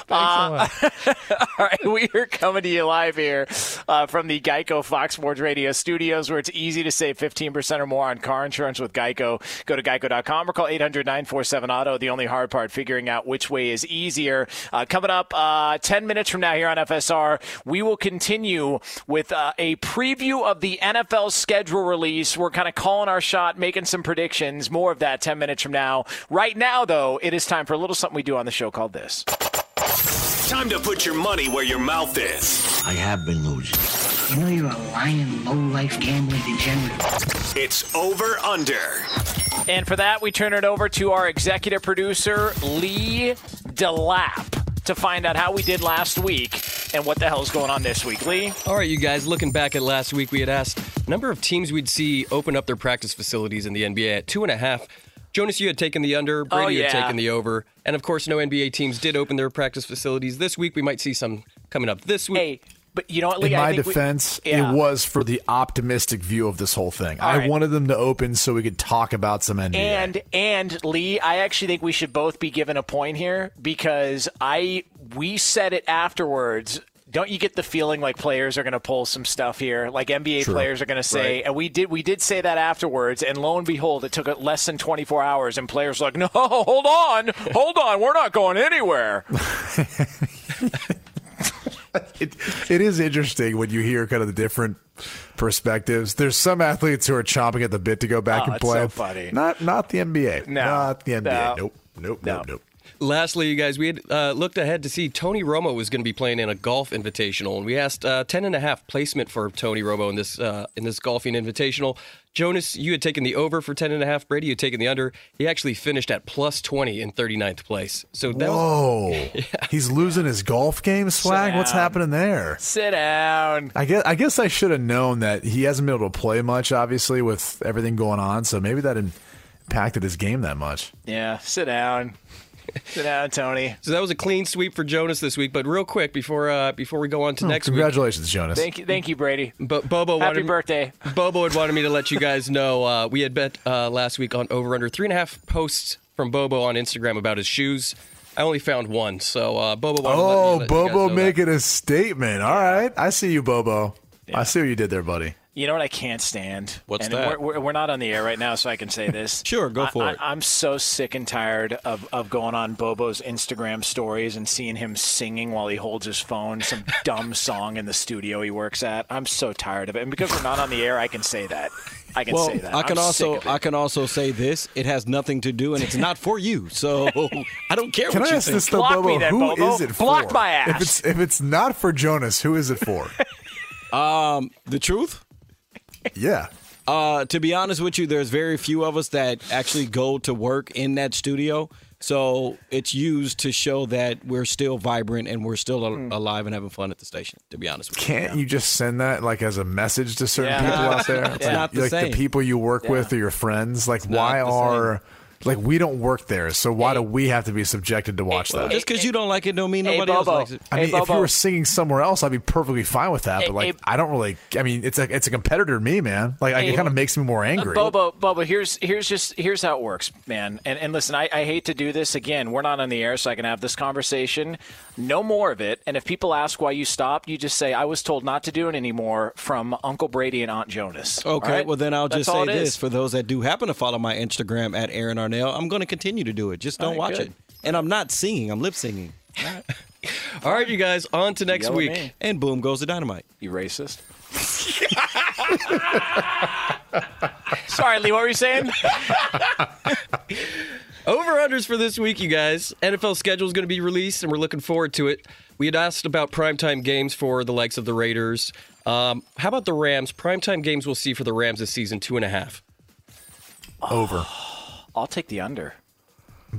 Uh, all right, we are coming to you live here uh, from the Geico Fox Sports Radio studios, where it's easy to save 15% or more on car insurance with Geico. Go to geico.com or call 800 947 Auto. The only hard part, figuring out which way is easier. Uh, coming up uh, 10 minutes from now here on FSR, we will continue with uh, a preview of the NFL schedule release. We're kind of calling our shot, making some predictions. More of that 10 minutes from now. Right now, though, it is time for a little something we do on the show called this. Time to put your money where your mouth is. I have been losing. You know you're a lying, low-life gambling degenerate. It's over under. And for that, we turn it over to our executive producer, Lee DeLapp, to find out how we did last week and what the hell's going on this week. Lee? All right, you guys, looking back at last week, we had asked a number of teams we'd see open up their practice facilities in the NBA at two and a half. Jonas, you had taken the under. Brady Oh, had taken the over. And of course, no NBA teams did open their practice facilities this week. We might see some coming up this week. Hey, but you know what, Lee? In I my think we- defense, Yeah. it was for the optimistic view of this whole thing. All I right. wanted them to open so we could talk about some NBA. And and Lee, I actually think we should both be given a point here because I we said it afterwards. Don't you get the feeling like players are going to pull some stuff here? Like NBA True. players are going to say, Right. and we did we did say that afterwards, and lo and behold, it took it less than 24 hours, and players were like, no, hold on, hold on, we're not going anywhere. it, it is interesting when you hear kind of the different perspectives. There's some athletes who are chomping at the bit to go back Oh, and play. so funny. Not not the NBA. No. Not the NBA. No. Nope. Nope. Nope. Nope. Lastly, you guys, we had uh, looked ahead to see Tony Romo was going to be playing in a golf invitational, and we asked uh, ten and a half placement for Tony Romo in this uh, in this golfing invitational. Jonas, you had taken the over for ten and a half. Brady, you had taken the under. He actually finished at plus twenty in 39th place. So that was Whoa. He's losing his golf game swag? What's happening there? Sit down. I guess I guess I should have known that he hasn't been able to play much, obviously, with everything going on. So maybe that impacted his game that much. Yeah, sit down. Sit down, Tony. So that was a clean sweep for Jonas this week. But real quick before uh, before we go on to Oh, next congratulations, week, Jonas. Thank you, thank you, Brady. But Bobo Happy wanted birthday. Bobo had wanted me to let you guys know uh, we had bet uh, last week on over under three and a half posts from Bobo on Instagram about his shoes. I only found one, so uh, Bobo wanted to let me Oh, let Bobo know that. making a statement. All right. I see you, Bobo. I see what you did there, buddy. You know what I can't stand? What's and that? We're, we're, we're not on the air right now, so I can say this. Sure, go for I, it. I, I'm so sick and tired of, of going on Bobo's Instagram stories and seeing him singing while he holds his phone some dumb song in the studio he works at. I'm so tired of it. And because we're not on the air, I can say that. I can well, say that. I can I'm also sick of it. I can also say this: it has nothing to do, and it's not for you. So I don't care what you Can what I you ask think. this though, Bobo? Who is it for? Block my ass. If it's if it's not for Jonas, who is it for? Um, the truth. Yeah. Uh, to be honest with you, there's very few of us that actually go to work in that studio. So it's used to show that we're still vibrant and we're still al- Hmm. alive and having fun at the station. To be honest with you, Can't you just send that like as a message to certain Yeah. people out there? It's like, not the like same. the people you work with or your friends. Like, not why are same. Are like we don't work there, so why do we have to be subjected to watch Well, that? just because you don't like it, don't mean Hey, nobody else likes it. I Hey, mean, if you were singing somewhere else, I'd be perfectly fine with that. Hey, but like, hey- I don't really. I mean, it's a it's a competitor to me, man. Like, Hey, it kind of makes me more angry. Bobo, Bobo, here's here's just here's how it works, man. And and listen, I, I hate to do this again. We're not on the air, so I can have this conversation. No more of it. And if people ask why you stopped, you just say I was told not to do it anymore from Uncle Brady and Aunt Jonas. Okay, right? well then I'll That's just say this is. for those that do happen to follow my Instagram at Aaron Arnell, I'm going to continue to do it. Just don't All right, watch good. it. And I'm not singing; I'm lip singing. All right, you guys, on to next Yell week. me. And boom goes the dynamite. You racist. Sorry, Lee. What were you saying? Over unders for this week, you guys. NFL schedule is going to be released, and we're looking forward to it. We had asked about primetime games for the likes of the Raiders. Um, how about the Rams? Primetime games we'll see for the Rams this season two and a half. Over. I'll take the under.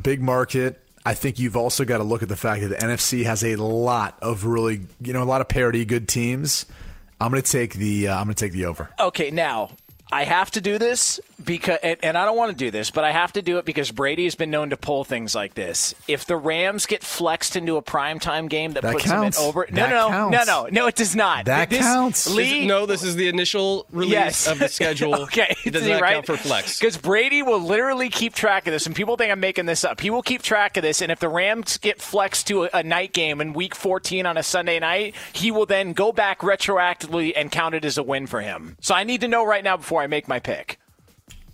Big market. I think you've also got to look at the fact that the NFC has a lot of really, you know, a lot of parity, good teams. I'm going to take the. Uh, I'm going to take the over. Okay, now I have to do this because, and, and I don't want to do this, but I have to do it because Brady has been known to pull things like this. If the Rams get flexed into a primetime game that, That puts counts. them in over, no, That no, counts. no, no, no, it does not. That This- counts. Lee, no, this is the initial release Yes. of the schedule. okay, it does see, not right? count for flex. Because Brady will literally keep track of this, and people think I'm making this up. He will keep track of this, and if the Rams get flexed to a, a night game in Week 14 on a Sunday night, he will then go back retroactively and count it as a win for him. So I need to know right now before I make my pick.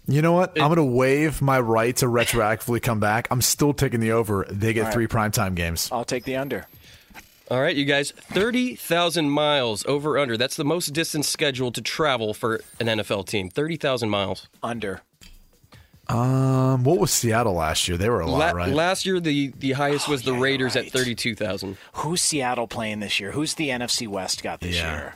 You know what? I'm going to waive my right to retroactively come back. I'm still taking the over. They get All right. three primetime games. I'll take the under. All right, you guys, 30,000 miles over under. That's the most distance scheduled to travel for an NFL team. 30,000 miles. Under. Um, what was Seattle last year? They were a lot, La- right? Last year, the, the highest was the yeah, Raiders you're at 32,000. Who's Seattle playing this year? Who's the NFC West got this Yeah. year?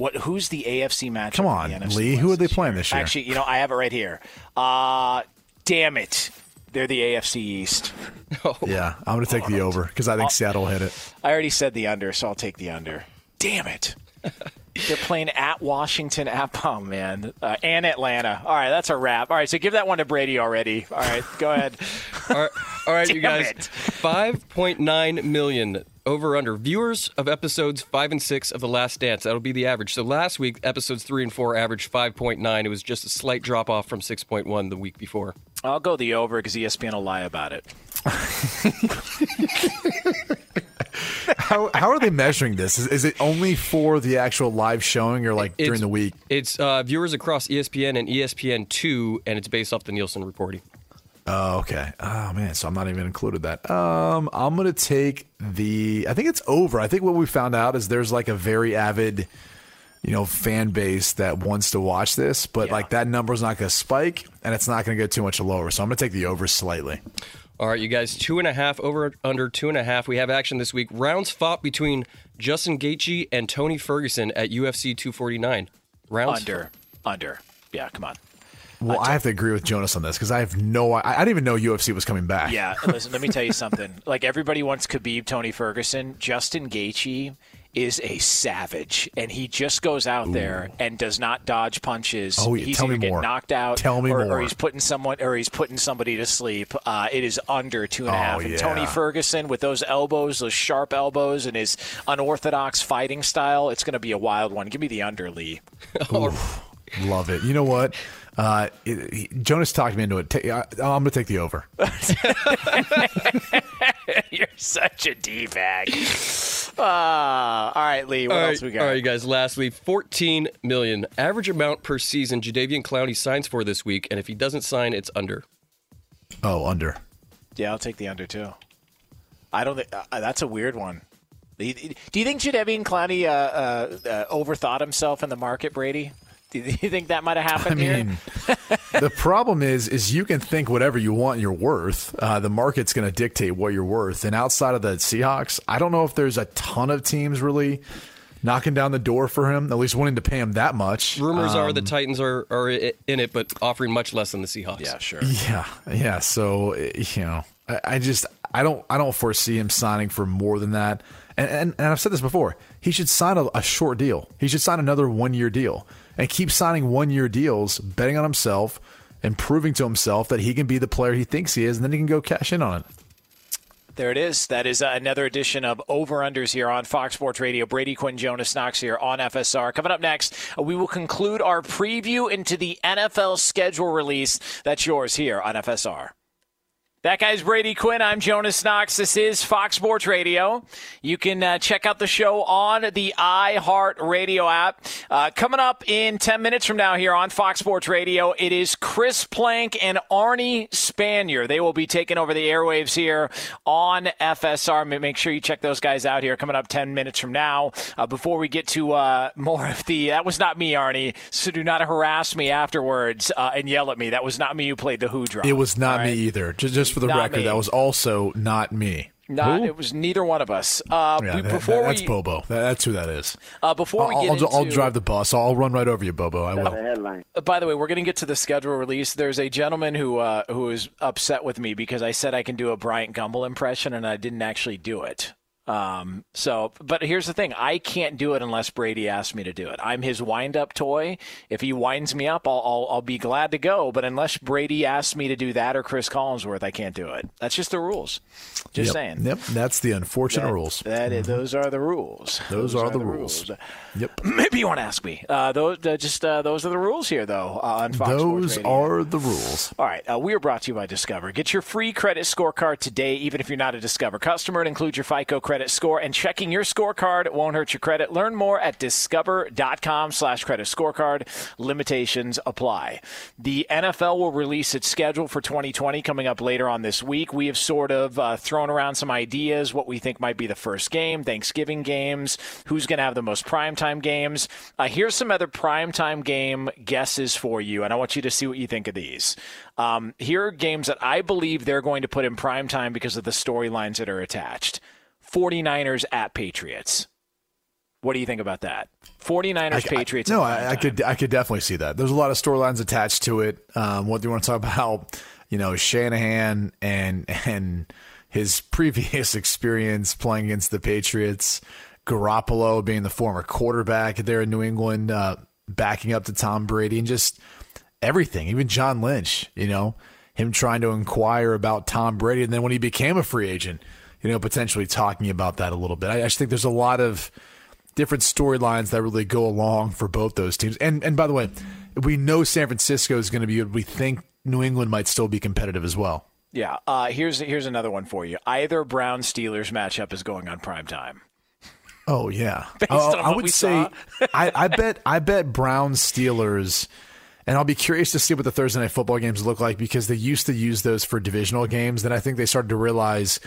What? Who's the AFC matchup? Come on, the Lee. Who are they playing this year? Actually, you know, I have it right here. Uh damn it. They're the AFC East. yeah, I'm going to take the over because I think Seattle will hit it. I already said the under, so I'll take the under. Damn it. They're playing at Washington, at oh man, uh, and Atlanta. All right, that's a wrap. All right, so give that one to Brady already. All right, go ahead. All right, all right you guys. it. 5.9 million over under viewers of episodes 5 and 6 of The Last Dance. That'll be the average. So last week, episodes 3 and 4 averaged 5.9. It was just a slight drop off from 6.1 the week before. I'll go the over because ESPN will lie about it. How, how are they measuring this? Is, is it only for the actual live showing or like during the week? It's uh, viewers across ESPN and E ESPN2, and it's based off the Nielsen reporting. Oh, okay. Oh man, so I'm not even included that. Um, I'm gonna take the. I think it's over. I think what we found out is there's like a very avid, you know, fan base that wants to watch this, but like that number's not gonna spike and it's not gonna go too much lower. So I'm gonna take the over slightly. All right, you guys, two and a half over under two and a half. We have action this week. Rounds fought between Justin Gaethje and Tony Ferguson at UFC 249. Rounds Under, under. Yeah, come on. Well, I have to agree with Jonas on this because I have no. I, I didn't even know UFC was coming back. Yeah, listen, let me tell you something. Like everybody wants Khabib, Tony Ferguson. Justin Gaethje is a savage, and he just goes out there and does not dodge punches. Oh, yeah, he's tell either me getting more. knocked out, Tell me or, more. or he's putting someone, or he's putting somebody to sleep. Uh, it is under two and a Oh, half. And Tony. Ferguson with those elbows, those sharp elbows, and his unorthodox fighting style, it's going to be a wild one. Give me the under, Lee. Oof, love it. You know what? Uh, it, he- Jonas talked me into it. Ta- I, I'm going to take the over. You're such a d bag. Uh, all right, Lee. What all else right, we got? all right, guys. Lastly, 14 million average amount per season. Jadeveon Clowney signs for this week, and if he doesn't sign, it's under. Oh, under. Yeah, I'll take the under too. I don't think uh, that's a weird one. Do you think Jadeveon Clowney uh, uh, uh, overthought himself in the market, Brady? Do you think that might have I happened here? mean, the problem is, is you can think whatever you want you're worth. Uh, the market's going to dictate what you're worth. And outside of the Seahawks, I don't know if there's a ton of teams really knocking down the door for him, at least wanting to pay him that much. Rumors are the Um, Titans are, are in it, but offering much less than the Seahawks. Yeah, sure. Yeah, yeah. So you know, I, I just I don't I don't foresee him signing for more than that. And and, and I've said this before. He should sign a, a short deal. He should sign another one year deal and keep signing one year deals, betting on himself and proving to himself that he can be the player he thinks he is, and then he can go cash in on it. There it is. That is uh, another edition of Over Unders here on Fox Sports Radio. Brady Quinn, Jonas Knox here on FSR. Coming up next, we will conclude our preview into the NFL schedule release. That's yours here on FSR. That guy's Brady Quinn. I'm Jonas Knox. This is Fox Sports Radio. You can uh, check out the show on the iHeart Radio app. Uh, coming up in 10 minutes from now here on Fox Sports Radio, it is Chris Plank and Arnie Spanier. They will be taking over the airwaves here on FSR. Make sure you check those guys out here coming up 10 minutes from now. Uh, before we get to uh, more of the, that was not me, Arnie, so do not harass me afterwards uh, and yell at me. That was not me who played the Who drum. It was not All me either. Just, just for the Not record, me. that was also not me. Not, Who? it was neither one of us. Uh, Yeah, we- that- that's we, Bobo. That- that's who that is. Uh, before we I'll, get I'll, into, I'll drive the bus. I'll run right over you, Bobo. I will. headline. Uh, By the way, we're going to get to the schedule release. There's a gentleman who uh, who is upset with me because I said I can do a Bryant Gumbel impression and I didn't actually do it. Um, so, but here's the thing: I can't do it unless Brady asks me to do it. I'm his wind-up toy. If he winds me up, I'll, I'll I'll be glad to go. But unless Brady asks me to do that or Chris Collinsworth, I can't do it. That's just the rules. Just Yep. saying. Yep, that's the unfortunate That- rules. That is, those are the rules. Those are the rules. Yep. Maybe you want to ask me. Uh, those uh, just uh, those are the rules here, though. Uh, on Fox Those are the rules. All right, uh, we are brought to you by Discover. Get your free credit scorecard today, even if you're not a Discover customer. It includes your FICO credit score, and checking your scorecard won't hurt your credit. Learn more at discover.com/slash credit scorecard. Limitations apply. The NFL will release its schedule for 2020 coming up later on this week. We have sort of uh, thrown around some ideas, what we think might be the first game, Thanksgiving games, who's going to have the most primetime games. Uh, here's some other primetime game guesses for you, and I want you to see what you think of these. Um, here are games that I believe they're going to put in primetime because of the storylines that are attached 49ers at Patriots. What do you think about that? 49ers, Patriots. No, I, I could I could definitely see that. There's a lot of storylines attached to it. Um, what do you want to talk about? You know, Shanahan and and his previous experience playing against the Patriots, Garoppolo being the former quarterback there in New England, uh, backing up to Tom Brady, and just everything. Even John Lynch, you know, him trying to inquire about Tom Brady, and then when he became a free agent, you know, potentially talking about that a little bit. I, I just think there's a lot of different storylines that really go along for both those teams. And and by the way, we know San Francisco is going to be good. We think New England might still be competitive as well. Yeah. Uh, here's here's another one for you. Either Brown Steelers matchup is going on primetime. Oh yeah, Based on I would say. I, I bet I bet Brown Steelers, and I'll be curious to see what the Thursday night football games look like because they used to use those for divisional games. Then I think they started to realize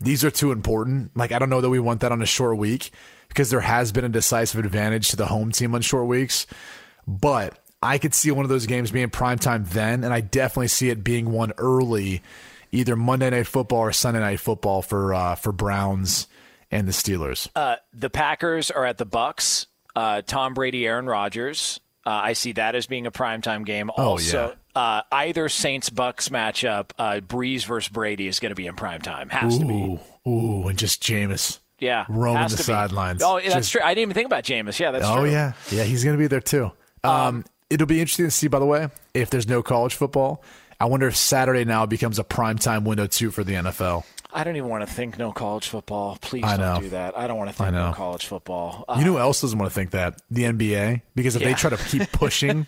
these are too important. Like I don't know that we want that on a short week because there has been a decisive advantage to the home team on short weeks, but I could see one of those games being primetime then, and I definitely see it being one early, either Monday night football or Sunday night football for uh, for Browns and the Steelers. Uh, the Packers are at the Bucks. Uh, Tom Brady, Aaron Rodgers. Uh, I see that as being a primetime game. Oh, Also, uh, either Saints Bucks matchup, uh, Brees versus Brady is going to be in primetime. Has to be. Ooh, ooh, and just Jameis. Yeah, roaming the be. sidelines. Oh, that's Just- true. I didn't even think about Jameis. Yeah, that's true. oh true. yeah, yeah, he's going to be there too. Um, it'll be interesting to see. By the way, if there's no college football, I wonder if Saturday now becomes a prime time window too for the NFL. I don't even want to think no college football. Please I don't know. do that. I don't want to think no college football. Uh, you know who else doesn't want to think that? The NBA, because if Yeah. they try to keep pushing,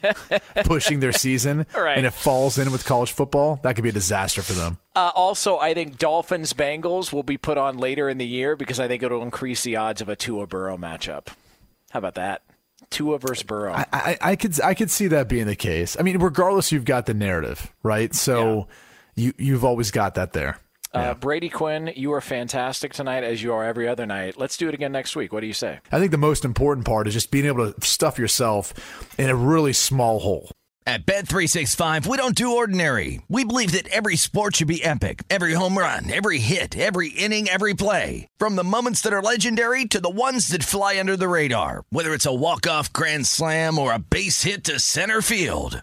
pushing their season, Right. and it falls in with college football, that could be a disaster for them. Uh, also, I think Dolphins Bengals will be put on later in the year because I think it'll increase the odds of a Tua Burrow matchup. How about that? Tua versus Burrow. I, I, I could I could see that being the case. I mean, regardless, you've got the narrative, right? So you you've always got that there. Uh, Brady Quinn, you are fantastic tonight as you are every other night. Let's do it again next week. What do you say? I think the most important part is just being able to stuff yourself in a really small hole. At Bet365, we don't do ordinary. We believe that every sport should be epic. Every home run, every hit, every inning, every play. From the moments that are legendary to the ones that fly under the radar. Whether it's a walk-off grand slam or a base hit to center field.